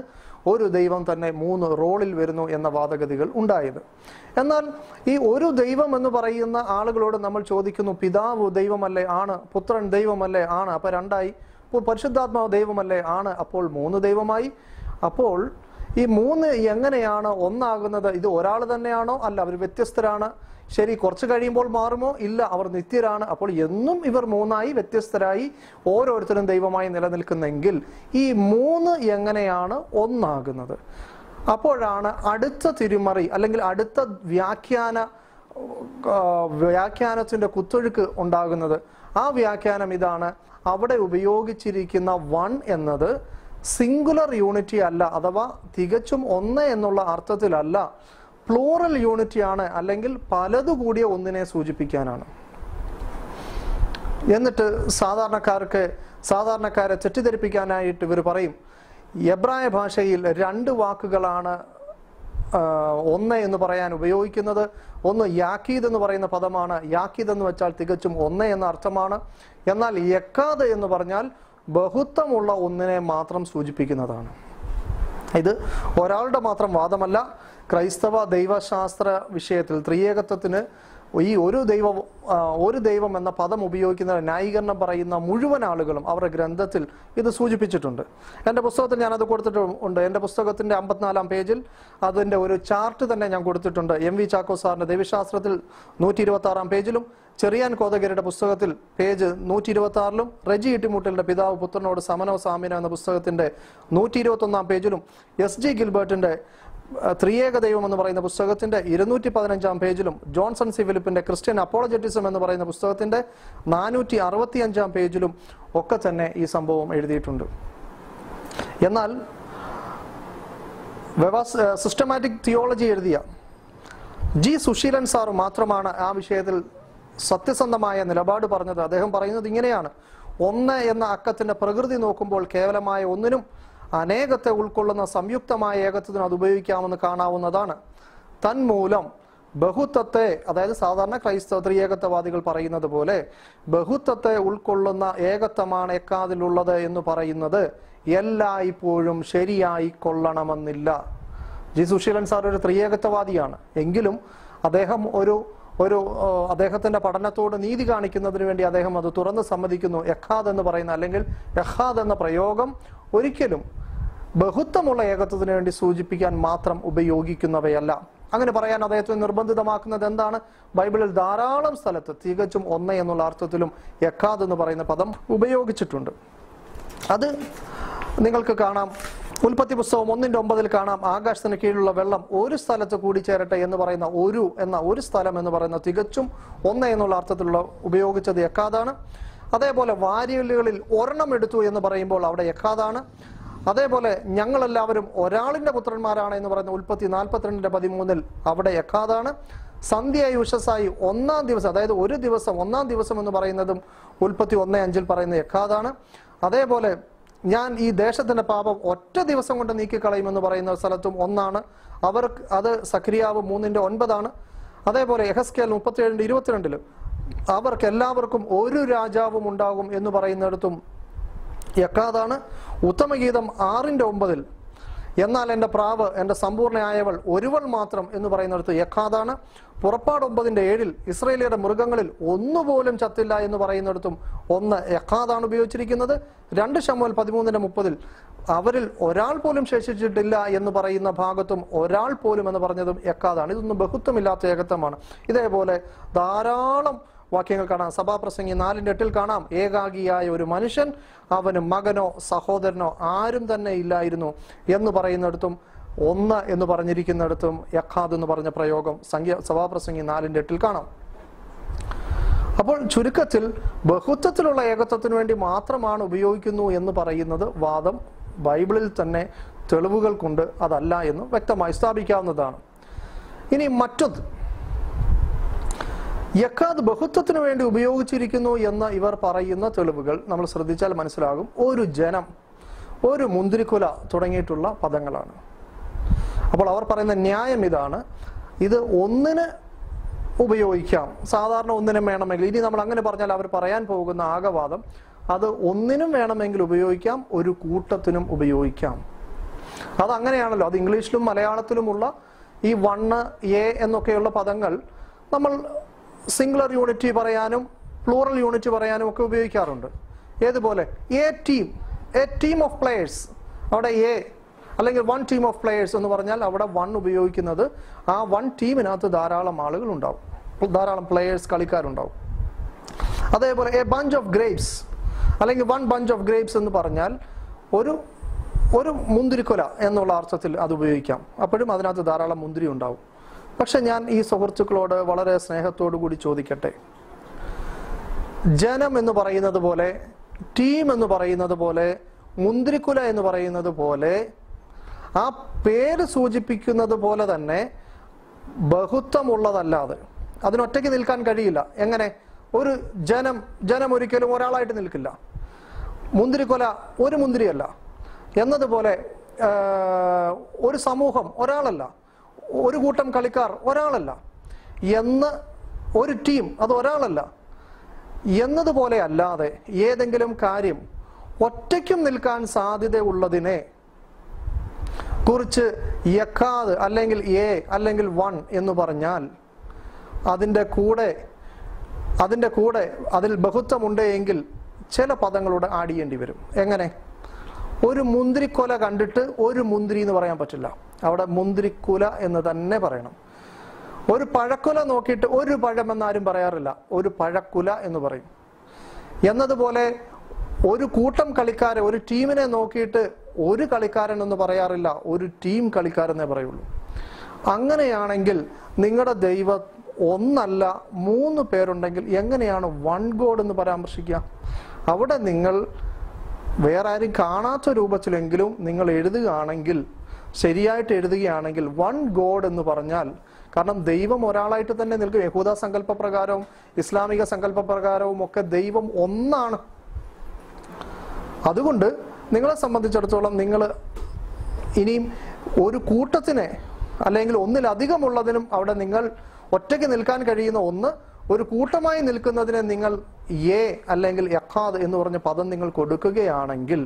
ഒരു ദൈവം തന്നെ മൂന്ന് റോളിൽ വരുന്നു എന്ന വാദഗതികൾ ഉണ്ടായത്. എന്നാൽ ഈ ഒരു ദൈവം എന്ന് പറയുന്ന ആളുകളോട് നമ്മൾ ചോദിക്കുന്നു പിതാവ് ദൈവമല്ലേ? ആണ്. പുത്രൻ ദൈവമല്ലേ? ആണ്. അപ്പോൾ രണ്ടായി. പരിശുദ്ധാത്മാവ് ദൈവമല്ലേ? ആണ്. അപ്പോൾ മൂന്ന് ദൈവമായി. അപ്പോൾ ഈ മൂന്ന് എങ്ങനെയാണ് ഒന്നാകുന്നത്? ഇത് ഒരാൾ തന്നെയാണോ? അല്ല അവർ വ്യത്യസ്തരാണ്. ശരി കുറച്ച് കഴിയുമ്പോൾ മാറുമോ? ഇല്ല അവർ നിത്യരാണ്. അപ്പോൾ എന്നും ഇവർ മൂന്നായി വ്യത്യസ്തരായി ഓരോരുത്തരും ദൈവമായി നിലനിൽക്കുന്നെങ്കിൽ ഈ മൂന്ന് എങ്ങനെയാണ് ഒന്നാകുന്നത്? അപ്പോഴാണ് അടുത്ത തിരുമറി അല്ലെങ്കിൽ അടുത്ത വ്യാഖ്യാന വ്യാഖ്യാനത്തിന്റെ കുത്തൊഴുക്ക് ഉണ്ടാകുന്നത്. ആ വ്യാഖ്യാനം ഇതാണ്. അവിടെ ഉപയോഗിച്ചിരിക്കുന്ന വൺ എന്നത് സിംഗുലർ യൂണിറ്റി അല്ല അഥവാ തികച്ചും ഒന്ന് എന്നുള്ള അർത്ഥത്തിലല്ല പ്ലൂറൽ യൂണിറ്റി ആണ് അല്ലെങ്കിൽ പലതു കൂടിയ ഒന്നിനെ സൂചിപ്പിക്കാനാണ്. എന്നിട്ട് സാധാരണക്കാർക്ക് സാധാരണക്കാരെ തെറ്റിദ്ധരിപ്പിക്കാനായിട്ട് ഇവർ പറയും എബ്രായ ഭാഷയിൽ രണ്ട് വാക്കുകളാണ് ഒന്ന് എന്ന് പറയാൻ ഉപയോഗിക്കുന്നത്. ഒന്ന് യാക്കീദ് എന്ന് പറയുന്ന പദമാണ്. യാക്കീദ് എന്ന് വെച്ചാൽ തികച്ചും ഒന്ന് എന്ന അർത്ഥമാണ്. എന്നാൽ യക്കാദ് എന്ന് പറഞ്ഞാൽ ബഹുത്വമുള്ള ഒന്നിനെ മാത്രം സൂചിപ്പിക്കുന്നതാണ്. ഇത് ഒരാളുടെ മാത്രം വാദമല്ല ക്രൈസ്തവ ദൈവശാസ്ത്ര വിഷയത്തിൽ ത്രിയേകത്വത്തിന് ഈ ഒരു ദൈവം ഒരു ദൈവം എന്ന പദം ഉപയോഗിക്കുന്ന ന്യായീകരണം പറയുന്ന മുഴുവൻ ആളുകളും അവരുടെ ഗ്രന്ഥത്തിൽ ഇത് സൂചിപ്പിച്ചിട്ടുണ്ട്. എന്റെ പുസ്തകത്തിൽ ഞാനത് കൊടുത്തിട്ടുണ്ട്. എന്റെ പുസ്തകത്തിന്റെ അമ്പത്തിനാലാം പേജിൽ അതിന്റെ ഒരു ചാർട്ട് തന്നെ ഞാൻ കൊടുത്തിട്ടുണ്ട്. എം വി ചാക്കോ സാറിന്റെ ദൈവശാസ്ത്രത്തിൽ നൂറ്റി ഇരുപത്തി പേജിലും ചെറിയാൻ കോതഗിരിയുടെ പുസ്തകത്തിൽ പേജ് നൂറ്റി ഇരുപത്തി ആറിലും റെജി ഇട്ടിമുട്ടലിന്റെ പിതാവ് പുത്രനോട് സമനോ സാമിനോ എന്ന പുസ്തകത്തിന്റെ നൂറ്റി ഇരുപത്തി ഒന്നാം പേജിലും എസ് ജി ഗിൽബർട്ടിന്റെ ത്രിയേക ദൈവം എന്ന് പറയുന്ന പുസ്തകത്തിന്റെ ഇരുന്നൂറ്റി പതിനഞ്ചാം പേജിലും ജോൺസൺ സി ഫിലിപ്പിന്റെ ക്രിസ്ത്യൻ അപ്പോളജറ്റിസം എന്ന് പറയുന്ന പുസ്തകത്തിന്റെ നാനൂറ്റി അറുപത്തി അഞ്ചാം പേജിലും ഒക്കെ തന്നെ ഈ സംഭവം എഴുതിയിട്ടുണ്ട്. എന്നാൽ സിസ്റ്റമാറ്റിക് തിയോളജി എഴുതിയ ജി സുശീലൻ സാർ മാത്രമാണ് ആ വിഷയത്തിൽ സത്യസന്ധമായ നിലപാട് പറഞ്ഞത് അദ്ദേഹം പറയുന്നത് ഇങ്ങനെയാണ്. ഒന്ന് എന്ന അക്കത്തിന്റെ പ്രകൃതി നോക്കുമ്പോൾ കേവലമായ ഒന്നിനും അനേകത്തെ ഉൾക്കൊള്ളുന്ന സംയുക്തമായ ഏകത്വത്തിന് അത് ഉപയോഗിക്കാമെന്ന് കാണാവുന്നതാണ്. തന്മൂലം ബഹുത്വത്തെ അതായത് സാധാരണ ക്രൈസ്തവ ത്രിയേകത്വവാദികൾ പറയുന്നത് പോലെ ബഹുത്വത്തെ ഉൾക്കൊള്ളുന്ന ഏകത്വമാണ് എക്കാതിലുള്ളത് എന്ന് പറയുന്നത് എല്ലായ്പ്പോഴും ശരിയായി കൊള്ളണമെന്നില്ല. ജി സുശീലൻ സാർ ഒരു ത്രിയേകത്വവാദിയാണ്. എങ്കിലും അദ്ദേഹം ഒരു ഒരു അദ്ദേഹത്തിന്റെ പഠനത്തോട് നീതി കാണിക്കുന്നതിന് വേണ്ടി അദ്ദേഹം അത് തുറന്ന് സമ്മതിക്കുന്നു. എഖാദ് എന്ന് പറയുന്ന അല്ലെങ്കിൽ എഹാദ് എന്ന പ്രയോഗം ഒരിക്കലും ബഹുത്വമുള്ള ഏകത്വത്തിന് വേണ്ടി സൂചിപ്പിക്കാൻ മാത്രം ഉപയോഗിക്കുന്നവയല്ല. അങ്ങനെ പറയാൻ അദ്ദേഹത്തെ നിർബന്ധിതമാക്കുന്നത് എന്താണ്? ബൈബിളിൽ ധാരാളം സ്ഥലത്ത് തികച്ചും ഒന്ന് എന്നുള്ള അർത്ഥത്തിലും എഖാദ് എന്ന് പറയുന്ന പദം ഉപയോഗിച്ചിട്ടുണ്ട്. അത് നിങ്ങൾക്ക് കാണാം. ഉൽപ്പത്തി പുസ്തകം ഒന്നിന്റെ ഒമ്പതിൽ കാണാം. ആകാശത്തിന് കീഴിലുള്ള വെള്ളം ഒരു സ്ഥലത്ത് കൂടിച്ചേരട്ടെ എന്ന് പറയുന്ന ഒരു എന്ന ഒരു സ്ഥലം എന്ന് പറയുന്ന തികച്ചും ഒന്ന് എന്നുള്ള അർത്ഥത്തിലുള്ള ഉപയോഗിച്ചത് എക്കാതാണ് അതേപോലെ വാരിയലുകളിൽ ഒരെണ്ണം എടുത്തു എന്ന് പറയുമ്പോൾ അവിടെ എക്കാതാണ് അതേപോലെ ഞങ്ങളെല്ലാവരും ഒരാളിന്റെ പുത്രന്മാരാണ് എന്ന് പറയുന്ന ഉൽപ്പത്തി നാൽപ്പത്തിരണ്ടിന്റെ പതിമൂന്നിൽ അവിടെ എക്കാതാണ് സന്ധ്യയായി ഉഷസായി ഒന്നാം ദിവസം അതായത് ഒരു ദിവസം ഒന്നാം ദിവസം എന്ന് പറയുന്നതും ഉൽപ്പത്തി ഒന്നേ അഞ്ചിൽ പറയുന്ന എക്കാതാണ് അതേപോലെ ഞാൻ ഈ ദേശത്തിന്റെ പാപം ഒറ്റ ദിവസം കൊണ്ട് നീക്കിക്കളയുമെന്ന് പറയുന്ന സ്ഥലത്തും ഒന്നാണ്. അവർ അത് സക്രിയാവ് മൂന്നിന്റെ ഒൻപതാണ്. അതേപോലെ എഹസ്കേൽ മുപ്പത്തിയേഴിന്റെ ഇരുപത്തിരണ്ടിൽ അവർക്ക് എല്ലാവർക്കും ഒരു രാജാവും ഉണ്ടാകും എന്ന് പറയുന്നിടത്തും യക്കാതാണ് ഉത്തമഗീതം ആറിന്റെ ഒമ്പതിൽ എന്നാൽ എന്റെ പ്രാവ് എന്റെ സമ്പൂർണയായവൾ ഒരുവൾ മാത്രം എന്ന് പറയുന്നിടത്ത് യക്കാതാണ് പുറപ്പാട് ഒമ്പതിന്റെ ഏഴിൽ ഇസ്രയേലിയുടെ മൃഗങ്ങളിൽ ഒന്നുപോലും ചത്തില്ല എന്ന് പറയുന്നിടത്തും ഒന്ന് യക്കാതാണ് ഉപയോഗിച്ചിരിക്കുന്നത്. രണ്ട് ശമുവൽ പതിമൂന്നിന്റെ മുപ്പതിൽ അവരിൽ ഒരാൾ പോലും ശേഷിച്ചിട്ടില്ല എന്ന് പറയുന്ന ഭാഗത്തും ഒരാൾ പോലും എന്ന് പറഞ്ഞതും യക്കാതാണ് ഇതൊന്നും ബഹുത്വമില്ലാത്ത ഏകത്വമാണ്. ഇതേപോലെ ധാരാളം വാക്യങ്ങൾ കാണാം. സഭാപ്രസംഗി നാലിന്റെ എട്ടിൽ കാണാം. ഏകാഗിയായ ഒരു മനുഷ്യൻ അവന് മകനോ സഹോദരനോ ആരും തന്നെ ഇല്ലായിരുന്നു എന്ന് പറയുന്നിടത്തും ഒന്ന് എന്ന് പറഞ്ഞിരിക്കുന്നിടത്തും യഖാദ് എന്ന് പറഞ്ഞ പ്രയോഗം സംഖ്യ സഭാപ്രസംഗി നാലിന്റെ എട്ടിൽ കാണാം. അപ്പോൾ ചുരുക്കത്തിൽ ബഹുത്വത്തിലുള്ള ഏകത്വത്തിന് വേണ്ടി മാത്രമാണ് ഉപയോഗിക്കുന്നു എന്ന് പറയുന്നത് വാദം ബൈബിളിൽ തന്നെ തെളിവുകൾ കൊണ്ട് അതല്ല എന്ന് വ്യക്തമായി സ്ഥാപിക്കാവുന്നതാണ്. ഇനി മറ്റൊന്ന്. യക്കാദ് ബഹുത്വത്തിന് വേണ്ടി ഉപയോഗിച്ചിരിക്കുന്നു എന്ന് ഇവർ പറയുന്ന തെളിവുകൾ നമ്മൾ ശ്രദ്ധിച്ചാൽ മനസ്സിലാകും. ഒരു ജനം ഒരു മുന്തിരിക്കുല തുടങ്ങിയിട്ടുള്ള പദങ്ങളാണ്. അപ്പോൾ അവർ പറയുന്ന ന്യായം ഇതാണ്. ഇത് ഒന്നിന് ഉപയോഗിക്കാം. സാധാരണ ഒന്നിനും വേണമെങ്കിൽ. ഇനി നമ്മൾ അങ്ങനെ പറഞ്ഞാൽ അവർ പറയാൻ പോകുന്ന ആകവാദം അത് ഒന്നിനും വേണമെങ്കിൽ ഉപയോഗിക്കാം ഒരു കൂട്ടത്തിനും ഉപയോഗിക്കാം. അത് അങ്ങനെയാണല്ലോ അത് ഇംഗ്ലീഷിലും മലയാളത്തിലുമുള്ള ഈ വണ്ണ് എ എന്നൊക്കെയുള്ള പദങ്ങൾ നമ്മൾ സിംഗുലർ യൂണിറ്റ് പറയാനും പ്ലൂറൽ യൂണിറ്റ് പറയാനും ഒക്കെ ഉപയോഗിക്കാറുണ്ട്. ഏതുപോലെ? A team a team of players അവിടെ എ അല്ലെങ്കിൽ വൺ ടീം ഓഫ് പ്ലേയേഴ്സ് എന്ന് പറഞ്ഞാൽ അവിടെ വൺ ഉപയോഗിക്കുന്നത് ആ വൺ ടീമിനകത്ത് ധാരാളം ആളുകൾ ഉണ്ടാവും. ധാരാളം പ്ലേയേഴ്സ് കളിക്കാരുണ്ടാവും. അതേപോലെ എ ബഞ്ച് ഓഫ് ഗ്രേപ്സ് അല്ലെങ്കിൽ വൺ ബഞ്ച് ഓഫ് ഗ്രേപ്സ് എന്ന് പറഞ്ഞാൽ ഒരു ഒരു മുന്തിരിക്കൊല എന്നുള്ള അർത്ഥത്തിൽ അത് ഉപയോഗിക്കാം. അപ്പോഴും അതിനകത്ത് ധാരാളം മുന്തിരി ഉണ്ടാവും. പക്ഷെ ഞാൻ ഈ സുഹൃത്തുക്കളോട് വളരെ സ്നേഹത്തോടു കൂടി ചോദിക്കട്ടെ? ജനം എന്ന് പറയുന്നത് പോലെ ടീം എന്ന് പറയുന്നത് പോലെ മുന്തിരിക്കുല എന്ന് പറയുന്നത് പോലെ ആ പേര് സൂചിപ്പിക്കുന്നത് പോലെ തന്നെ ബഹുത്വമുള്ളതല്ലാതെ അതിനൊറ്റയ്ക്ക് നിൽക്കാൻ കഴിയില്ല. എങ്ങനെ? ഒരു ജനം ജനം ഒരിക്കലും ഒരാളായിട്ട് നിൽക്കില്ല. മുന്തിരിക്കൊല ഒരു മുന്തിരിയല്ല. എന്നതുപോലെ ഒരു സമൂഹം ഒരാളല്ല. ഒരു കൂട്ടം കളിക്കാർ ഒരാളല്ല. എന്ന് ഒരു ടീം അത് ഒരാളല്ല. എന്നതുപോലെ അല്ലാതെ ഏതെങ്കിലും കാര്യം ഒറ്റയ്ക്കും നിൽക്കാൻ സാധ്യതയുള്ളതിനെ കുറിച്ച് യക്കാത് അല്ലെങ്കിൽ എ അല്ലെങ്കിൽ വൺ എന്ന് പറഞ്ഞാൽ അതിന്റെ കൂടെ അതിന്റെ കൂടെ അതിൽ ബഹുത്വമുണ്ട് എങ്കിൽ ചില പദങ്ങളോട് ആടിയേണ്ടി വരും. എങ്ങനെ? ഒരു മുന്തിരിക്കൊല കണ്ടിട്ട് ഒരു മുന്തിരി എന്ന് പറയാൻ പറ്റില്ല. അവിടെ മുന്തിരിക്കുല എന്ന് തന്നെ പറയണം. ഒരു പഴക്കുല നോക്കിയിട്ട് ഒരു പഴം എന്നാരും പറയാറില്ല. ഒരു പഴക്കുല എന്ന് പറയും. എന്നതുപോലെ ഒരു കൂട്ടം കളിക്കാരെ ഒരു ടീമിനെ നോക്കിയിട്ട് ഒരു കളിക്കാരൻ എന്ന് പറയാറില്ല. ഒരു ടീം കളിക്കാരെന്നേ പറയുള്ളൂ. അങ്ങനെയാണെങ്കിൽ നിങ്ങളുടെ ദൈവം ഒന്നല്ല മൂന്ന് പേരുണ്ടെങ്കിൽ എങ്ങനെയാണ് വൺ ഗോഡ് എന്ന് പരാമർശിക്കുക? അവിടെ നിങ്ങൾ വേറെ ആരും കാണാത്ത രൂപത്തിലെങ്കിലും നിങ്ങൾ എഴുതുകയാണെങ്കിൽ ശരിയായിട്ട് എഴുതുകയാണെങ്കിൽ വൺ ഗോഡ് എന്ന് പറഞ്ഞാൽ കാരണം ദൈവം ഒരാളായിട്ട് തന്നെ നിൽക്കും. യഹൂദ സങ്കല്പ പ്രകാരവും ഇസ്ലാമിക സങ്കല്പ പ്രകാരവും ഒക്കെ ദൈവം ഒന്നാണ്. അതുകൊണ്ട് നിങ്ങളെ സംബന്ധിച്ചിടത്തോളം നിങ്ങൾ ഇനിയും ഒരു കൂട്ടത്തിനെ അല്ലെങ്കിൽ ഒന്നിലധികമുള്ളതിനും അവിടെ നിങ്ങൾ ഒറ്റയ്ക്ക് നിൽക്കാൻ കഴിയുന്ന ഒന്ന് ഒരു കൂട്ടമായി നിൽക്കുന്നതിനെ നിങ്ങൾ എ അല്ലെങ്കിൽ യഖാദ് എന്ന് പറഞ്ഞ പദം നിങ്ങൾ കൊടുക്കുകയാണെങ്കിൽ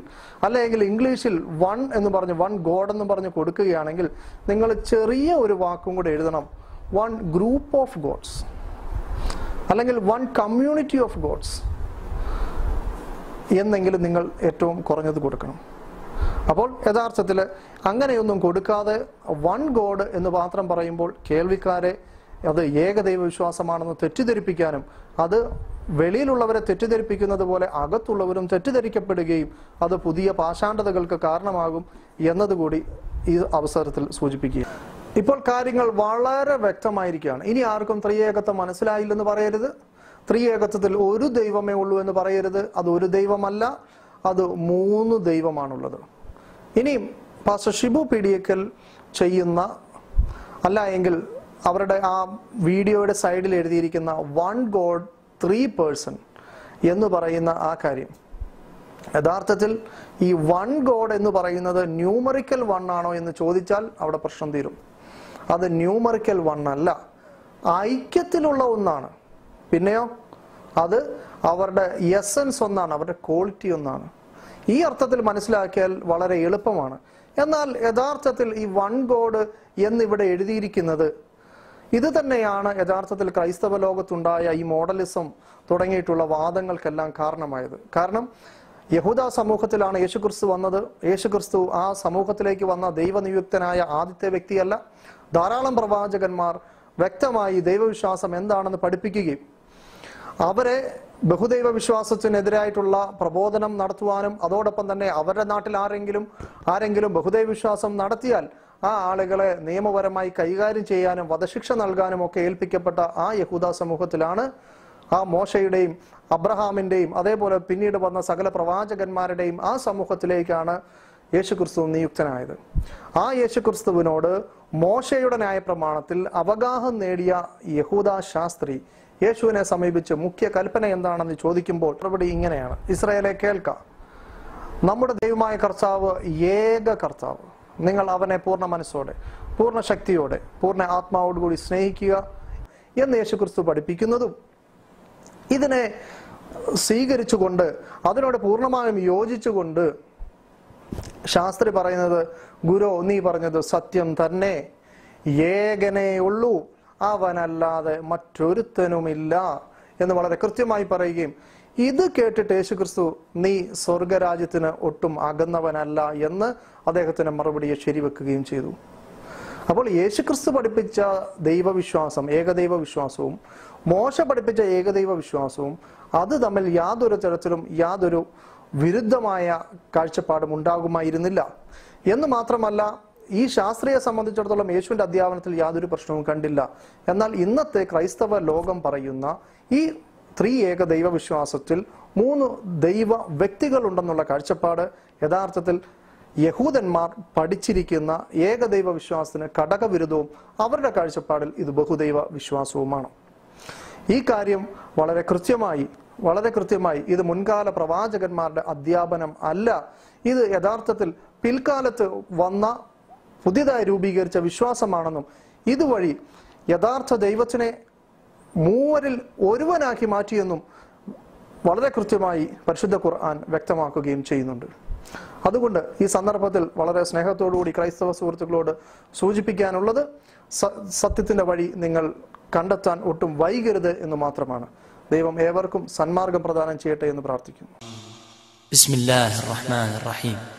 അല്ലെങ്കിൽ ഇംഗ്ലീഷിൽ വൺ എന്ന് പറഞ്ഞ് വൺ ഗോഡ് എന്ന് പറഞ്ഞ് കൊടുക്കുകയാണെങ്കിൽ നിങ്ങൾ ചെറിയ ഒരു വാക്കും കൂടെ എഴുതണം. One group of gods. അല്ലെങ്കിൽ വൺ കമ്മ്യൂണിറ്റി ഓഫ് ഗോഡ്സ് എന്നെങ്കിലും നിങ്ങൾ ഏറ്റവും കുറഞ്ഞത് കൊടുക്കണം. അപ്പോൾ യഥാർത്ഥത്തിൽ അങ്ങനെയൊന്നും കൊടുക്കാതെ വൺ ഗോഡ് എന്ന് മാത്രം പറയുമ്പോൾ കേൾവിക്കാരെ അത് ഏകദൈവ വിശ്വാസമാണെന്ന് തെറ്റിദ്ധരിപ്പിക്കാനും അത് വെളിയിലുള്ളവരെ തെറ്റിദ്ധരിപ്പിക്കുന്നത് പോലെ അകത്തുള്ളവരും തെറ്റിദ്ധരിക്കപ്പെടുകയും അത് പുതിയ പാശാണ്ഡതകൾക്ക് കാരണമാകും എന്നതുകൂടി ഈ അവസരത്തിൽ സൂചിപ്പിക്കുക ഇപ്പോൾ കാര്യങ്ങൾ വളരെ വ്യക്തമായിരിക്കുകയാണ്. ഇനി ആർക്കും ത്രിയേകത്വം മനസ്സിലായില്ലെന്ന് പറയരുത്. ത്രിയേകത്വത്തിൽ ഒരു ദൈവമേ ഉള്ളൂ എന്ന് പറയരുത്. അത് ഒരു ദൈവമല്ല അത് മൂന്ന് ദൈവമാണുള്ളത്. ഇനിയും പാസ്റ്റർ ഷിബു പീഡിയക്കൽ ചെയ്യുന്ന അല്ല എങ്കിൽ അവരുടെ ആ വീഡിയോയുടെ സൈഡിൽ എഴുതിയിരിക്കുന്ന വൺ ഗോഡ് ത്രീ പേഴ്സൺ എന്ന് പറയുന്ന ആ കാര്യം. യഥാർത്ഥത്തിൽ ഈ വൺ ഗോഡ് എന്ന് പറയുന്നത് ന്യൂമറിക്കൽ വൺ ആണോ എന്ന് ചോദിച്ചാൽ അവിടെ പ്രശ്നം തീരും. അത് ന്യൂമറിക്കൽ വൺ അല്ല. ഐക്യത്തിലുള്ള ഒന്നാണ്. പിന്നെയോ? അത് അവരുടെ എസൻസ് ഒന്നാണ് അവരുടെ ക്വാളിറ്റി ഒന്നാണ്. ഈ അർത്ഥത്തിൽ മനസ്സിലാക്കിയാൽ വളരെ എളുപ്പമാണ്. എന്നാൽ യഥാർത്ഥത്തിൽ ഈ വൺ ഗോഡ് എന്നിവിടെ എഴുതിയിരിക്കുന്നത് ഇത് തന്നെയാണ് യഥാർത്ഥത്തിൽ ക്രൈസ്തവ ലോകത്തുണ്ടായ ഈ മോഡലിസം തുടങ്ങിയിട്ടുള്ള വാദങ്ങൾക്കെല്ലാം കാരണമായത്. കാരണം യഹൂദ സമൂഹത്തിലാണ് യേശുക്രിസ്തു വന്നത്. യേശുക്രിസ്തു ആ സമൂഹത്തിലേക്ക് വന്ന ദൈവനിയുക്തനായ ആദ്യത്തെ വ്യക്തിയല്ല. ധാരാളം പ്രവാചകന്മാർ വ്യക്തമായി ദൈവവിശ്വാസം എന്താണെന്ന് പഠിപ്പിക്കുകയും അവരെ ബഹുദൈവ വിശ്വാസത്തിനെതിരായിട്ടുള്ള പ്രബോധനം നടത്തുവാനും അതോടൊപ്പം തന്നെ അവരുടെ നാട്ടിൽ ആരെങ്കിലും ആരെങ്കിലും ബഹുദൈവ വിശ്വാസം നടത്തിയാൽ ആ ആളുകളെ നിയമപരമായി കൈകാര്യം ചെയ്യാനും വധശിക്ഷ നൽകാനും ഒക്കെ ഏൽപ്പിക്കപ്പെട്ട ആ യഹൂദ സമൂഹത്തിലാണ് ആ മോശയുടെയും അബ്രഹാമിന്റെയും അതേപോലെ പിന്നീട് വന്ന സകല പ്രവാചകന്മാരുടെയും ആ സമൂഹത്തിലേക്കാണ് യേശുക്രിസ്തു നിയുക്തനായത്. ആ യേശുക്രിസ്തുവിനോട് മോശയുടെ ന്യായപ്രമാണത്തിൽ അവഗാഹം നേടിയ യഹൂദ ശാസ്ത്രി യേശുവിനെ സമീപിച്ച് മുഖ്യ കൽപ്പന എന്താണെന്ന് ചോദിക്കുമ്പോൾ മറുപടി ഇങ്ങനെയാണ്. ഇസ്രയേലെ കേൾക്ക. നമ്മുടെ ദൈവമായ കർത്താവ് ഏക കർത്താവ്. നിങ്ങൾ അവനെ പൂർണ മനസ്സോടെ പൂർണ ശക്തിയോടെ പൂർണ ആത്മാവോടുകൂടി സ്നേഹിക്കുക എന്ന് യേശുക്രിസ്തു പഠിപ്പിക്കുന്നതും ഇതിനെ സ്വീകരിച്ചുകൊണ്ട് അതിനോട് പൂർണമായും യോജിച്ചുകൊണ്ട് ശാസ്ത്രി പറയുന്നത് ഗുരു നീ പറഞ്ഞത് സത്യം തന്നെ ഏകനേ ഉള്ളൂ അവനല്ലാതെ മറ്റൊരുത്തനുമില്ല എന്ന് വളരെ കൃത്യമായി പറയുകയും ഇത് കേട്ടിട്ട് യേശുക്രിസ്തു നീ സ്വർഗരാജ്യത്തിന് ഒട്ടും അകന്നവനല്ല എന്ന് അദ്ദേഹത്തിന് മറുപടിയെ ശരിവെക്കുകയും ചെയ്തു. അപ്പോൾ യേശുക്രിസ്തു പഠിപ്പിച്ച ദൈവവിശ്വാസം ഏകദൈവ വിശ്വാസവും മോശ പഠിപ്പിച്ച ഏകദൈവ വിശ്വാസവും അത് തമ്മിൽ യാതൊരു തരത്തിലും യാതൊരു വിരുദ്ധമായ കാഴ്ചപ്പാടും ഉണ്ടാകുമായിരുന്നില്ല. എന്ന് മാത്രമല്ല ഈ ശാസ്ത്രീയെ സംബന്ധിച്ചിടത്തോളം യേശുവിന്റെ അധ്യാപനത്തിൽ യാതൊരു പ്രശ്നവും കണ്ടില്ല. എന്നാൽ ഇന്നത്തെ ക്രൈസ്തവ ലോകം പറയുന്ന ഈ ത്രീ ഏക ദൈവവിശ്വാസത്തിൽ മൂന്ന് ദൈവ വ്യക്തികളുണ്ടെന്നുള്ള കാഴ്ചപ്പാട് യഥാർത്ഥത്തിൽ യഹൂദന്മാർ പഠിച്ചിരിക്കുന്ന ഏകദൈവ വിശ്വാസത്തിന് ഘടകവിരുദ്ധവും അവരുടെ കാഴ്ചപ്പാടിൽ ഇത് ബഹുദൈവ വിശ്വാസവുമാണ്. ഈ കാര്യം വളരെ കൃത്യമായി വളരെ കൃത്യമായി ഇത് മുൻകാല പ്രവാചകന്മാരുടെ അധ്യാപനം അല്ല. ഇത് യഥാർത്ഥത്തിൽ പിൽക്കാലത്ത് വന്ന പുതിയതായി രൂപീകരിച്ച വിശ്വാസമാണെന്നും ഇതുവഴി യഥാർത്ഥ ദൈവത്തിനെ മൂവരിൽ ഒരുവനാക്കി മാറ്റിയെന്നും വളരെ കൃത്യമായി പരിശുദ്ധ ഖുർആൻ വ്യക്തമാക്കുകയും ചെയ്യുന്നുണ്ട്. അതുകൊണ്ട് ഈ സന്ദർഭത്തിൽ വളരെ സ്നേഹത്തോടുകൂടി ക്രൈസ്തവ സുഹൃത്തുക്കളോട് സൂചിപ്പിക്കാനുള്ളത് സത്യത്തിന്റെ വഴി നിങ്ങൾ കണ്ടെത്താൻ ഒട്ടും വൈകരുത് എന്ന് മാത്രമാണ്. ദൈവം ഏവർക്കും സന്മാർഗം പ്രദാനം ചെയ്യട്ടെ എന്ന് പ്രാർത്ഥിക്കുന്നു.
ബിസ്മില്ലാഹിർ റഹ്മാനിർ റഹീം.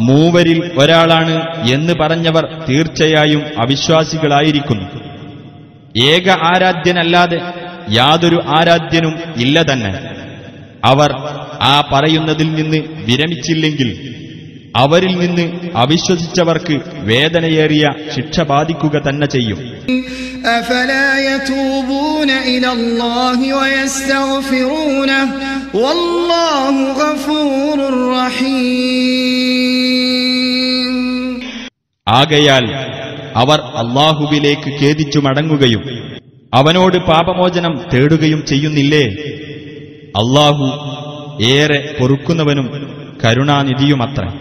മൂവരിൽ ഒരാളാണ് എന്ന് പറഞ്ഞവർ തീർച്ചയായും അവിശ്വാസികളായിരിക്കുന്നു. ഏക ആരാധ്യനല്ലാതെ യാതൊരു ആരാധ്യനും ഇല്ല തന്നെ. അവർ ആ പറയുന്നതിൽ നിന്ന് വിരമിച്ചില്ലെങ്കിൽ അവരിൽ നിന്ന് അവിശ്വസിച്ചവർക്ക് വേദനയേറിയ ശിക്ഷ ബാധിക്കുക തന്നെ ചെയ്യും. ആകയാൽ അവർ അള്ളാഹുവിലേക്ക് ഖേദിച്ചു മടങ്ങുകയും അവനോട് പാപമോചനം തേടുകയും ചെയ്യുന്നില്ലേ? അള്ളാഹു ഏറെ പൊറുക്കുന്നവനും കരുണാനിധിയുമത്രേ.